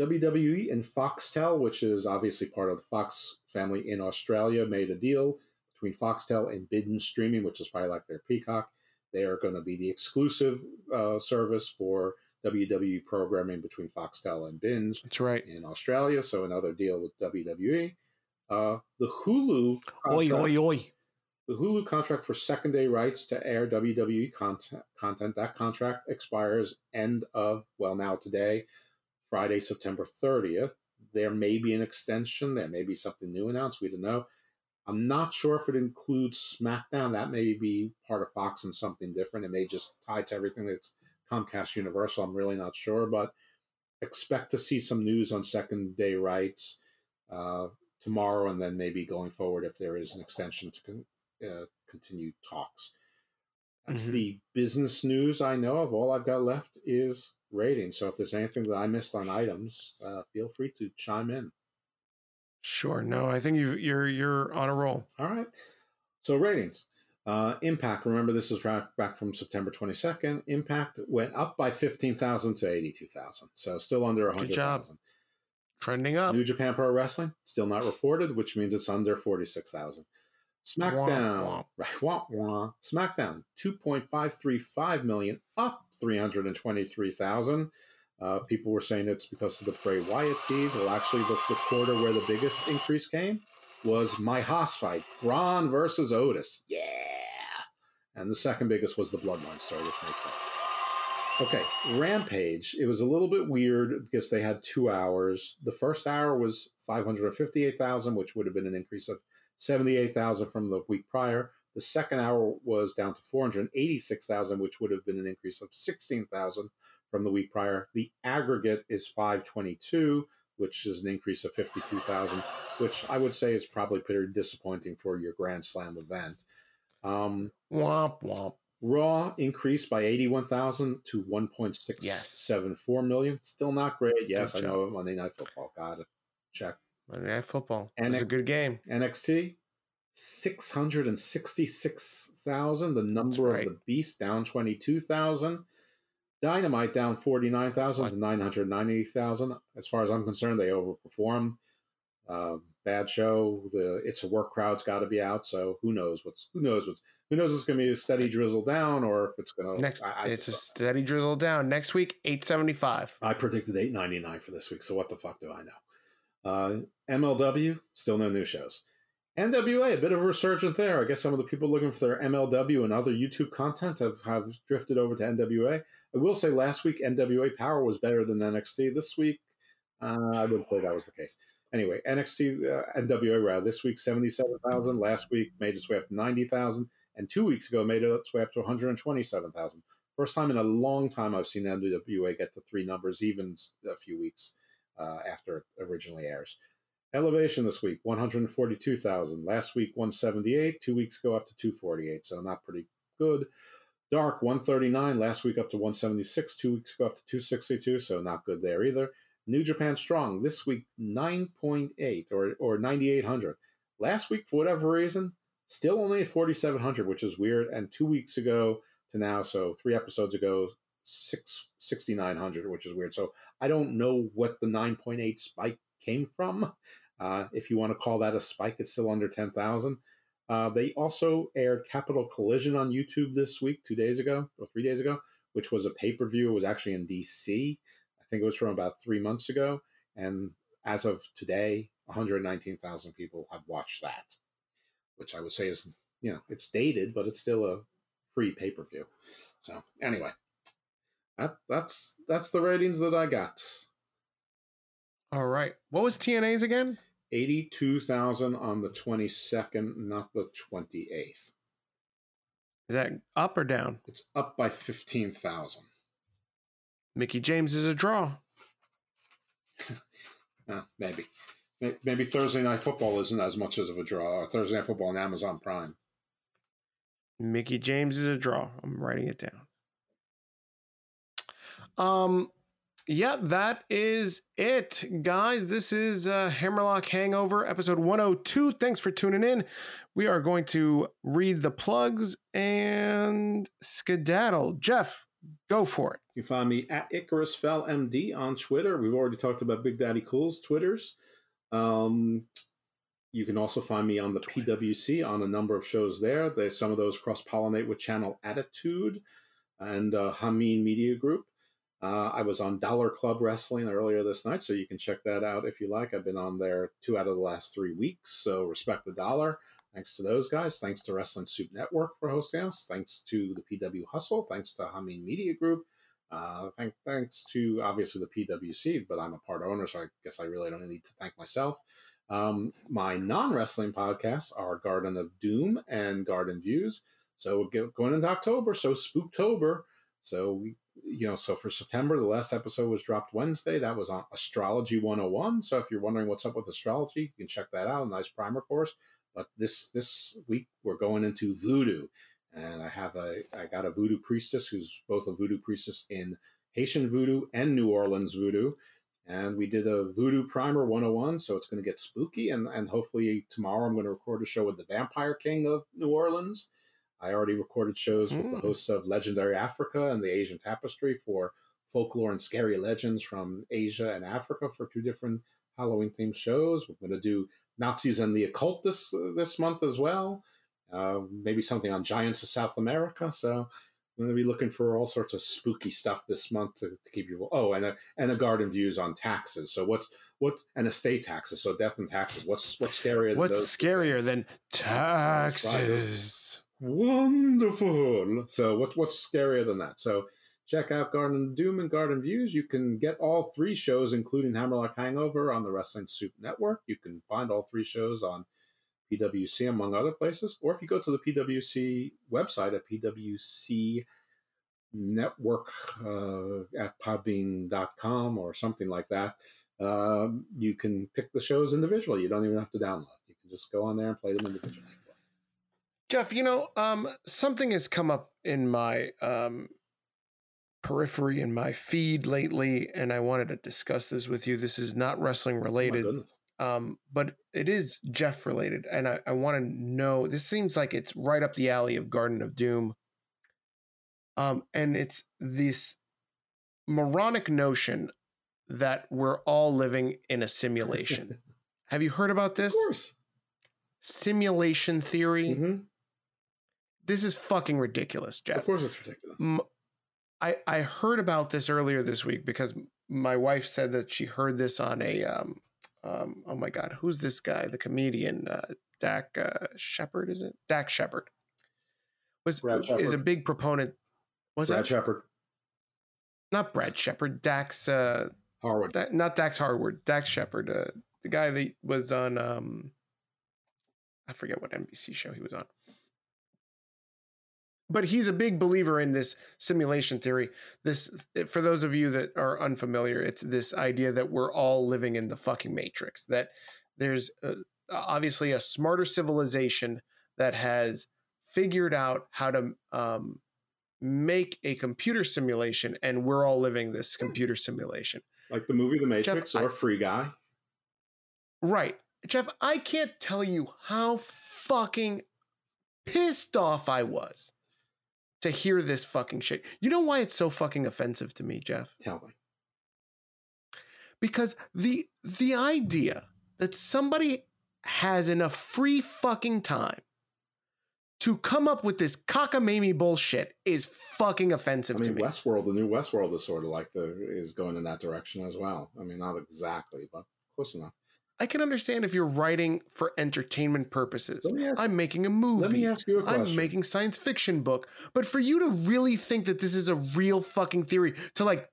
[SPEAKER 3] WWE and Foxtel, which is obviously part of the Fox family in Australia, made a deal between Foxtel and Binge Streaming, which is probably like their Peacock. They are going to be the exclusive uh, service for WWE programming between Foxtel and Binge.
[SPEAKER 2] That's right.
[SPEAKER 3] In Australia, so another deal with WWE. Uh, the Hulu
[SPEAKER 2] Oi,
[SPEAKER 3] contract-
[SPEAKER 2] oi, oi.
[SPEAKER 3] the Hulu contract for second day rights to air WWE content, content that contract expires end of well now today, Friday, September 30th. There may be an extension. There may be something new announced. We don't know. I'm not sure if it includes SmackDown. That may be part of Fox and something different. It may just tie to everything that's Comcast Universal. I'm really not sure, but expect to see some news on second day rights uh, tomorrow, and then maybe going forward if there is an extension to con- uh, continued talks. That's
[SPEAKER 2] Mhm.
[SPEAKER 3] the business news I know of. All I've got left is ratings. So if there's anything that I missed on items, uh, feel free to chime in.
[SPEAKER 2] Sure. No, I think you you're you're on a roll.
[SPEAKER 3] All right. So ratings. Uh, Impact. Remember, this is back back from September 22nd. Impact went up by 15,000 to 82,000. So still under
[SPEAKER 2] Good job.
[SPEAKER 3] 100,000.
[SPEAKER 2] Trending up.
[SPEAKER 3] New Japan Pro Wrestling still not reported, which means it's under 46,000. SmackDown. [laughs] Right. SmackDown 2.535 million, up 323,000. Uh, people were saying it's because of the Bray Wyatt tease. Well, actually, the, the quarter where the biggest increase came was my Haas fight, Braun versus Otis. Yeah. And the second biggest was the Bloodline story, which makes sense. Okay, Rampage. It was a little bit weird because they had two hours. The first hour was 558,000, which would have been an increase of 78,000 from the week prior. The second hour was down to 486,000, which would have been an increase of 16,000 from the week prior. The aggregate is 522, which is an increase of 52,000, which I would say is probably pretty disappointing for your Grand Slam event. Um,
[SPEAKER 2] womp womp.
[SPEAKER 3] Raw increased by 81,000 to 1.674
[SPEAKER 2] Yes.
[SPEAKER 3] million. Still not great. Yes,
[SPEAKER 2] Good
[SPEAKER 3] I know Monday Night Football. Got it. Check.
[SPEAKER 2] Monday Night Football.
[SPEAKER 3] And
[SPEAKER 2] it was
[SPEAKER 3] it-
[SPEAKER 2] a good game.
[SPEAKER 3] NXT, 666,000. The number
[SPEAKER 2] right.
[SPEAKER 3] of the beast down 22,000. Dynamite down 49,000 to 990,000. As far as I'm concerned, they overperformed. Uh, bad show. The it's a work crowd's got to be out. So who knows what's who knows what's who knows it's going to be a steady drizzle down or if it's going to
[SPEAKER 2] Next,
[SPEAKER 3] I, I,
[SPEAKER 2] it's a steady drizzle down. Next week, eight seventy five.
[SPEAKER 3] I predicted 899 for this week. So what the fuck do I know? Uh, MLW still no new shows. NWA, a bit of a resurgence there. I guess some of the people looking for their MLW and other YouTube content have, have drifted over to NWA. I will say last week NWA Power was better than NXT. This week, uh, I wouldn't say that was the case. Anyway, NXT uh, NWA rather this week seventy seven thousand. Last week made its way up to ninety thousand, and two weeks ago made its way up to one hundred twenty seven thousand. First time in a long time I've seen NWA get to three numbers, even a few weeks uh, after it originally airs. Elevation this week, 142,000. Last week, 178. Two weeks ago, up to 248. So not pretty good. Dark, 139. Last week, up to 176. Two weeks ago, up to 262. So not good there either. New Japan Strong, this week, 9.8 or, or 9,800. Last week, for whatever reason, still only at 4,700, which is weird. And two weeks ago to now, so three episodes ago, six, 6,900, which is weird. So I don't know what the 9.8 spike came from. Uh, if you want to call that a spike, it's still under 10,000. Uh, they also aired Capital Collision on YouTube this week, two days ago or three days ago, which was a pay per view. It was actually in DC. I think it was from about three months ago. And as of today, 119,000 people have watched that, which I would say is, you know, it's dated, but it's still a free pay per view. So anyway, that that's that's the ratings that I got.
[SPEAKER 2] All right. What was TNA's again?
[SPEAKER 3] 82,000 on the 22nd, not the 28th.
[SPEAKER 2] Is that up or down?
[SPEAKER 3] It's up by 15,000.
[SPEAKER 2] Mickie James is a draw. [laughs]
[SPEAKER 3] Uh, maybe. Maybe Thursday Night Football isn't as much as of a draw. Or Thursday Night Football on Amazon Prime.
[SPEAKER 2] Mickie James is a draw. I'm writing it down. Um, yeah, that is it, guys. This is uh, Hammerlock Hangover, episode 102. Thanks for tuning in. We are going to read the plugs and skedaddle. Jeff, go for it.
[SPEAKER 3] You can find me at Icarus Fell MD on Twitter. We've already talked about Big Daddy Cool's Twitters. Um, you can also find me on the PWC on a number of shows there. There's some of those cross pollinate with Channel Attitude and uh, Hameen Media Group. Uh, I was on Dollar Club Wrestling earlier this night, so you can check that out if you like. I've been on there two out of the last three weeks, so respect the dollar. Thanks to those guys. Thanks to Wrestling Soup Network for hosting us. Thanks to the PW Hustle. Thanks to Hameen Media Group. Uh, thank, thanks to obviously the PWC, but I'm a part owner, so I guess I really don't need to thank myself. Um, my non wrestling podcasts are Garden of Doom and Garden Views. So we're going into October, so Spooktober. So we, you know, so for September, the last episode was dropped Wednesday. That was on Astrology 101. So if you're wondering what's up with astrology, you can check that out. A nice primer course. But this this week we're going into voodoo, and I have a I got a voodoo priestess who's both a voodoo priestess in Haitian voodoo and New Orleans voodoo. And we did a voodoo primer 101, so it's going to get spooky. And, and hopefully tomorrow I'm going to record a show with the Vampire King of New Orleans. I already recorded shows with the
[SPEAKER 2] Mm.
[SPEAKER 3] hosts of Legendary Africa and the Asian Tapestry for folklore and scary legends from Asia and Africa for two different Halloween themed shows. We're going to do Nazis and the Occult this this month as well. Uh, maybe something on Giants of South America. So I'm going to be looking for all sorts of spooky stuff this month to, to keep you. Oh, and a and a garden views on taxes. So what's what and estate taxes. So death and taxes. What's what's scarier? than
[SPEAKER 2] What's
[SPEAKER 3] those
[SPEAKER 2] scarier
[SPEAKER 3] things?
[SPEAKER 2] than taxes?
[SPEAKER 3] Wonderful. So what what's scarier than that? So check out Garden of Doom and Garden Views. You can get all three shows, including Hammerlock Hangover, on the Wrestling Soup Network. You can find all three shows on PWC, among other places. Or if you go to the PWC website at PWC network uh, at podbean.com or something like that, um, you can pick the shows individually. You don't even have to download. You can just go on there and play them individually.
[SPEAKER 2] Jeff, you know, um, something has come up in my um, periphery in my feed lately, and I wanted to discuss this with you. This is not wrestling related,
[SPEAKER 3] Oh
[SPEAKER 2] um, but it is Jeff related, and I, I want to know. This seems like it's right up the alley of Garden of Doom, um, and it's this moronic notion that we're all living in a simulation. [laughs] Have you heard about this?
[SPEAKER 3] Of course.
[SPEAKER 2] Simulation theory.
[SPEAKER 3] Mm-hmm.
[SPEAKER 2] This is fucking ridiculous, Jeff.
[SPEAKER 3] Of course, it's ridiculous.
[SPEAKER 2] I I heard about this earlier this week because my wife said that she heard this on a um um oh my god who's this guy the comedian uh, Dak uh, Shepard is it Dak Shepard was
[SPEAKER 3] Brad
[SPEAKER 2] is a big proponent was
[SPEAKER 3] Brad
[SPEAKER 2] that
[SPEAKER 3] Shepard,
[SPEAKER 2] not Brad Shepard Dax uh
[SPEAKER 3] Harwood.
[SPEAKER 2] Da- not Dax Harwood Dax Shepard uh, the guy that was on um I forget what NBC show he was on but he's a big believer in this simulation theory. This for those of you that are unfamiliar it's this idea that we're all living in the fucking matrix that there's uh obviously a smarter civilization that has figured out how to um, make a computer simulation and we're all living this computer simulation.
[SPEAKER 3] Like the movie The Matrix
[SPEAKER 2] Jeff,
[SPEAKER 3] or
[SPEAKER 2] I-
[SPEAKER 3] Free Guy.
[SPEAKER 2] right. Jeff i can't tell you how fucking pissed off i was to hear this fucking shit you know why it's so fucking offensive to me jeff
[SPEAKER 3] Tell me.
[SPEAKER 2] because the the idea that somebody has enough free fucking time to come up with this cockamamie bullshit is fucking offensive
[SPEAKER 3] I mean,
[SPEAKER 2] to me.
[SPEAKER 3] Westworld, the new Westworld is sort of like the is going in that direction as well. I mean, not exactly, but close enough.
[SPEAKER 2] I can understand if you're writing for entertainment purposes.
[SPEAKER 3] Ask-
[SPEAKER 2] I'm making a movie.
[SPEAKER 3] Let me ask you a
[SPEAKER 2] I'm making science fiction book. But for you to really think that this is a real fucking theory, to like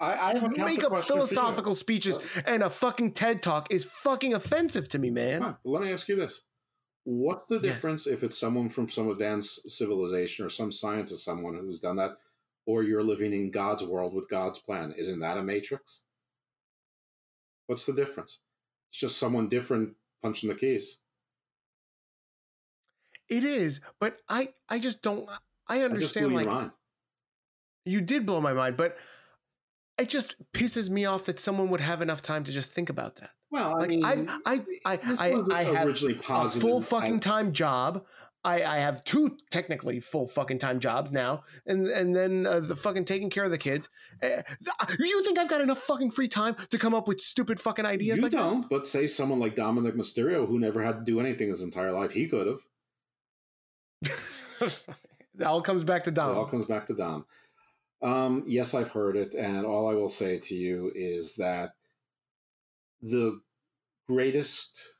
[SPEAKER 3] I, I have
[SPEAKER 2] make up
[SPEAKER 3] question
[SPEAKER 2] philosophical speeches and a fucking TED talk is fucking offensive to me, man.
[SPEAKER 3] But let me ask you this: What's the
[SPEAKER 2] Yes.
[SPEAKER 3] difference if it's someone from some advanced civilization or some scientist, someone who's done that, or you're living in God's world with God's plan? Isn't that a matrix? What's the difference? It's just someone different punching the keys.
[SPEAKER 2] It is, but I I just don't I
[SPEAKER 3] I
[SPEAKER 2] understand
[SPEAKER 3] blew
[SPEAKER 2] like you did blow my mind, but it just pisses me off that someone would have enough time to just think about that.
[SPEAKER 3] Well, I
[SPEAKER 2] Like
[SPEAKER 3] mean,
[SPEAKER 2] I've, I I
[SPEAKER 3] this
[SPEAKER 2] I, I have
[SPEAKER 3] originally
[SPEAKER 2] a full fucking time job. I, I have two technically full fucking time jobs now, and and then uh, the fucking taking care of the kids. Uh, th- you think I've got enough fucking free time to come up with stupid fucking ideas
[SPEAKER 3] You
[SPEAKER 2] like
[SPEAKER 3] don't, but say someone like Dominik Mysterio, who never had to do anything his entire life, he could have.
[SPEAKER 2] this? [laughs] it all comes back to
[SPEAKER 3] It all comes back to Dom. Um, yes, I've heard it, and all I will say to you is that the greatest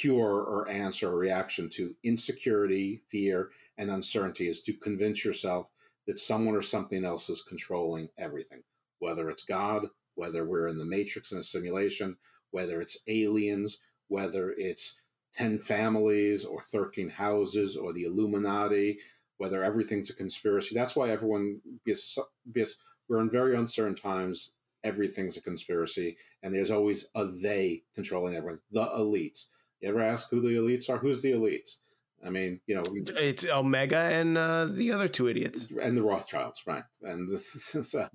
[SPEAKER 3] cure or answer or reaction to insecurity, fear, and uncertainty is to convince yourself that someone or something else is controlling everything, whether it's God, whether we're in the matrix in a simulation, whether it's aliens, whether it's 10 families or 13 houses or the Illuminati, whether everything's a conspiracy. That's why everyone, because, because we're in very uncertain times, everything's a conspiracy, and there's always a they controlling everyone, the elites. You ever ask who the elites are? Who's the elites? I mean, you know,
[SPEAKER 2] It's Omega and uh, the other two idiots. [laughs]
[SPEAKER 3] and the Rothschilds, right? And this [laughs] is, uh,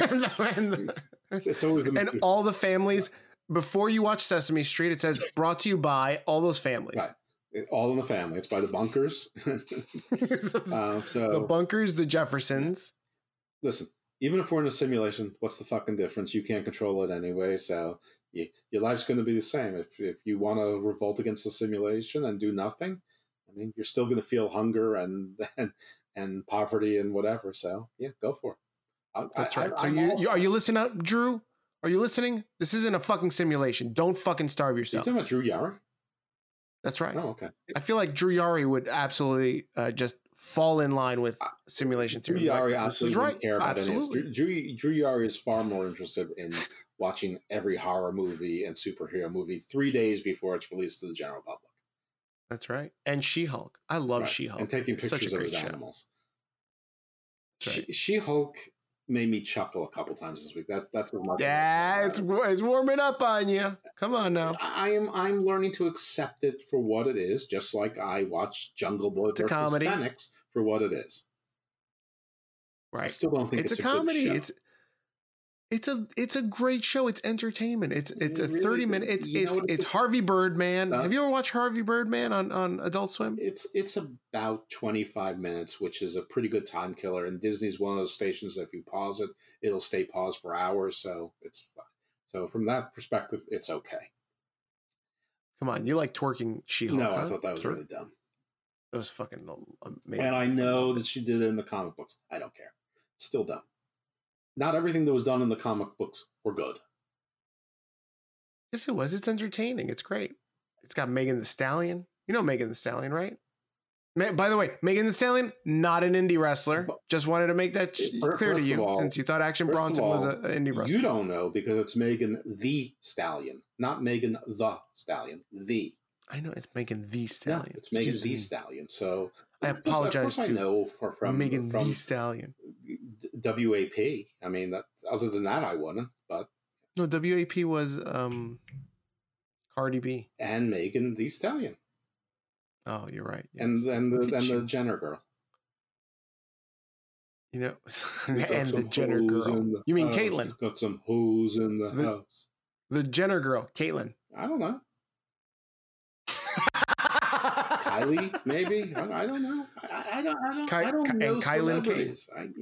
[SPEAKER 2] and,
[SPEAKER 3] it's, it's always the [laughs]
[SPEAKER 2] and all the families. Before you watch Sesame Street, it says brought to you by all those families.
[SPEAKER 3] Right. All in the family. It's by the bunkers. um, so
[SPEAKER 2] the bunkers, the Jeffersons.
[SPEAKER 3] listen, even if we're in a simulation, what's the fucking difference? You can't control it anyway, so your life's going to be the same. If if you want to revolt against the simulation and do nothing, I mean, you're still going to feel hunger and [laughs] and and poverty and whatever. So yeah, go for it. I,
[SPEAKER 2] That's
[SPEAKER 3] I-
[SPEAKER 2] right.
[SPEAKER 3] I-
[SPEAKER 2] so you, you are you listening up, Drew? Are you listening? This isn't a fucking simulation. Don't fucking starve yourself.
[SPEAKER 3] You
[SPEAKER 2] yourself.
[SPEAKER 3] talking about Drew Yara?
[SPEAKER 2] That's right.
[SPEAKER 3] Oh, okay.
[SPEAKER 2] I feel like Drew Yari would absolutely uh, just fall in line with simulation theory. Like,
[SPEAKER 3] Yari
[SPEAKER 2] this
[SPEAKER 3] absolutely
[SPEAKER 2] right.
[SPEAKER 3] care about any. of
[SPEAKER 2] Absolutely.
[SPEAKER 3] this. Drew, Drew, Drew Yari is far more interested in watching every horror movie and superhero movie three days before it's released to the general public.
[SPEAKER 2] That's right. And She Hulk. I love
[SPEAKER 3] Right.
[SPEAKER 2] She Hulk.
[SPEAKER 3] and taking
[SPEAKER 2] It's
[SPEAKER 3] pictures of his
[SPEAKER 2] show.
[SPEAKER 3] animals. She Hulk made me chuckle a couple times this week. That that's much.
[SPEAKER 2] Yeah, it's it's warming up on you. Come on now.
[SPEAKER 3] I am I'm learning to accept it for what it is, just like I watched Jungle Boy
[SPEAKER 2] It's a
[SPEAKER 3] versus
[SPEAKER 2] comedy.
[SPEAKER 3] Phoenix for what it is.
[SPEAKER 2] Right.
[SPEAKER 3] I still don't think
[SPEAKER 2] It's,
[SPEAKER 3] it's,
[SPEAKER 2] a comedy.
[SPEAKER 3] Good show.
[SPEAKER 2] It's it's a it's a great show. It's entertainment. It's it's a
[SPEAKER 3] Really,
[SPEAKER 2] 30 minute it's it's it's
[SPEAKER 3] it-
[SPEAKER 2] Harvey Birdman.
[SPEAKER 3] Huh?
[SPEAKER 2] Have you ever watched Harvey Birdman on on Adult Swim?
[SPEAKER 3] It's it's about 25 minutes, which is a pretty good time killer. And Disney's one of those stations that if you pause it, it'll stay paused for hours. So it's fun. So from that perspective, it's okay.
[SPEAKER 2] Come on, you like twerking She-Hulk?
[SPEAKER 3] No, I thought that was
[SPEAKER 2] Twerk-
[SPEAKER 3] really dumb.
[SPEAKER 2] That was fucking amazing.
[SPEAKER 3] And I know that she did it in the comic books. I don't care. It's still dumb. Not everything that was done in the comic books were good.
[SPEAKER 2] Yes, it was. It's entertaining. It's great. It's got Megan the Stallion. You know Megan the Stallion, right? Ma- By the way, Megan the Stallion, not an indie wrestler. Just wanted to make that clear to you,
[SPEAKER 3] all-
[SPEAKER 2] since you thought Action Bronson was
[SPEAKER 3] all,
[SPEAKER 2] a- an indie wrestler.
[SPEAKER 3] You don't know because it's Megan the Stallion, not Megan the Stallion. The.
[SPEAKER 2] I know it's Megan the Stallion.
[SPEAKER 3] it's Megan the. Stallion. So
[SPEAKER 2] I apologize to
[SPEAKER 3] I know for, from
[SPEAKER 2] Megan
[SPEAKER 3] from
[SPEAKER 2] the Stallion.
[SPEAKER 3] WAP. I mean, that, other than that, I wouldn't. But
[SPEAKER 2] No, WAP was um, Cardi B.
[SPEAKER 3] and Megan the Stallion,
[SPEAKER 2] Oh, you're right.
[SPEAKER 3] and
[SPEAKER 2] yes.
[SPEAKER 3] and the and
[SPEAKER 2] you.
[SPEAKER 3] the Jenner girl.
[SPEAKER 2] You know, [laughs] and the Jenner girl.
[SPEAKER 3] the
[SPEAKER 2] You mean
[SPEAKER 3] house.
[SPEAKER 2] Caitlyn?
[SPEAKER 3] Got some hoes in the,
[SPEAKER 2] The-
[SPEAKER 3] house.
[SPEAKER 2] The Jenner girl, Caitlyn.
[SPEAKER 3] I don't know. [laughs] Kylie, maybe. I, I don't know. I, I don't. I don't.
[SPEAKER 2] Ky-
[SPEAKER 3] I don't
[SPEAKER 2] Ky-
[SPEAKER 3] know
[SPEAKER 2] and Kylan
[SPEAKER 3] celebrities. I, [laughs]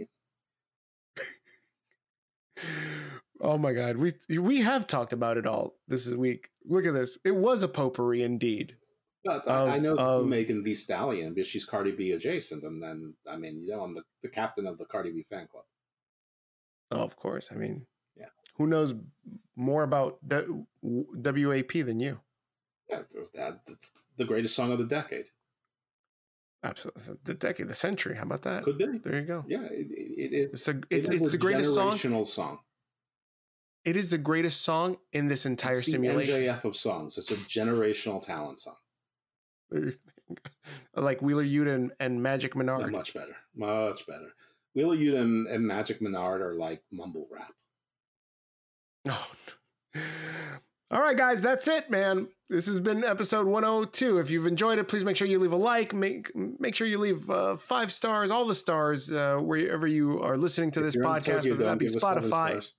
[SPEAKER 2] Oh my God, we we have talked about it all this week. Look at this. It was a potpourri indeed.
[SPEAKER 3] but I, I know
[SPEAKER 2] of-
[SPEAKER 3] Megan the Stallion because she's Cardi B adjacent, and then I mean, you know, I'm the, the captain of the Cardi B fan club.
[SPEAKER 2] Oh, of course. I mean,
[SPEAKER 3] Yeah.
[SPEAKER 2] Who knows more about W- WAP than you?
[SPEAKER 3] Yeah, it was that that's the greatest song of the decade.
[SPEAKER 2] Absolutely, the decade, the century. How about that?
[SPEAKER 3] Could be.
[SPEAKER 2] There you go.
[SPEAKER 3] Yeah, it, it, it is.
[SPEAKER 2] It's the
[SPEAKER 3] it
[SPEAKER 2] it's, it's
[SPEAKER 3] a
[SPEAKER 2] the greatest song.
[SPEAKER 3] generational song.
[SPEAKER 2] It is the greatest song in this entire
[SPEAKER 3] It's
[SPEAKER 2] simulation.
[SPEAKER 3] MJF of songs. It's a generational talent song. [laughs]
[SPEAKER 2] like Wheeler Yuta and, and Magic
[SPEAKER 3] No,
[SPEAKER 2] Menard.
[SPEAKER 3] much better. Much better. Wheeler Yuta and, and Magic Menard are like mumble rap.
[SPEAKER 2] Oh. All right, guys, that's it, man. This has been episode 102. If you've enjoyed it, please make sure you leave a like. Make make sure you leave uh, five stars, all the stars, uh, wherever you are listening to
[SPEAKER 3] If
[SPEAKER 2] this podcast, whether that be
[SPEAKER 3] give us seven
[SPEAKER 2] Spotify.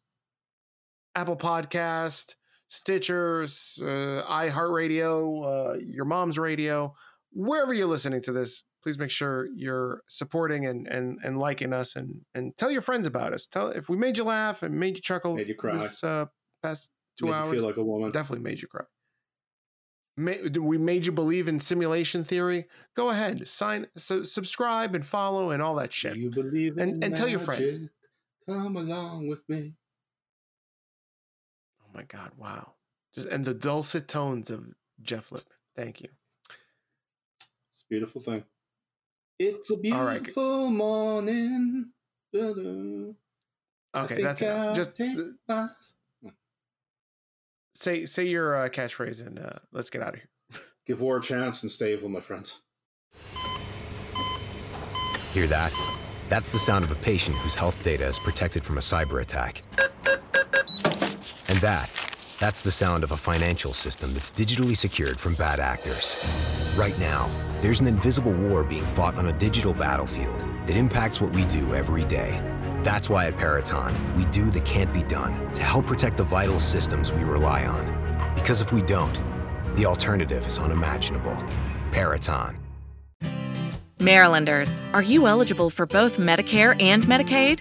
[SPEAKER 2] Apple Podcast, Stitchers, uh, iHeartRadio, uh, your mom's radio, wherever you're listening to this. Please make sure you're supporting and and and liking us, and and tell your friends about us. Tell if we made you laugh and made you chuckle.
[SPEAKER 3] Made you cry.
[SPEAKER 2] This uh, past two
[SPEAKER 3] Make
[SPEAKER 2] hours.
[SPEAKER 3] you feel like a woman.
[SPEAKER 2] Definitely made you cry. Ma- we made you believe in simulation theory. Go ahead, sign, su- subscribe, and follow, and all that shit.
[SPEAKER 3] You believe in
[SPEAKER 2] And- and tell your friends.
[SPEAKER 3] Come along with me.
[SPEAKER 2] Oh my God! Wow! Just and the dulcet tones of Jeff Lippman. Thank you.
[SPEAKER 3] It's a beautiful thing. It's a
[SPEAKER 2] right.
[SPEAKER 3] beautiful morning.
[SPEAKER 2] Okay, that's enough.
[SPEAKER 3] I'll
[SPEAKER 2] Just say say your uh, catchphrase and uh, let's get out of here.
[SPEAKER 3] Give war a chance and stay evil, my friends.
[SPEAKER 7] Hear that? That's the sound of a patient whose health data is protected from a cyber attack. And that, that's the sound of a financial system that's digitally secured from bad actors. Right now, there's an invisible war being fought on a digital battlefield that impacts what we do every day. That's why at Peraton, we do the can't be done to help protect the vital systems we rely on. Because if we don't, the alternative is unimaginable. Peraton.
[SPEAKER 9] Marylanders, are you eligible for both Medicare and Medicaid?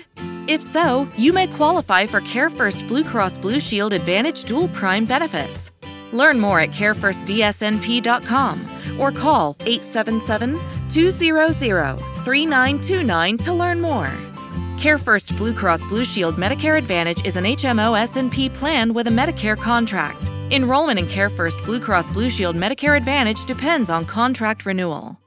[SPEAKER 9] If so, you may qualify for CareFirst Blue Cross Blue Shield Advantage Dual Prime benefits. Learn more at carefirstdsnp.com or call 877 200 3929 to learn more. CareFirst Blue Cross Blue Shield Medicare Advantage is an HMO SNP plan with a Medicare contract. Enrollment in CareFirst Blue Cross Blue Shield Medicare Advantage depends on contract renewal.